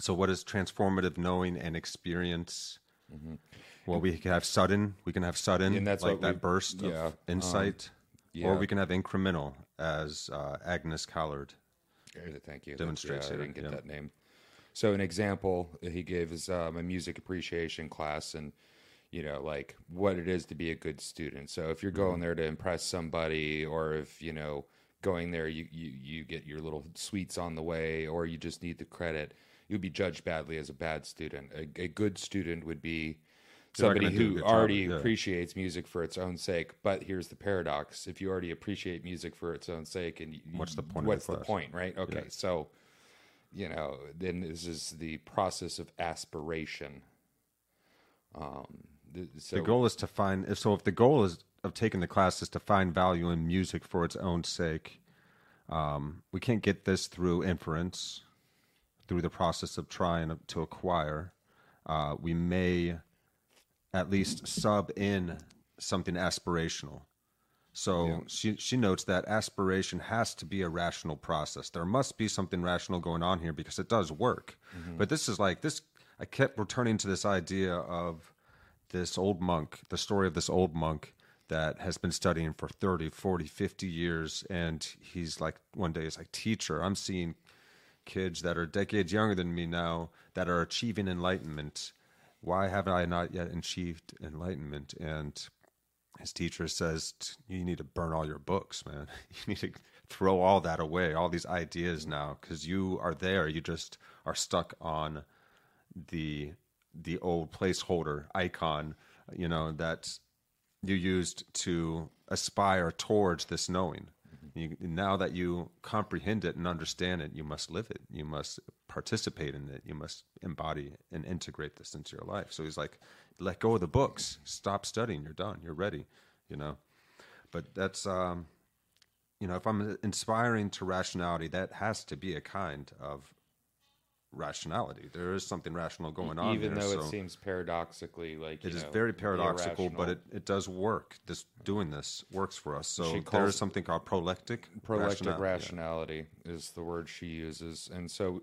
So, what is transformative knowing and experience? Well, we can have sudden. We can have sudden, And that's like that we- burst yeah, um, of insight, or yeah. we can have incremental, as uh, Agnes Callard. Thank you. Demonstrates yeah, I didn't get that name. So an example he gave is um, a music appreciation class, and you know, like what it is to be a good student. So if you're Mm-hmm. going there to impress somebody, or if you know, going there you you you get your little sweets on the way, or you just need the credit, you'll be judged badly as a bad student. A, a good student would be somebody gonna do a who job, already yeah. appreciates music for its own sake. But here's the paradox: if you already appreciate music for its own sake, and you, What's the point the What's the point, right? Okay, so you know, then this is the process of aspiration. Um, so the goal is to find. If so, if the goal is of taking the class is to find value in music for its own sake, um, we can't get this through inference, through the process of trying to acquire. Uh, we may at least sub in something aspirational. So she she notes that aspiration has to be a rational process. There must be something rational going on here because it does work. But this is like this. I kept returning to this idea of this old monk, the story of this old monk that has been studying for 30, 40, 50 years. And he's like, one day, he's like, teacher, I'm seeing kids that are decades younger than me now that are achieving enlightenment. Why have I not yet achieved enlightenment? And his teacher says, You need to burn all your books, man. You need to throw all that away, all these ideas now, because you are there. You just are stuck on the the old placeholder icon, you know, that you used to aspire towards this knowing. You, now that you comprehend it and understand it, you must live it. You must participate in it. You must embody and integrate this into your life. So he's like, let go of the books. Stop studying. You're done. You're ready. You know. But that's um, you know, if I'm inspiring to rationality, that has to be a kind of rationality. There is something rational going on. even there, though so it seems paradoxically like it is know, very paradoxical, but it, it does work. This doing this works for us. So there is something called proleptic proleptic rationality. rationality is the word she uses, and so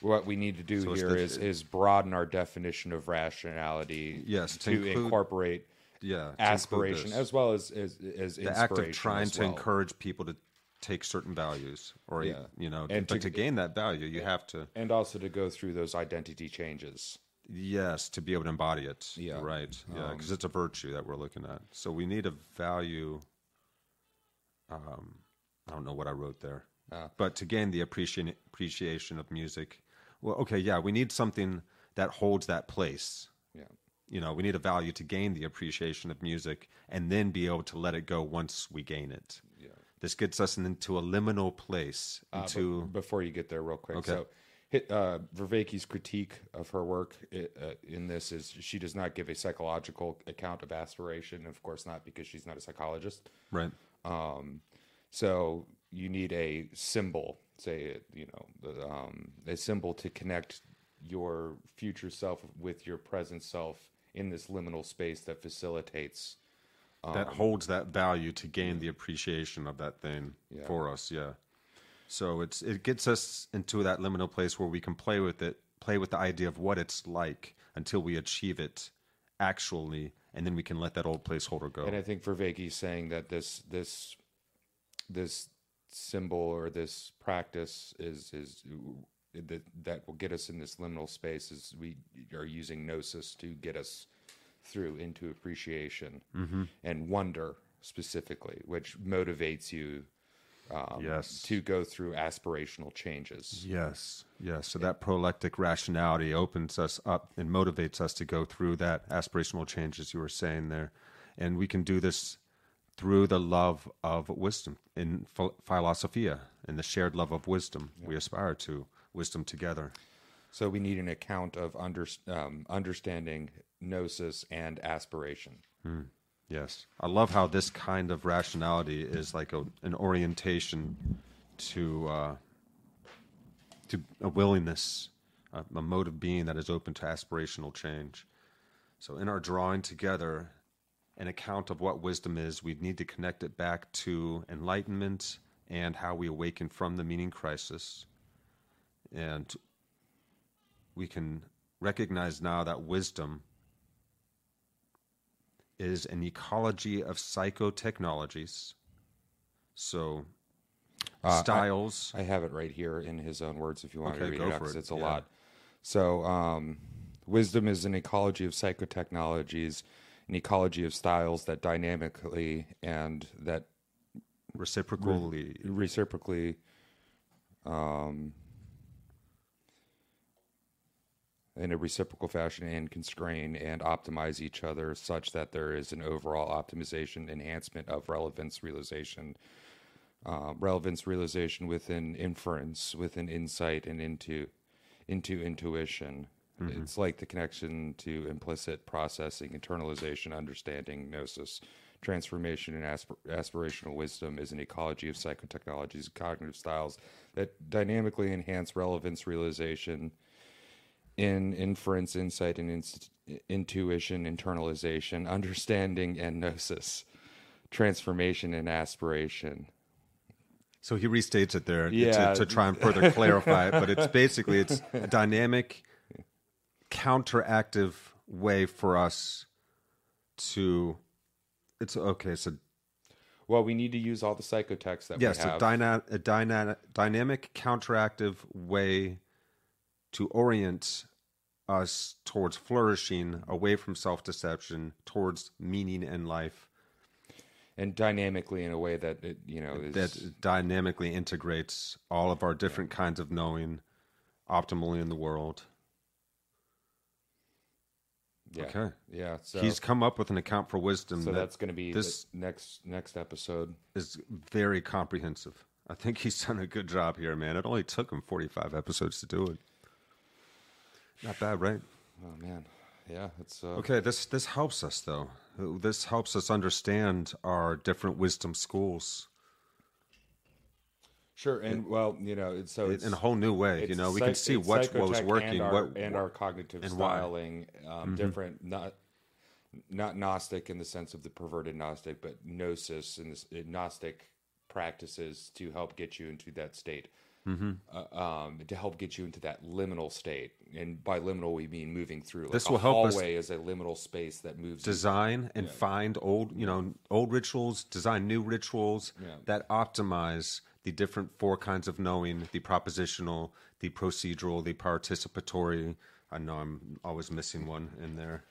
what we need to do So here the- is is broaden our definition of rationality. Yes, to to, include- incorporate Yeah, aspiration as well as as, as the act of trying as to encourage people to take certain values, or Yeah. you know, And but to- to, gain that value, you have to and also to go through those identity changes. yes to be able to embody it. Yeah. Um, right. Yeah, because it's a virtue that we're looking at. So we need a value. Um, I don't know what I wrote there, Ah. but to gain the appreciation appreciation of music, well, okay, yeah, we need something that holds that place. Yeah. You know, we need a value to gain the appreciation of music and then be able to let it go once we gain it. This gets us into a liminal place, Uh, into but before you get there, real quick. Okay. So, hit, uh, Vervaeke's critique of her work uh, in this is she does not give a psychological account of aspiration. Of course, not because she's not a psychologist. right. Um, so you need a symbol, say, you know, um, a symbol to connect your future self with your present self in this liminal space that facilitates that um, holds that value to gain the appreciation of that thing Yeah. for us. Yeah. So it's it gets us into that liminal place where we can play with it, play with the idea of what it's like until we achieve it actually, and then we can let that old placeholder go. And I think for Vervaeke saying that this this this symbol or this practice is is that that will get us in this liminal space is we are using gnosis to get us through into appreciation and wonder specifically, which motivates you um, Yes. to go through aspirational changes. Yes, yes. So that proleptic rationality opens us up and motivates us to go through that aspirational change, as you were saying there. And we can do this through the love of wisdom in ph- philosophia and the shared love of wisdom. We aspire to wisdom together. So we need an account of under, um, understanding gnosis and aspiration. Yes. I love how this kind of rationality is like a, an orientation to uh, to a willingness, a, a mode of being that is open to aspirational change. So, in our drawing together an account of what wisdom is, we need to connect it back to enlightenment and how we awaken from the meaning crisis. And we can recognize now that wisdom is an ecology of psychotechnologies. So, Uh, styles. I have it right here in his own words if you want Okay, to read it out it. it's a Yeah. lot. So, um, wisdom is an ecology of psychotechnologies, an ecology of styles that dynamically and that reciprocally reciprocally um, in a reciprocal fashion and constrain and optimize each other such that there is an overall optimization enhancement of relevance realization uh, relevance realization within inference within insight and into into intuition. It's like the connection to implicit processing internalization understanding gnosis. Transformation and aspir- aspirational wisdom is an ecology of psychotechnologies and cognitive styles that dynamically enhance relevance realization in inference insight and inst- intuition internalization understanding and gnosis transformation and aspiration So he restates it there to- Yeah. to, try and further clarify it, but it's basically it's a dynamic, counteractive way for us to. It's okay. So well we need to use all the psychotexts that yes, we a, have dyna- a dyna- dynamic, counteractive way to orient us towards flourishing, away from self-deception, towards meaning in life. and dynamically in a way that it you know is that dynamically integrates all of our different kinds of knowing optimally in the world. yeah Okay. yeah so He's come up with an account for wisdom so that that's going to be this next next episode is very comprehensive. I think he's done a good job here, man. It only took him 45 episodes to do it. Not bad, right? oh man yeah it's uh, Okay, this this helps us though. This helps us understand our different wisdom schools sure and well you know it's so it's in a whole new way. You know, we can see what, what was working, and our, what and our cognitive and. Mm-hmm. um, different not not gnostic in the sense of the perverted gnostic but gnosis and this gnostic practices to help get you into that state Mm-hmm. uh, um, to help get you into that liminal state. And by liminal we mean moving through like This a will help us hallway is a liminal space that moves you design and find old you know old rituals design new rituals Yeah. that optimize the different four kinds of knowing the propositional the procedural the participatory. I know i'm always missing one in there.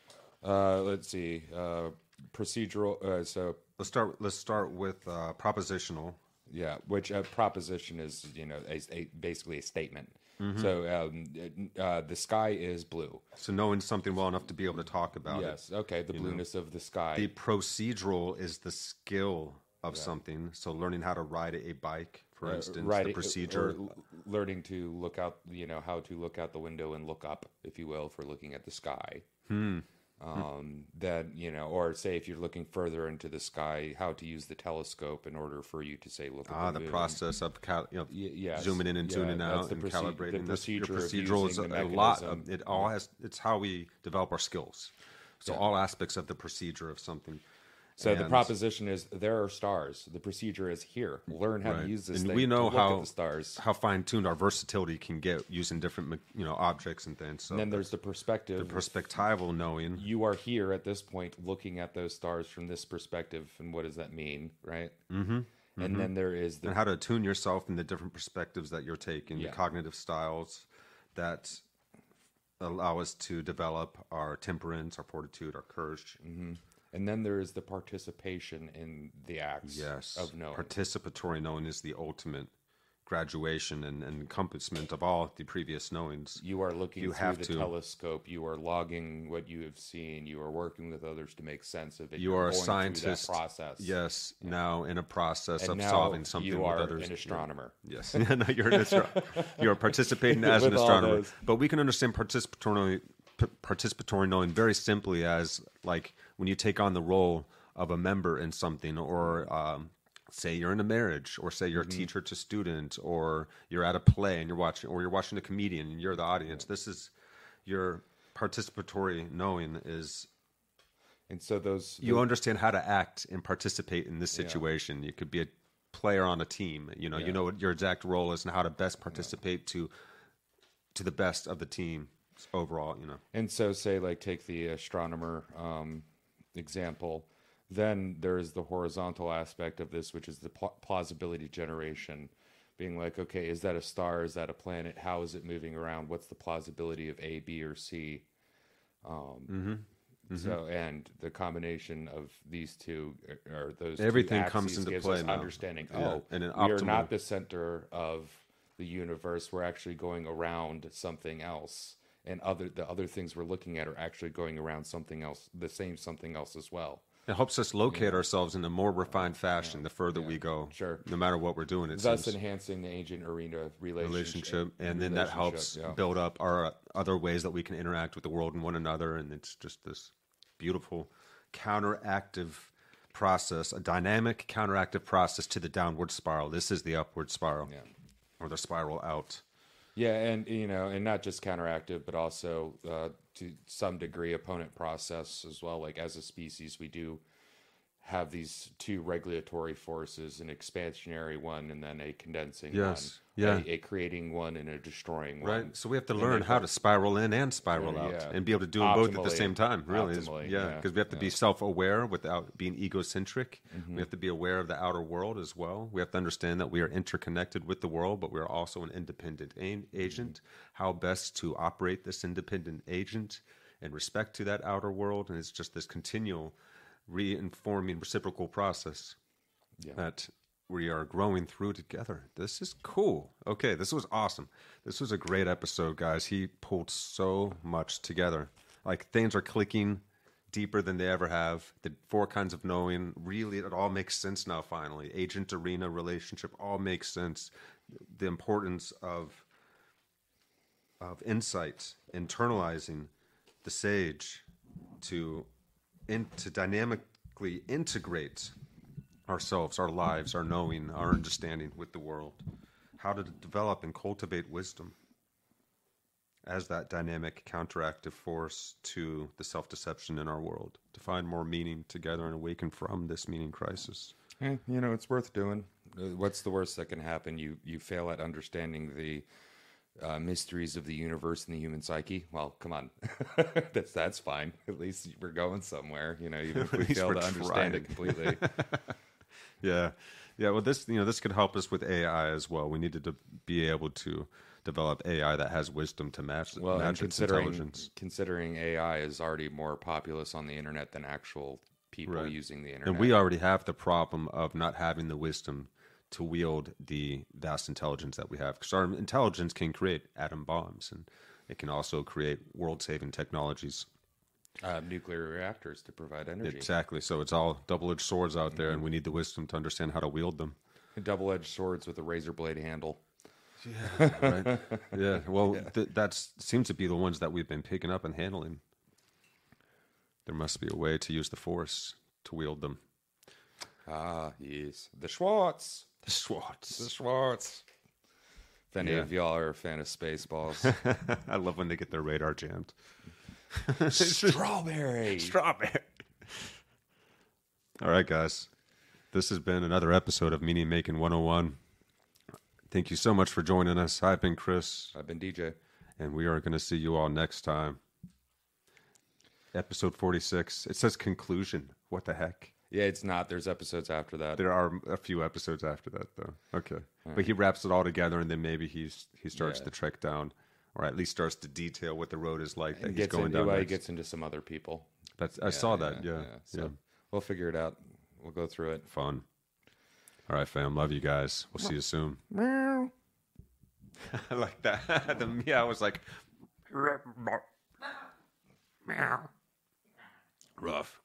Uh, let's see. Uh, procedural uh, so let's start let's start with uh, propositional Yeah, which a proposition is, you know, a, a, basically a statement. Mm-hmm. So um, uh, the sky is blue. so knowing something well enough to be able to talk about it Yes, okay, the blueness of the sky. the procedural is the skill of something so learning how to ride a bike for instance right, the procedure learning to look out, you know, how to look out the window and look up, if you will, for looking at the sky. Hmm. Um, then you know, or say if you're looking further into the sky, how to use the telescope in order for you to say look at Ah, the the process of cal- you know, Y- yes. zooming in and Yeah, zooming out and proce- the calibrating. That's- your procedure procedural is a, a lot of it. All has it's how we develop our skills. So all aspects of the procedure of something. So the proposition is there are stars. The procedure is here. Learn how Right. to use this and thing we know to look how the stars. how fine tuned our versatility can get using different you know objects and things. So and then there's the perspective. the perspectival knowing. you are here at this point looking at those stars from this perspective and what does that mean right mm-hmm. and then there is the and how to attune yourself in the different perspectives that you're taking, Yeah. the cognitive styles that allow us to develop our temperance, our fortitude, our courage. And then there is the participation in the acts Yes, of knowing participatory knowing is the ultimate graduation and, and encompassment of all the previous knowings. you are looking You through have the to. telescope you are logging what you have seen you are working with others to make sense of it You You're are a scientist. process Yes, now in a process and of solving something you with are others. an astronomer Yes, no, you're an you're participating as an astronomer. But we can understand participatory participatory knowing very simply as like when you take on the role of a member in something, or um, say you're in a marriage, or say you're a teacher to student, or you're at a play and you're watching, or you're watching a comedian and you're the audience. This is your participatory knowing is and so those you understand how to act and participate in this situation. You could be a player on a team. You know, you know what your exact role is and how to best participate to to the best of the team overall. You know, And so, say, like, take the astronomer um, example, then there is the horizontal aspect of this, which is the pl- plausibility generation. Being like, okay, is that a star? Is that a planet? How is it moving around? What's the plausibility of A, B, or C? Um, So, and the combination of these two, uh, or those two Everything comes into gives play us now. understanding. Yeah, Oh, and an we are not the center of the universe. We're actually going around something else, and other the other things we're looking at are actually going around something else, the same something else as well. it helps us locate ourselves in a more refined fashion the further we go. Sure. no matter what we're doing. It Thus, seems. enhancing the agent arena relationship, relationship and then that helps yeah. build up our other ways that we can interact with the world and one another and it's just this beautiful counteractive process a dynamic counteractive process to the downward spiral this is the upward spiral Yeah. or the spiral out Yeah, and you know, and not just counteractive, but also uh, to some degree opponent process as well. Like as a species, we do have these two regulatory forces: an expansionary one, and then a condensing Yes, one. yeah. a, a creating one and a destroying one. right so we have to learn how to spiral in and spiral Yeah, out yeah. and be able to do them both at the same time really Optimally, yeah yeah, because we have to be self-aware without being egocentric Mm-hmm. we have to be aware of the outer world as well we have to understand that we are interconnected with the world but we are also an independent a- agent how best to operate this independent agent in respect to that outer world and it's just this continual reinforming reciprocal process Yeah. that we are growing through together. This is cool. Okay, this was awesome. This was a great episode, guys. He pulled so much together. Like things are clicking deeper than they ever have. The four kinds of knowing really it all makes sense now finally. Agent arena relationship all makes sense. The importance of of insight, internalizing the sage to in, to dynamically integrate ourselves, our lives, our knowing, our understanding with the world. How to develop and cultivate wisdom as that dynamic counteractive force to the self deception in our world, to find more meaning together and awaken from this meaning crisis. Eh, you know, it's worth doing. What's the worst that can happen? You you fail at understanding the uh, mysteries of the universe and the human psyche. Well, come on, that's that's fine. At least we're going somewhere. You know, even if we fail to understand trying. it completely. Yeah, yeah. Well, this you know this could help us with AI as well. We needed to be able to develop AI that has wisdom to match Well, match its considering intelligence. considering AI is already more populous on the internet than actual people Right. using the internet. And we already have the problem of not having the wisdom to wield the vast intelligence that we have. Because our intelligence can create atom bombs and it can also create world saving technologies. uh, nuclear reactors to provide energy. Exactly. So it's all double edged swords out there, and we need the wisdom to understand how to wield them. Double-edged swords with a razor blade handle. Right? yeah. Well, th- that seems to be the ones that we've been picking up and handling. There must be a way to use the force to wield them. Ah, yes, the Schwartz. The Schwartz. The Schwartz. If any Yeah. of y'all are a fan of Spaceballs, I love when they get their radar jammed. strawberry. Strawberry. All right, guys. This has been another episode of Meaning Making 101. Thank you so much for joining us. I've been Chris, I've been DJ. and we are going to see you all next time. Episode 46. It says conclusion. What the heck? Yeah, it's not. There's episodes after that. There are a few episodes after that, though. Okay, but he wraps it all together, and then maybe he's he starts Yeah. to trek down, or at least starts to detail what the road is like that And he's gets going into, down. well, he gets into some other people. That's I saw that. Yeah, yeah, So we'll figure it out. We'll go through it. fun. All right, fam. Love you guys. We'll see you soon. Meow. I like that. the meow was like meow. rough.